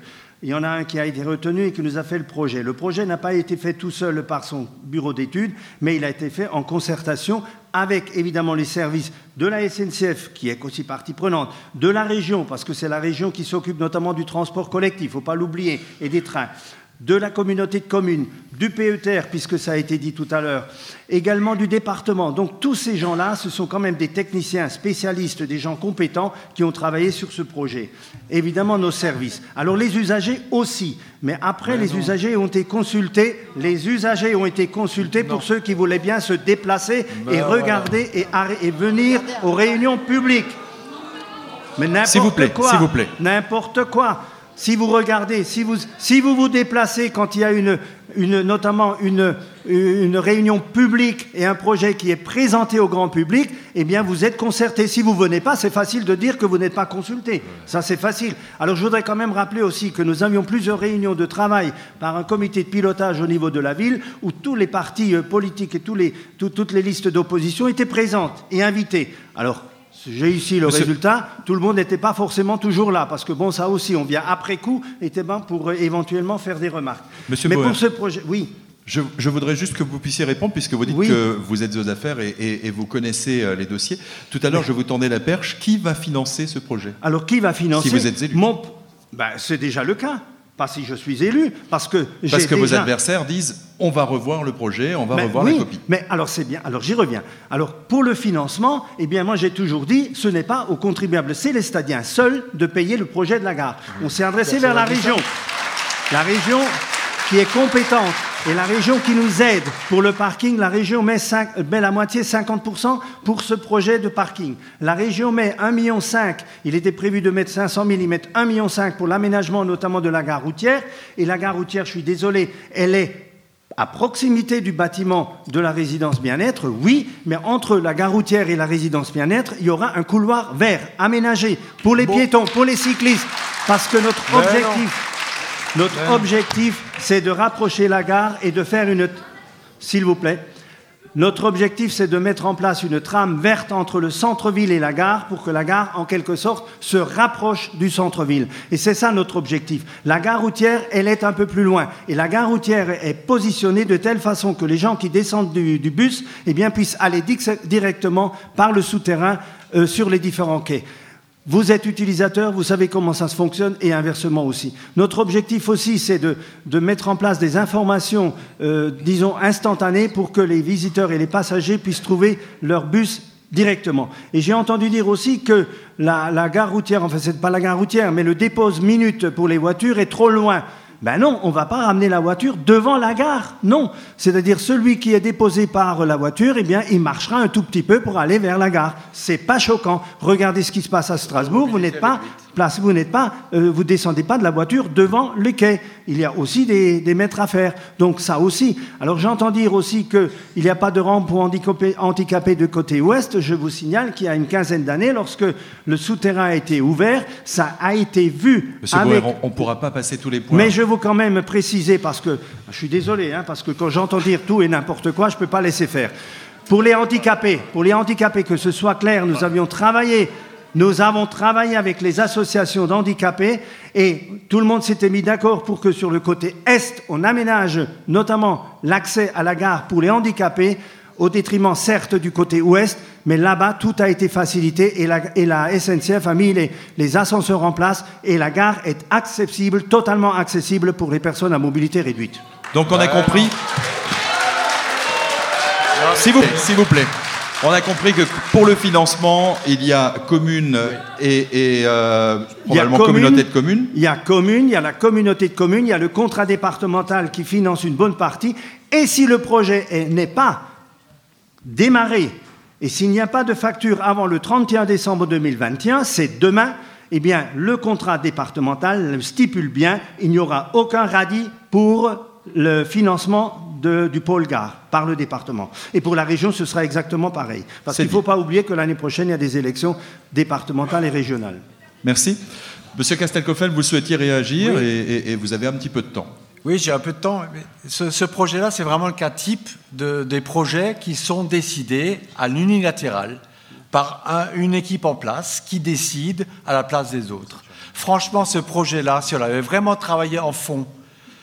Il y en a un qui a été retenu et qui nous a fait le projet. Le projet n'a pas été fait tout seul par son bureau d'études, mais il a été fait en concertation avec évidemment les services de la SNCF, qui est aussi partie prenante, de la région, parce que c'est la région qui s'occupe notamment du transport collectif, il ne faut pas l'oublier, et des trains, de la communauté de communes, du PETR, puisque ça a été dit tout à l'heure, également du département. Donc tous ces gens-là, ce sont quand même des techniciens spécialistes, des gens compétents qui ont travaillé sur ce projet. Évidemment, nos services. Alors les usagers aussi. Mais après, les usagers ont été consultés. Les usagers ont été consultés pour ceux qui voulaient bien se déplacer et ben regarder et, et venir aux réunions publiques. Mais n'importe vous plaît, quoi. S'il vous plaît. N'importe quoi. Si vous regardez, si vous, vous déplacez quand il y a notamment une, une réunion publique et un projet qui est présenté au grand public, eh bien vous êtes concerté. Si vous venez pas, c'est facile de dire que vous n'êtes pas consulté. Ça c'est facile. Alors je voudrais quand même rappeler aussi que nous avions plusieurs réunions de travail par un comité de pilotage au niveau de la ville où tous les partis euh, politiques et toutes les listes d'opposition étaient présentes et invitées. Alors j'ai ici le résultat. Tout le monde n'était pas forcément toujours là, parce que bon, ça aussi, on vient après coup, était bien pour euh, éventuellement faire des remarques. Monsieur Mais pour ce projet, oui. Je, voudrais juste que vous puissiez répondre, puisque vous dites que vous êtes aux affaires et, vous connaissez euh, les dossiers. Tout à l'heure, je vous tendais la perche. Qui va financer ce projet? Alors, qui va financer Si vous êtes élu. Ben, c'est déjà le cas. Pas si je suis élu, parce que Parce que vos adversaires disent on va revoir le projet, on va revoir la copie. Mais alors c'est bien, alors j'y reviens. Alors pour le financement, eh bien moi j'ai toujours dit ce n'est pas aux contribuables célestadiens seuls de payer le projet de la gare. On s'est adressé vers la région. La région qui est compétente et la région qui nous aide pour le parking, la région met, la moitié, 50% pour ce projet de parking. La région met 1,5 million. Il était prévu de mettre 500 000, ils mettent 1,5 million pour l'aménagement notamment de la gare routière. Et la gare routière, je suis désolé, elle est à proximité du bâtiment de la résidence bien-être, oui, mais entre la gare routière et la résidence bien-être, il y aura un couloir vert aménagé pour les piétons, pour les cyclistes, parce que notre objectif... Notre objectif, c'est de rapprocher la gare et de faire une... S'il vous plaît. Notre objectif, c'est de mettre en place une trame verte entre le centre-ville et la gare pour que la gare, en quelque sorte, se rapproche du centre-ville. Et c'est ça notre objectif. La gare routière, elle est un peu plus loin. Et la gare routière est positionnée de telle façon que les gens qui descendent du, bus eh bien, puissent aller directement par le souterrain euh, sur les différents quais. Vous êtes utilisateur, vous savez comment ça se fonctionne et inversement aussi. Notre objectif aussi, c'est de, mettre en place des informations, euh, disons, instantanées pour que les visiteurs et les passagers puissent trouver leur bus directement. Et j'ai entendu dire aussi que la, gare routière, enfin, c'est pas la gare routière, mais le dépose minute pour les voitures est trop loin. Ben non, on ne va pas ramener la voiture devant la gare. Non. C'est-à-dire celui qui est déposé par la voiture, eh bien, il marchera un tout petit peu pour aller vers la gare. C'est pas choquant. Regardez ce qui se passe à Strasbourg. Vous n'êtes pas place, vous n'êtes pas, euh, vous descendez pas de la voiture devant le quai. Il y a aussi des, des mètres à faire. Donc ça aussi. Alors j'entends dire aussi qu'il n'y a pas de rampe pour handicapés, handicapés de côté ouest. Je vous signale qu'il y a une quinzaine d'années, lorsque le souterrain a été ouvert, ça a été vu. Monsieur avec... on ne pourra pas passer tous les points. Mais je veux quand même préciser parce que je suis désolé, hein, parce que quand j'entends dire tout et n'importe quoi, je ne peux pas laisser faire. Pour les handicapés, pour les handicapés, que ce soit clair, nous avions travaillé nous avons travaillé avec les associations d'handicapés et tout le monde s'était mis d'accord pour que sur le côté est, on aménage notamment l'accès à la gare pour les handicapés, au détriment certes du côté ouest, mais là-bas, tout a été facilité et la, SNCF a mis les, ascenseurs en place et la gare est accessible, totalement accessible pour les personnes à mobilité réduite. Donc on a compris. S'il vous plaît. On a compris que pour le financement, il y a commune et, euh, probablement communauté de communes. Il y a commune, il y a la communauté de communes, il y a le contrat départemental qui finance une bonne partie. Et si le projet n'est pas démarré et s'il n'y a pas de facture avant le 31 décembre 2021, c'est demain, eh bien, le contrat départemental stipule bien, il n'y aura aucun radis pour le financement du pôle gare par le département. Et pour la région, ce sera exactement pareil. Parce qu'il ne faut pas oublier que l'année prochaine, il y a des élections départementales et régionales. Merci. Monsieur Castelcoffel, vous souhaitiez réagir et, vous avez un petit peu de temps. Oui, j'ai un peu de temps. Ce, projet-là, c'est vraiment le cas type des projets qui sont décidés à l'unilatéral par une équipe en place qui décide à la place des autres. Franchement, ce projet-là, si on avait vraiment travaillé en fond,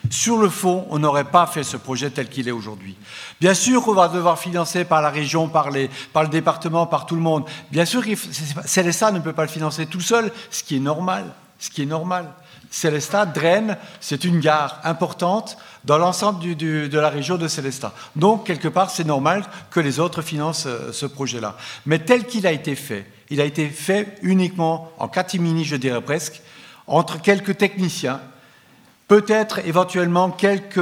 sur le fond, on n'aurait pas fait ce projet tel qu'il est aujourd'hui. Bien sûr qu'on va devoir financer par la région, par, le département, par tout le monde. Bien sûr, Célestat ne peut pas le financer tout seul, ce qui est normal. Ce qui est normal. Célestat, draine, c'est une gare importante dans l'ensemble de la région de Célestat. Donc, quelque part, c'est normal que les autres financent euh, ce projet-là. Mais tel qu'il a été fait, il a été fait uniquement en catimini, je dirais presque, entre quelques techniciens peut-être éventuellement quelques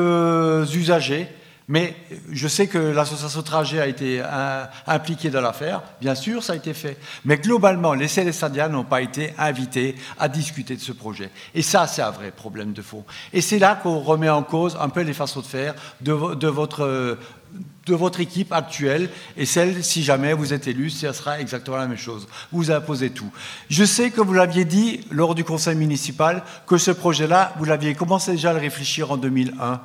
usagers, mais je sais que l'association Trajet a été euh, impliquée dans l'affaire, bien sûr, ça a été fait. Mais globalement, les Célestadiens n'ont pas été invités à discuter de ce projet. Et ça, c'est un vrai problème de fond. Et c'est là qu'on remet en cause un peu les façons de faire de, de votre de votre équipe actuelle et celle, si jamais vous êtes élu, ce sera exactement la même chose. Vous imposez tout. Je sais que vous l'aviez dit lors du conseil municipal que ce projet-là, vous l'aviez commencé déjà à le réfléchir en 2001.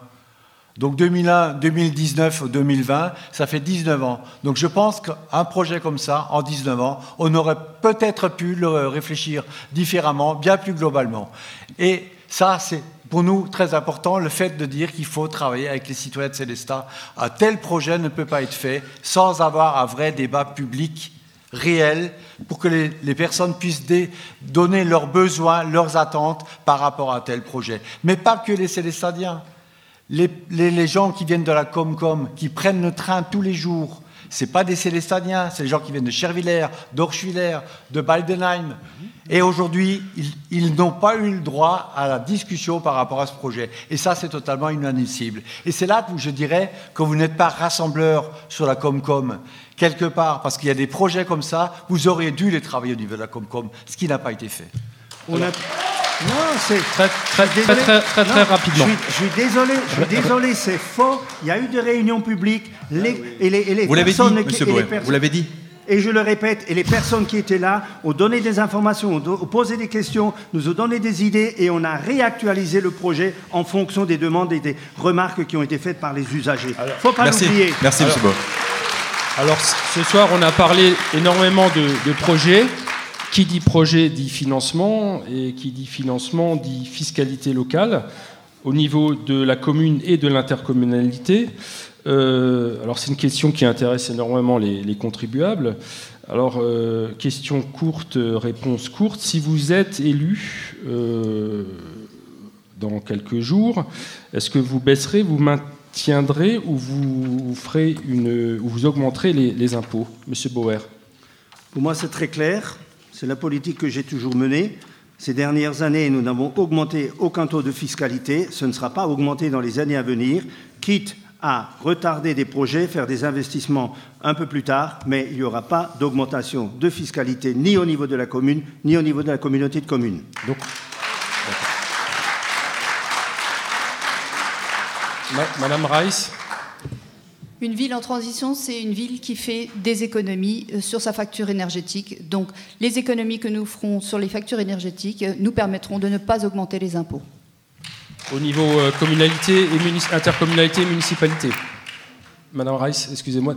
Donc 2001, 2019, 2020, ça fait 19 ans. Donc je pense qu'un projet comme ça, en 19 ans, on aurait peut-être pu le réfléchir différemment, bien plus globalement. Et ça, c'est pour nous très important le fait de dire qu'il faut travailler avec les citoyens de Célestat. Un tel projet ne peut pas être fait sans avoir un vrai débat public réel pour que les, personnes puissent donner leurs besoins, leurs attentes par rapport à tel projet. Mais pas que les Célestadiens. Les, les, gens qui viennent de la Comcom, qui prennent le train tous les jours, ce pas des Célestadiens, c'est les gens qui viennent de Chervillers, d'Orschwiller, de Baldenheim. Et aujourd'hui, ils, n'ont pas eu le droit à la discussion par rapport à ce projet. Et ça, c'est totalement inadmissible. Et c'est là que je dirais que vous n'êtes pas rassembleur sur la Comcom. Quelque part, parce qu'il y a des projets comme ça, vous auriez dû les travailler au niveau de la Comcom, ce qui n'a pas été fait. On a... Non, c'est très très très, très, très, rapidement. Je suis, désolé, je suis désolé, c'est faux. Il y a eu des réunions publiques les, et les, vous l'avez dit, Monsieur Boer, vous l'avez dit. et je le répète, et les personnes qui étaient là ont donné des informations, ont posé des questions, nous ont donné des idées et on a réactualisé le projet en fonction des demandes et des remarques qui ont été faites par les usagers. Il ne faut pas l'oublier. Merci, M. Beau. Alors, ce soir, on a parlé énormément de, de projets. Qui dit projet dit financement, et qui dit financement dit fiscalité locale au niveau de la commune et de l'intercommunalité. Euh, alors c'est une question qui intéresse énormément les, contribuables. Alors euh, question courte, réponse courte. Si vous êtes élu euh, dans quelques jours, est-ce que vous baisserez, vous maintiendrez ou vous augmenterez les impôts, Monsieur Bauer Pour moi, c'est très clair. C'est la politique que j'ai toujours menée. Ces dernières années, nous n'avons augmenté aucun taux de fiscalité. Ce ne sera pas augmenté dans les années à venir, quitte à retarder des projets, faire des investissements un peu plus tard, mais il n'y aura pas d'augmentation de fiscalité ni au niveau de la commune, ni au niveau de la communauté de communes. Madame Rice une ville en transition, c'est une ville qui fait des économies euh, sur sa facture énergétique. Donc les économies que nous ferons sur les factures énergétiques euh, nous permettront de ne pas augmenter les impôts au niveau euh, communalité et intercommunalité et municipalité. Madame Rice, excusez-moi,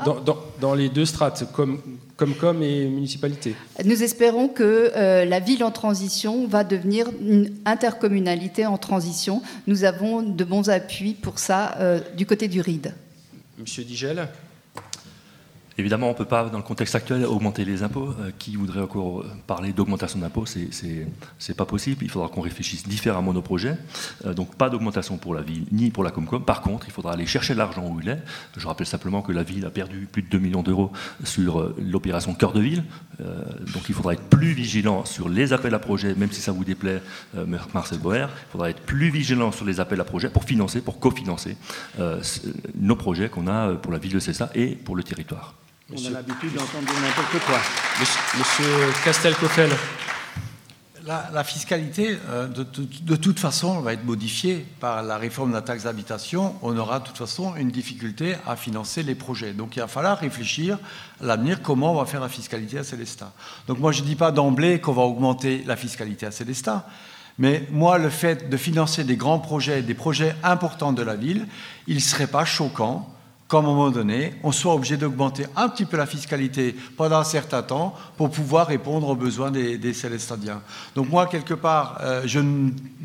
dans, les deux strates, comme, comme et municipalité. Nous espérons que euh, la ville en transition va devenir une intercommunalité en transition. Nous avons de bons appuis pour ça euh, du côté du RID. Monsieur Digel Évidemment, on ne peut pas, dans le contexte actuel, augmenter les impôts. Euh, qui voudrait encore euh, parler d'augmentation d'impôts C'est n'est pas possible. Il faudra qu'on réfléchisse différemment nos projets. Euh, donc, pas d'augmentation pour la ville ni pour la Comcom. Par contre, il faudra aller chercher l'argent où il est. Je rappelle simplement que la ville a perdu plus de 2 millions d'euros sur l'opération Cœur de Ville. donc, il faudra être plus vigilant sur les appels à projets, même si ça vous déplaît, Marcel Boer. Il faudra être plus vigilant sur les appels à projets pour financer, pour cofinancer nos projets qu'on a pour la ville de Cessa et pour le territoire. On a l'habitude d'entendre n'importe quoi. Monsieur, Castelcoffel. La, fiscalité, euh, de, toute façon, va être modifiée par la réforme de la taxe d'habitation. On aura de toute façon une difficulté à financer les projets. Donc il va falloir réfléchir à l'avenir comment on va faire la fiscalité à Célestat. Donc moi je ne dis pas d'emblée qu'on va augmenter la fiscalité à Célestat. Mais moi, le fait de financer des grands projets, des projets importants de la ville, il ne serait pas choquant qu'à un moment donné, on soit obligé d'augmenter un petit peu la fiscalité pendant un certain temps pour pouvoir répondre aux besoins des, des Célestadiens. Donc moi, quelque part, euh, je,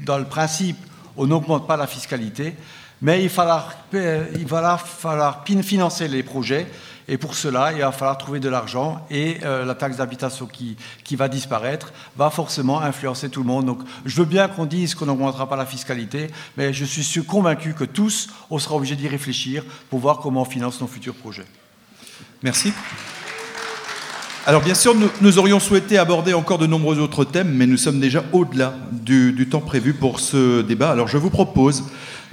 dans le principe, on n'augmente pas la fiscalité, mais il falloir, il va falloir financer les projets et pour cela, il va falloir trouver de l'argent et euh, la taxe d'habitation qui, qui, va disparaître va forcément influencer tout le monde. Donc je veux bien qu'on dise qu'on n'augmentera pas la fiscalité, mais je suis convaincu que tous, on sera obligé d'y réfléchir pour voir comment on finance nos futurs projets. Merci. Alors bien sûr, nous, aurions souhaité aborder encore de nombreux autres thèmes, mais nous sommes déjà au-delà du, temps prévu pour ce débat. Alors je vous propose,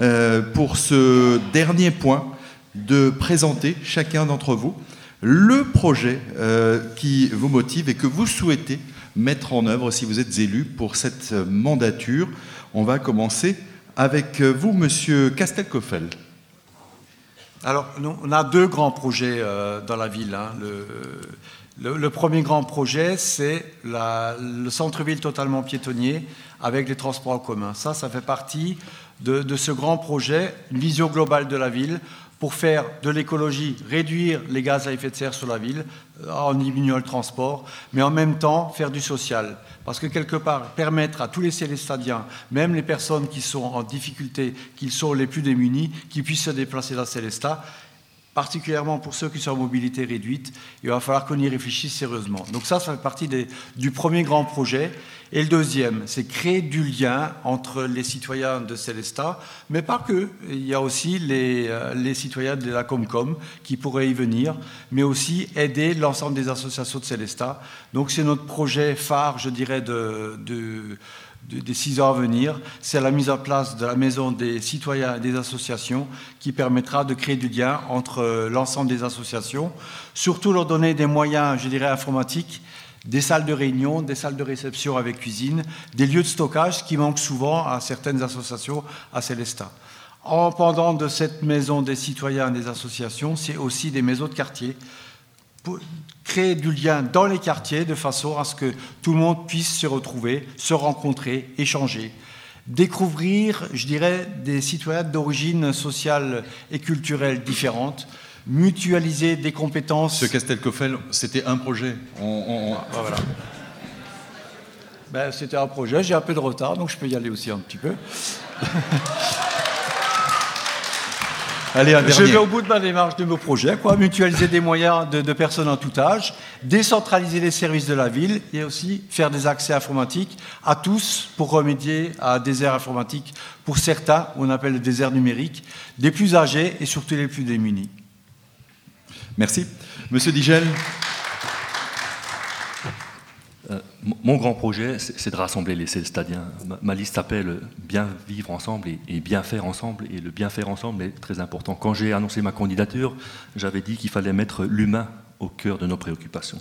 euh, pour ce dernier point, de présenter chacun d'entre vous le projet euh, qui vous motive et que vous souhaitez mettre en œuvre si vous êtes élu pour cette mandature. On va commencer avec vous, Monsieur Castelcoffel. Alors, on a deux grands projets euh, dans la ville. Hein. Le, premier grand projet, c'est le centre-ville totalement piétonnier avec les transports en commun. Ça, ça fait partie de, ce grand projet, une vision globale de la ville pour faire de l'écologie, réduire les gaz à effet de serre sur la ville, euh, en diminuant le transport, mais en même temps faire du social. Parce que quelque part, permettre à tous les Célestadiens, même les personnes qui sont en difficulté, qui sont les plus démunis, qui puissent se déplacer dans Célestat, particulièrement pour ceux qui sont en mobilité réduite, il va falloir qu'on y réfléchisse sérieusement. Donc ça, ça fait partie du premier grand projet. Et le deuxième, c'est créer du lien entre les citoyens de Célestat, mais pas que. Il y a aussi les, euh, les citoyens de la Comcom qui pourraient y venir, mais aussi aider l'ensemble des associations de Célestat. Donc c'est notre projet phare, je dirais, de des six ans à venir, c'est la mise en place de la maison des citoyens et des associations qui permettra de créer du lien entre euh, l'ensemble des associations, surtout leur donner des moyens, je dirais, informatiques, des salles de réunion, des salles de réception avec cuisine, des lieux de stockage qui manquent souvent à certaines associations à Célestat. En pendant de cette maison des citoyens et des associations, c'est aussi des maisons de quartier créer du lien dans les quartiers de façon à ce que tout le monde puisse se retrouver, se rencontrer, échanger, découvrir, je dirais, des citoyens d'origine sociale et culturelle différentes, mutualiser des compétences. Ce Castelcoffel, c'était un projet. On, ah, bah voilà. ben, c'était un projet, j'ai un peu de retard, donc je peux y aller aussi un petit peu. [LAUGHS] Allez, un Je vais au bout de ma démarche de mon projet, quoi, mutualiser des moyens de, personnes en tout âge, décentraliser les services de la ville et aussi faire des accès informatiques à tous pour remédier à des aires informatiques pour certains, on appelle le désert numérique, des plus âgés et surtout les plus démunis. Merci. Monsieur Digel euh, mon grand projet, c'est de rassembler les Célestadiens. Ma, ma, liste s'appelle Bien vivre ensemble et, bien faire ensemble. Et le bien faire ensemble est très important. Quand j'ai annoncé ma candidature, j'avais dit qu'il fallait mettre l'humain au cœur de nos préoccupations.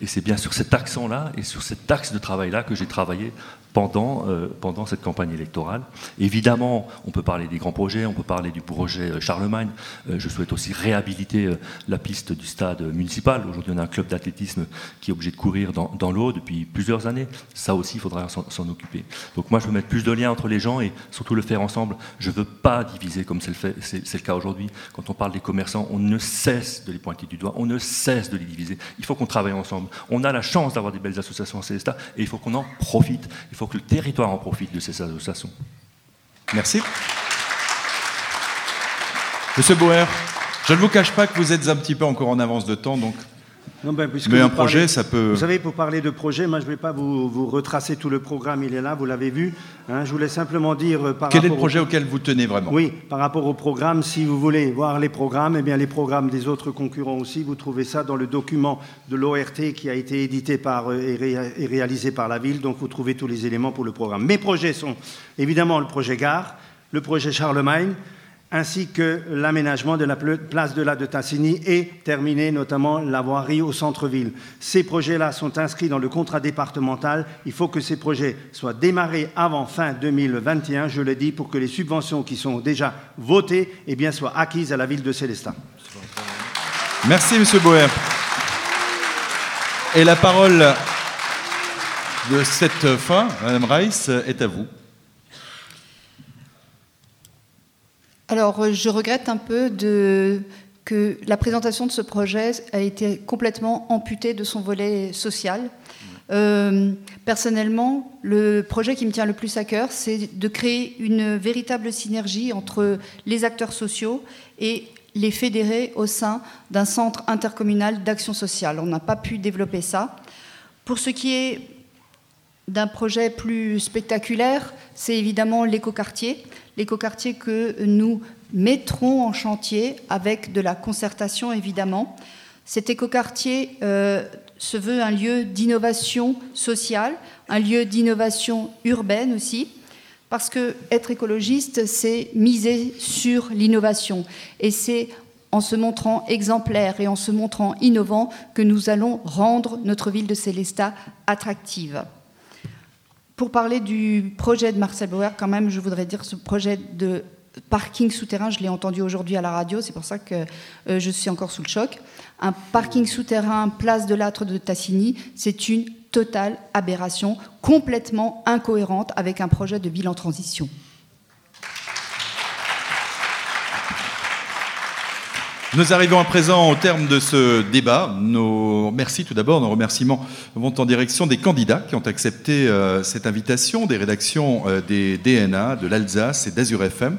Et c'est bien sur cet accent-là et sur cet axe de travail-là que j'ai travaillé pendant, euh, pendant cette campagne électorale. Évidemment, on peut parler des grands projets, on peut parler du projet euh, Charlemagne. Euh, je souhaite aussi réhabiliter la piste du stade municipal. Aujourd'hui, on a un club d'athlétisme qui est obligé de courir dans, dans l'eau depuis plusieurs années. Ça aussi, il faudra s'en occuper. Donc moi, je veux mettre plus de liens entre les gens et surtout le faire ensemble. Je ne veux pas diviser comme c'est le, le, cas aujourd'hui. Quand on parle des commerçants, on ne cesse de les pointer du doigt, on ne cesse de les diviser. Il faut qu'on travaille ensemble. On a la chance d'avoir des belles associations en Célestat et il faut qu'on en profite. Il faut que le territoire en profite de ces associations. Merci. Monsieur Bauer, je ne vous cache pas que vous êtes un petit peu encore en avance de temps, donc ben, mais un projet, ça peut. Vous savez, pour parler de projet, moi je ne vais pas vous, retracer tout le programme, il est là, vous l'avez vu. Hein. je voulais simplement dire. Euh, par Quel est le projet auquel vous tenez vraiment? Oui, par rapport au programme, si vous voulez voir les programmes, eh bien les programmes des autres concurrents aussi, vous trouvez ça dans le document de l'ORT qui a été édité par, euh, et, réalisé par la ville, donc vous trouvez tous les éléments pour le programme. Mes projets sont évidemment le projet Gare, le projet Charlemagne, ainsi que l'aménagement de la place de la de Tassigny et terminer notamment la voirie au centre-ville. Ces projets-là sont inscrits dans le contrat départemental. Il faut que ces projets soient démarrés avant fin 2021, je le dis, pour que les subventions qui sont déjà votées eh soient acquises à la ville de Célestin. Merci, Monsieur Boer. Et la parole de cette fin, Madame Reiss, est à vous. Alors, euh, je regrette un peu que la présentation de ce projet a été complètement amputée de son volet social. Euh, personnellement, le projet qui me tient le plus à cœur, c'est de créer une véritable synergie entre les acteurs sociaux et les fédérés au sein d'un centre intercommunal d'action sociale. On n'a pas pu développer ça. Pour ce qui est d'un projet plus spectaculaire, c'est évidemment l'écoquartier l'écoquartier que nous mettrons en chantier avec de la concertation évidemment. Cet écoquartier euh, se veut un lieu d'innovation sociale, un lieu d'innovation urbaine aussi, parce que être écologiste, c'est miser sur l'innovation. Et c'est en se montrant exemplaire et en se montrant innovant que nous allons rendre notre ville de Célestat attractive. Pour parler du projet de Marcel Bauer, quand même, je voudrais dire ce projet de parking souterrain, je l'ai entendu aujourd'hui à la radio, c'est pour ça que euh, je suis encore sous le choc. Un parking souterrain, place de l'âtre de Tassigny, c'est une totale aberration, complètement incohérente avec un projet de en transition. Nous arrivons à présent au terme de ce débat. Nos merci tout d'abord. Nos remerciements vont en direction des candidats qui ont accepté euh, cette invitation, des rédactions euh, des DNA, de l'Alsace et d'Azur FM,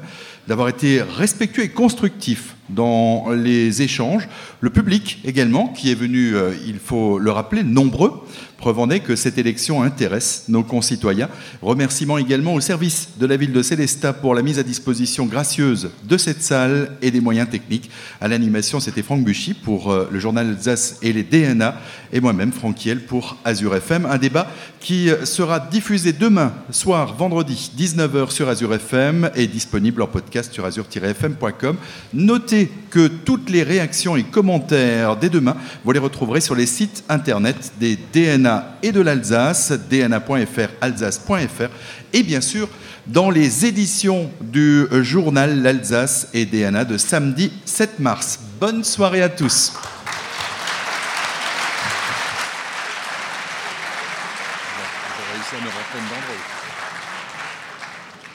d'avoir été respectueux et constructifs dans les échanges. Le public également, qui est venu, euh, il faut le rappeler, nombreux Preuve en est que cette élection intéresse nos concitoyens. Remerciements également au service de la ville de Célestat pour la mise à disposition gracieuse de cette salle et des moyens techniques. À l'animation, c'était Franck Buchy pour euh, le journal Alsace et les DNA et moi-même, Franck Hiel, pour Azure FM. Un débat qui sera diffusé demain soir, vendredi, 19h sur Azure FM et disponible en podcast sur azure-fm.com. Notez que toutes les réactions et commentaires dès demain, vous les retrouverez sur les sites internet des DNA et de l'Alsace, dna.fr, alsace.fr, et bien sûr dans les éditions du journal L'Alsace et DNA de samedi 7 mars. Bonne soirée à tous.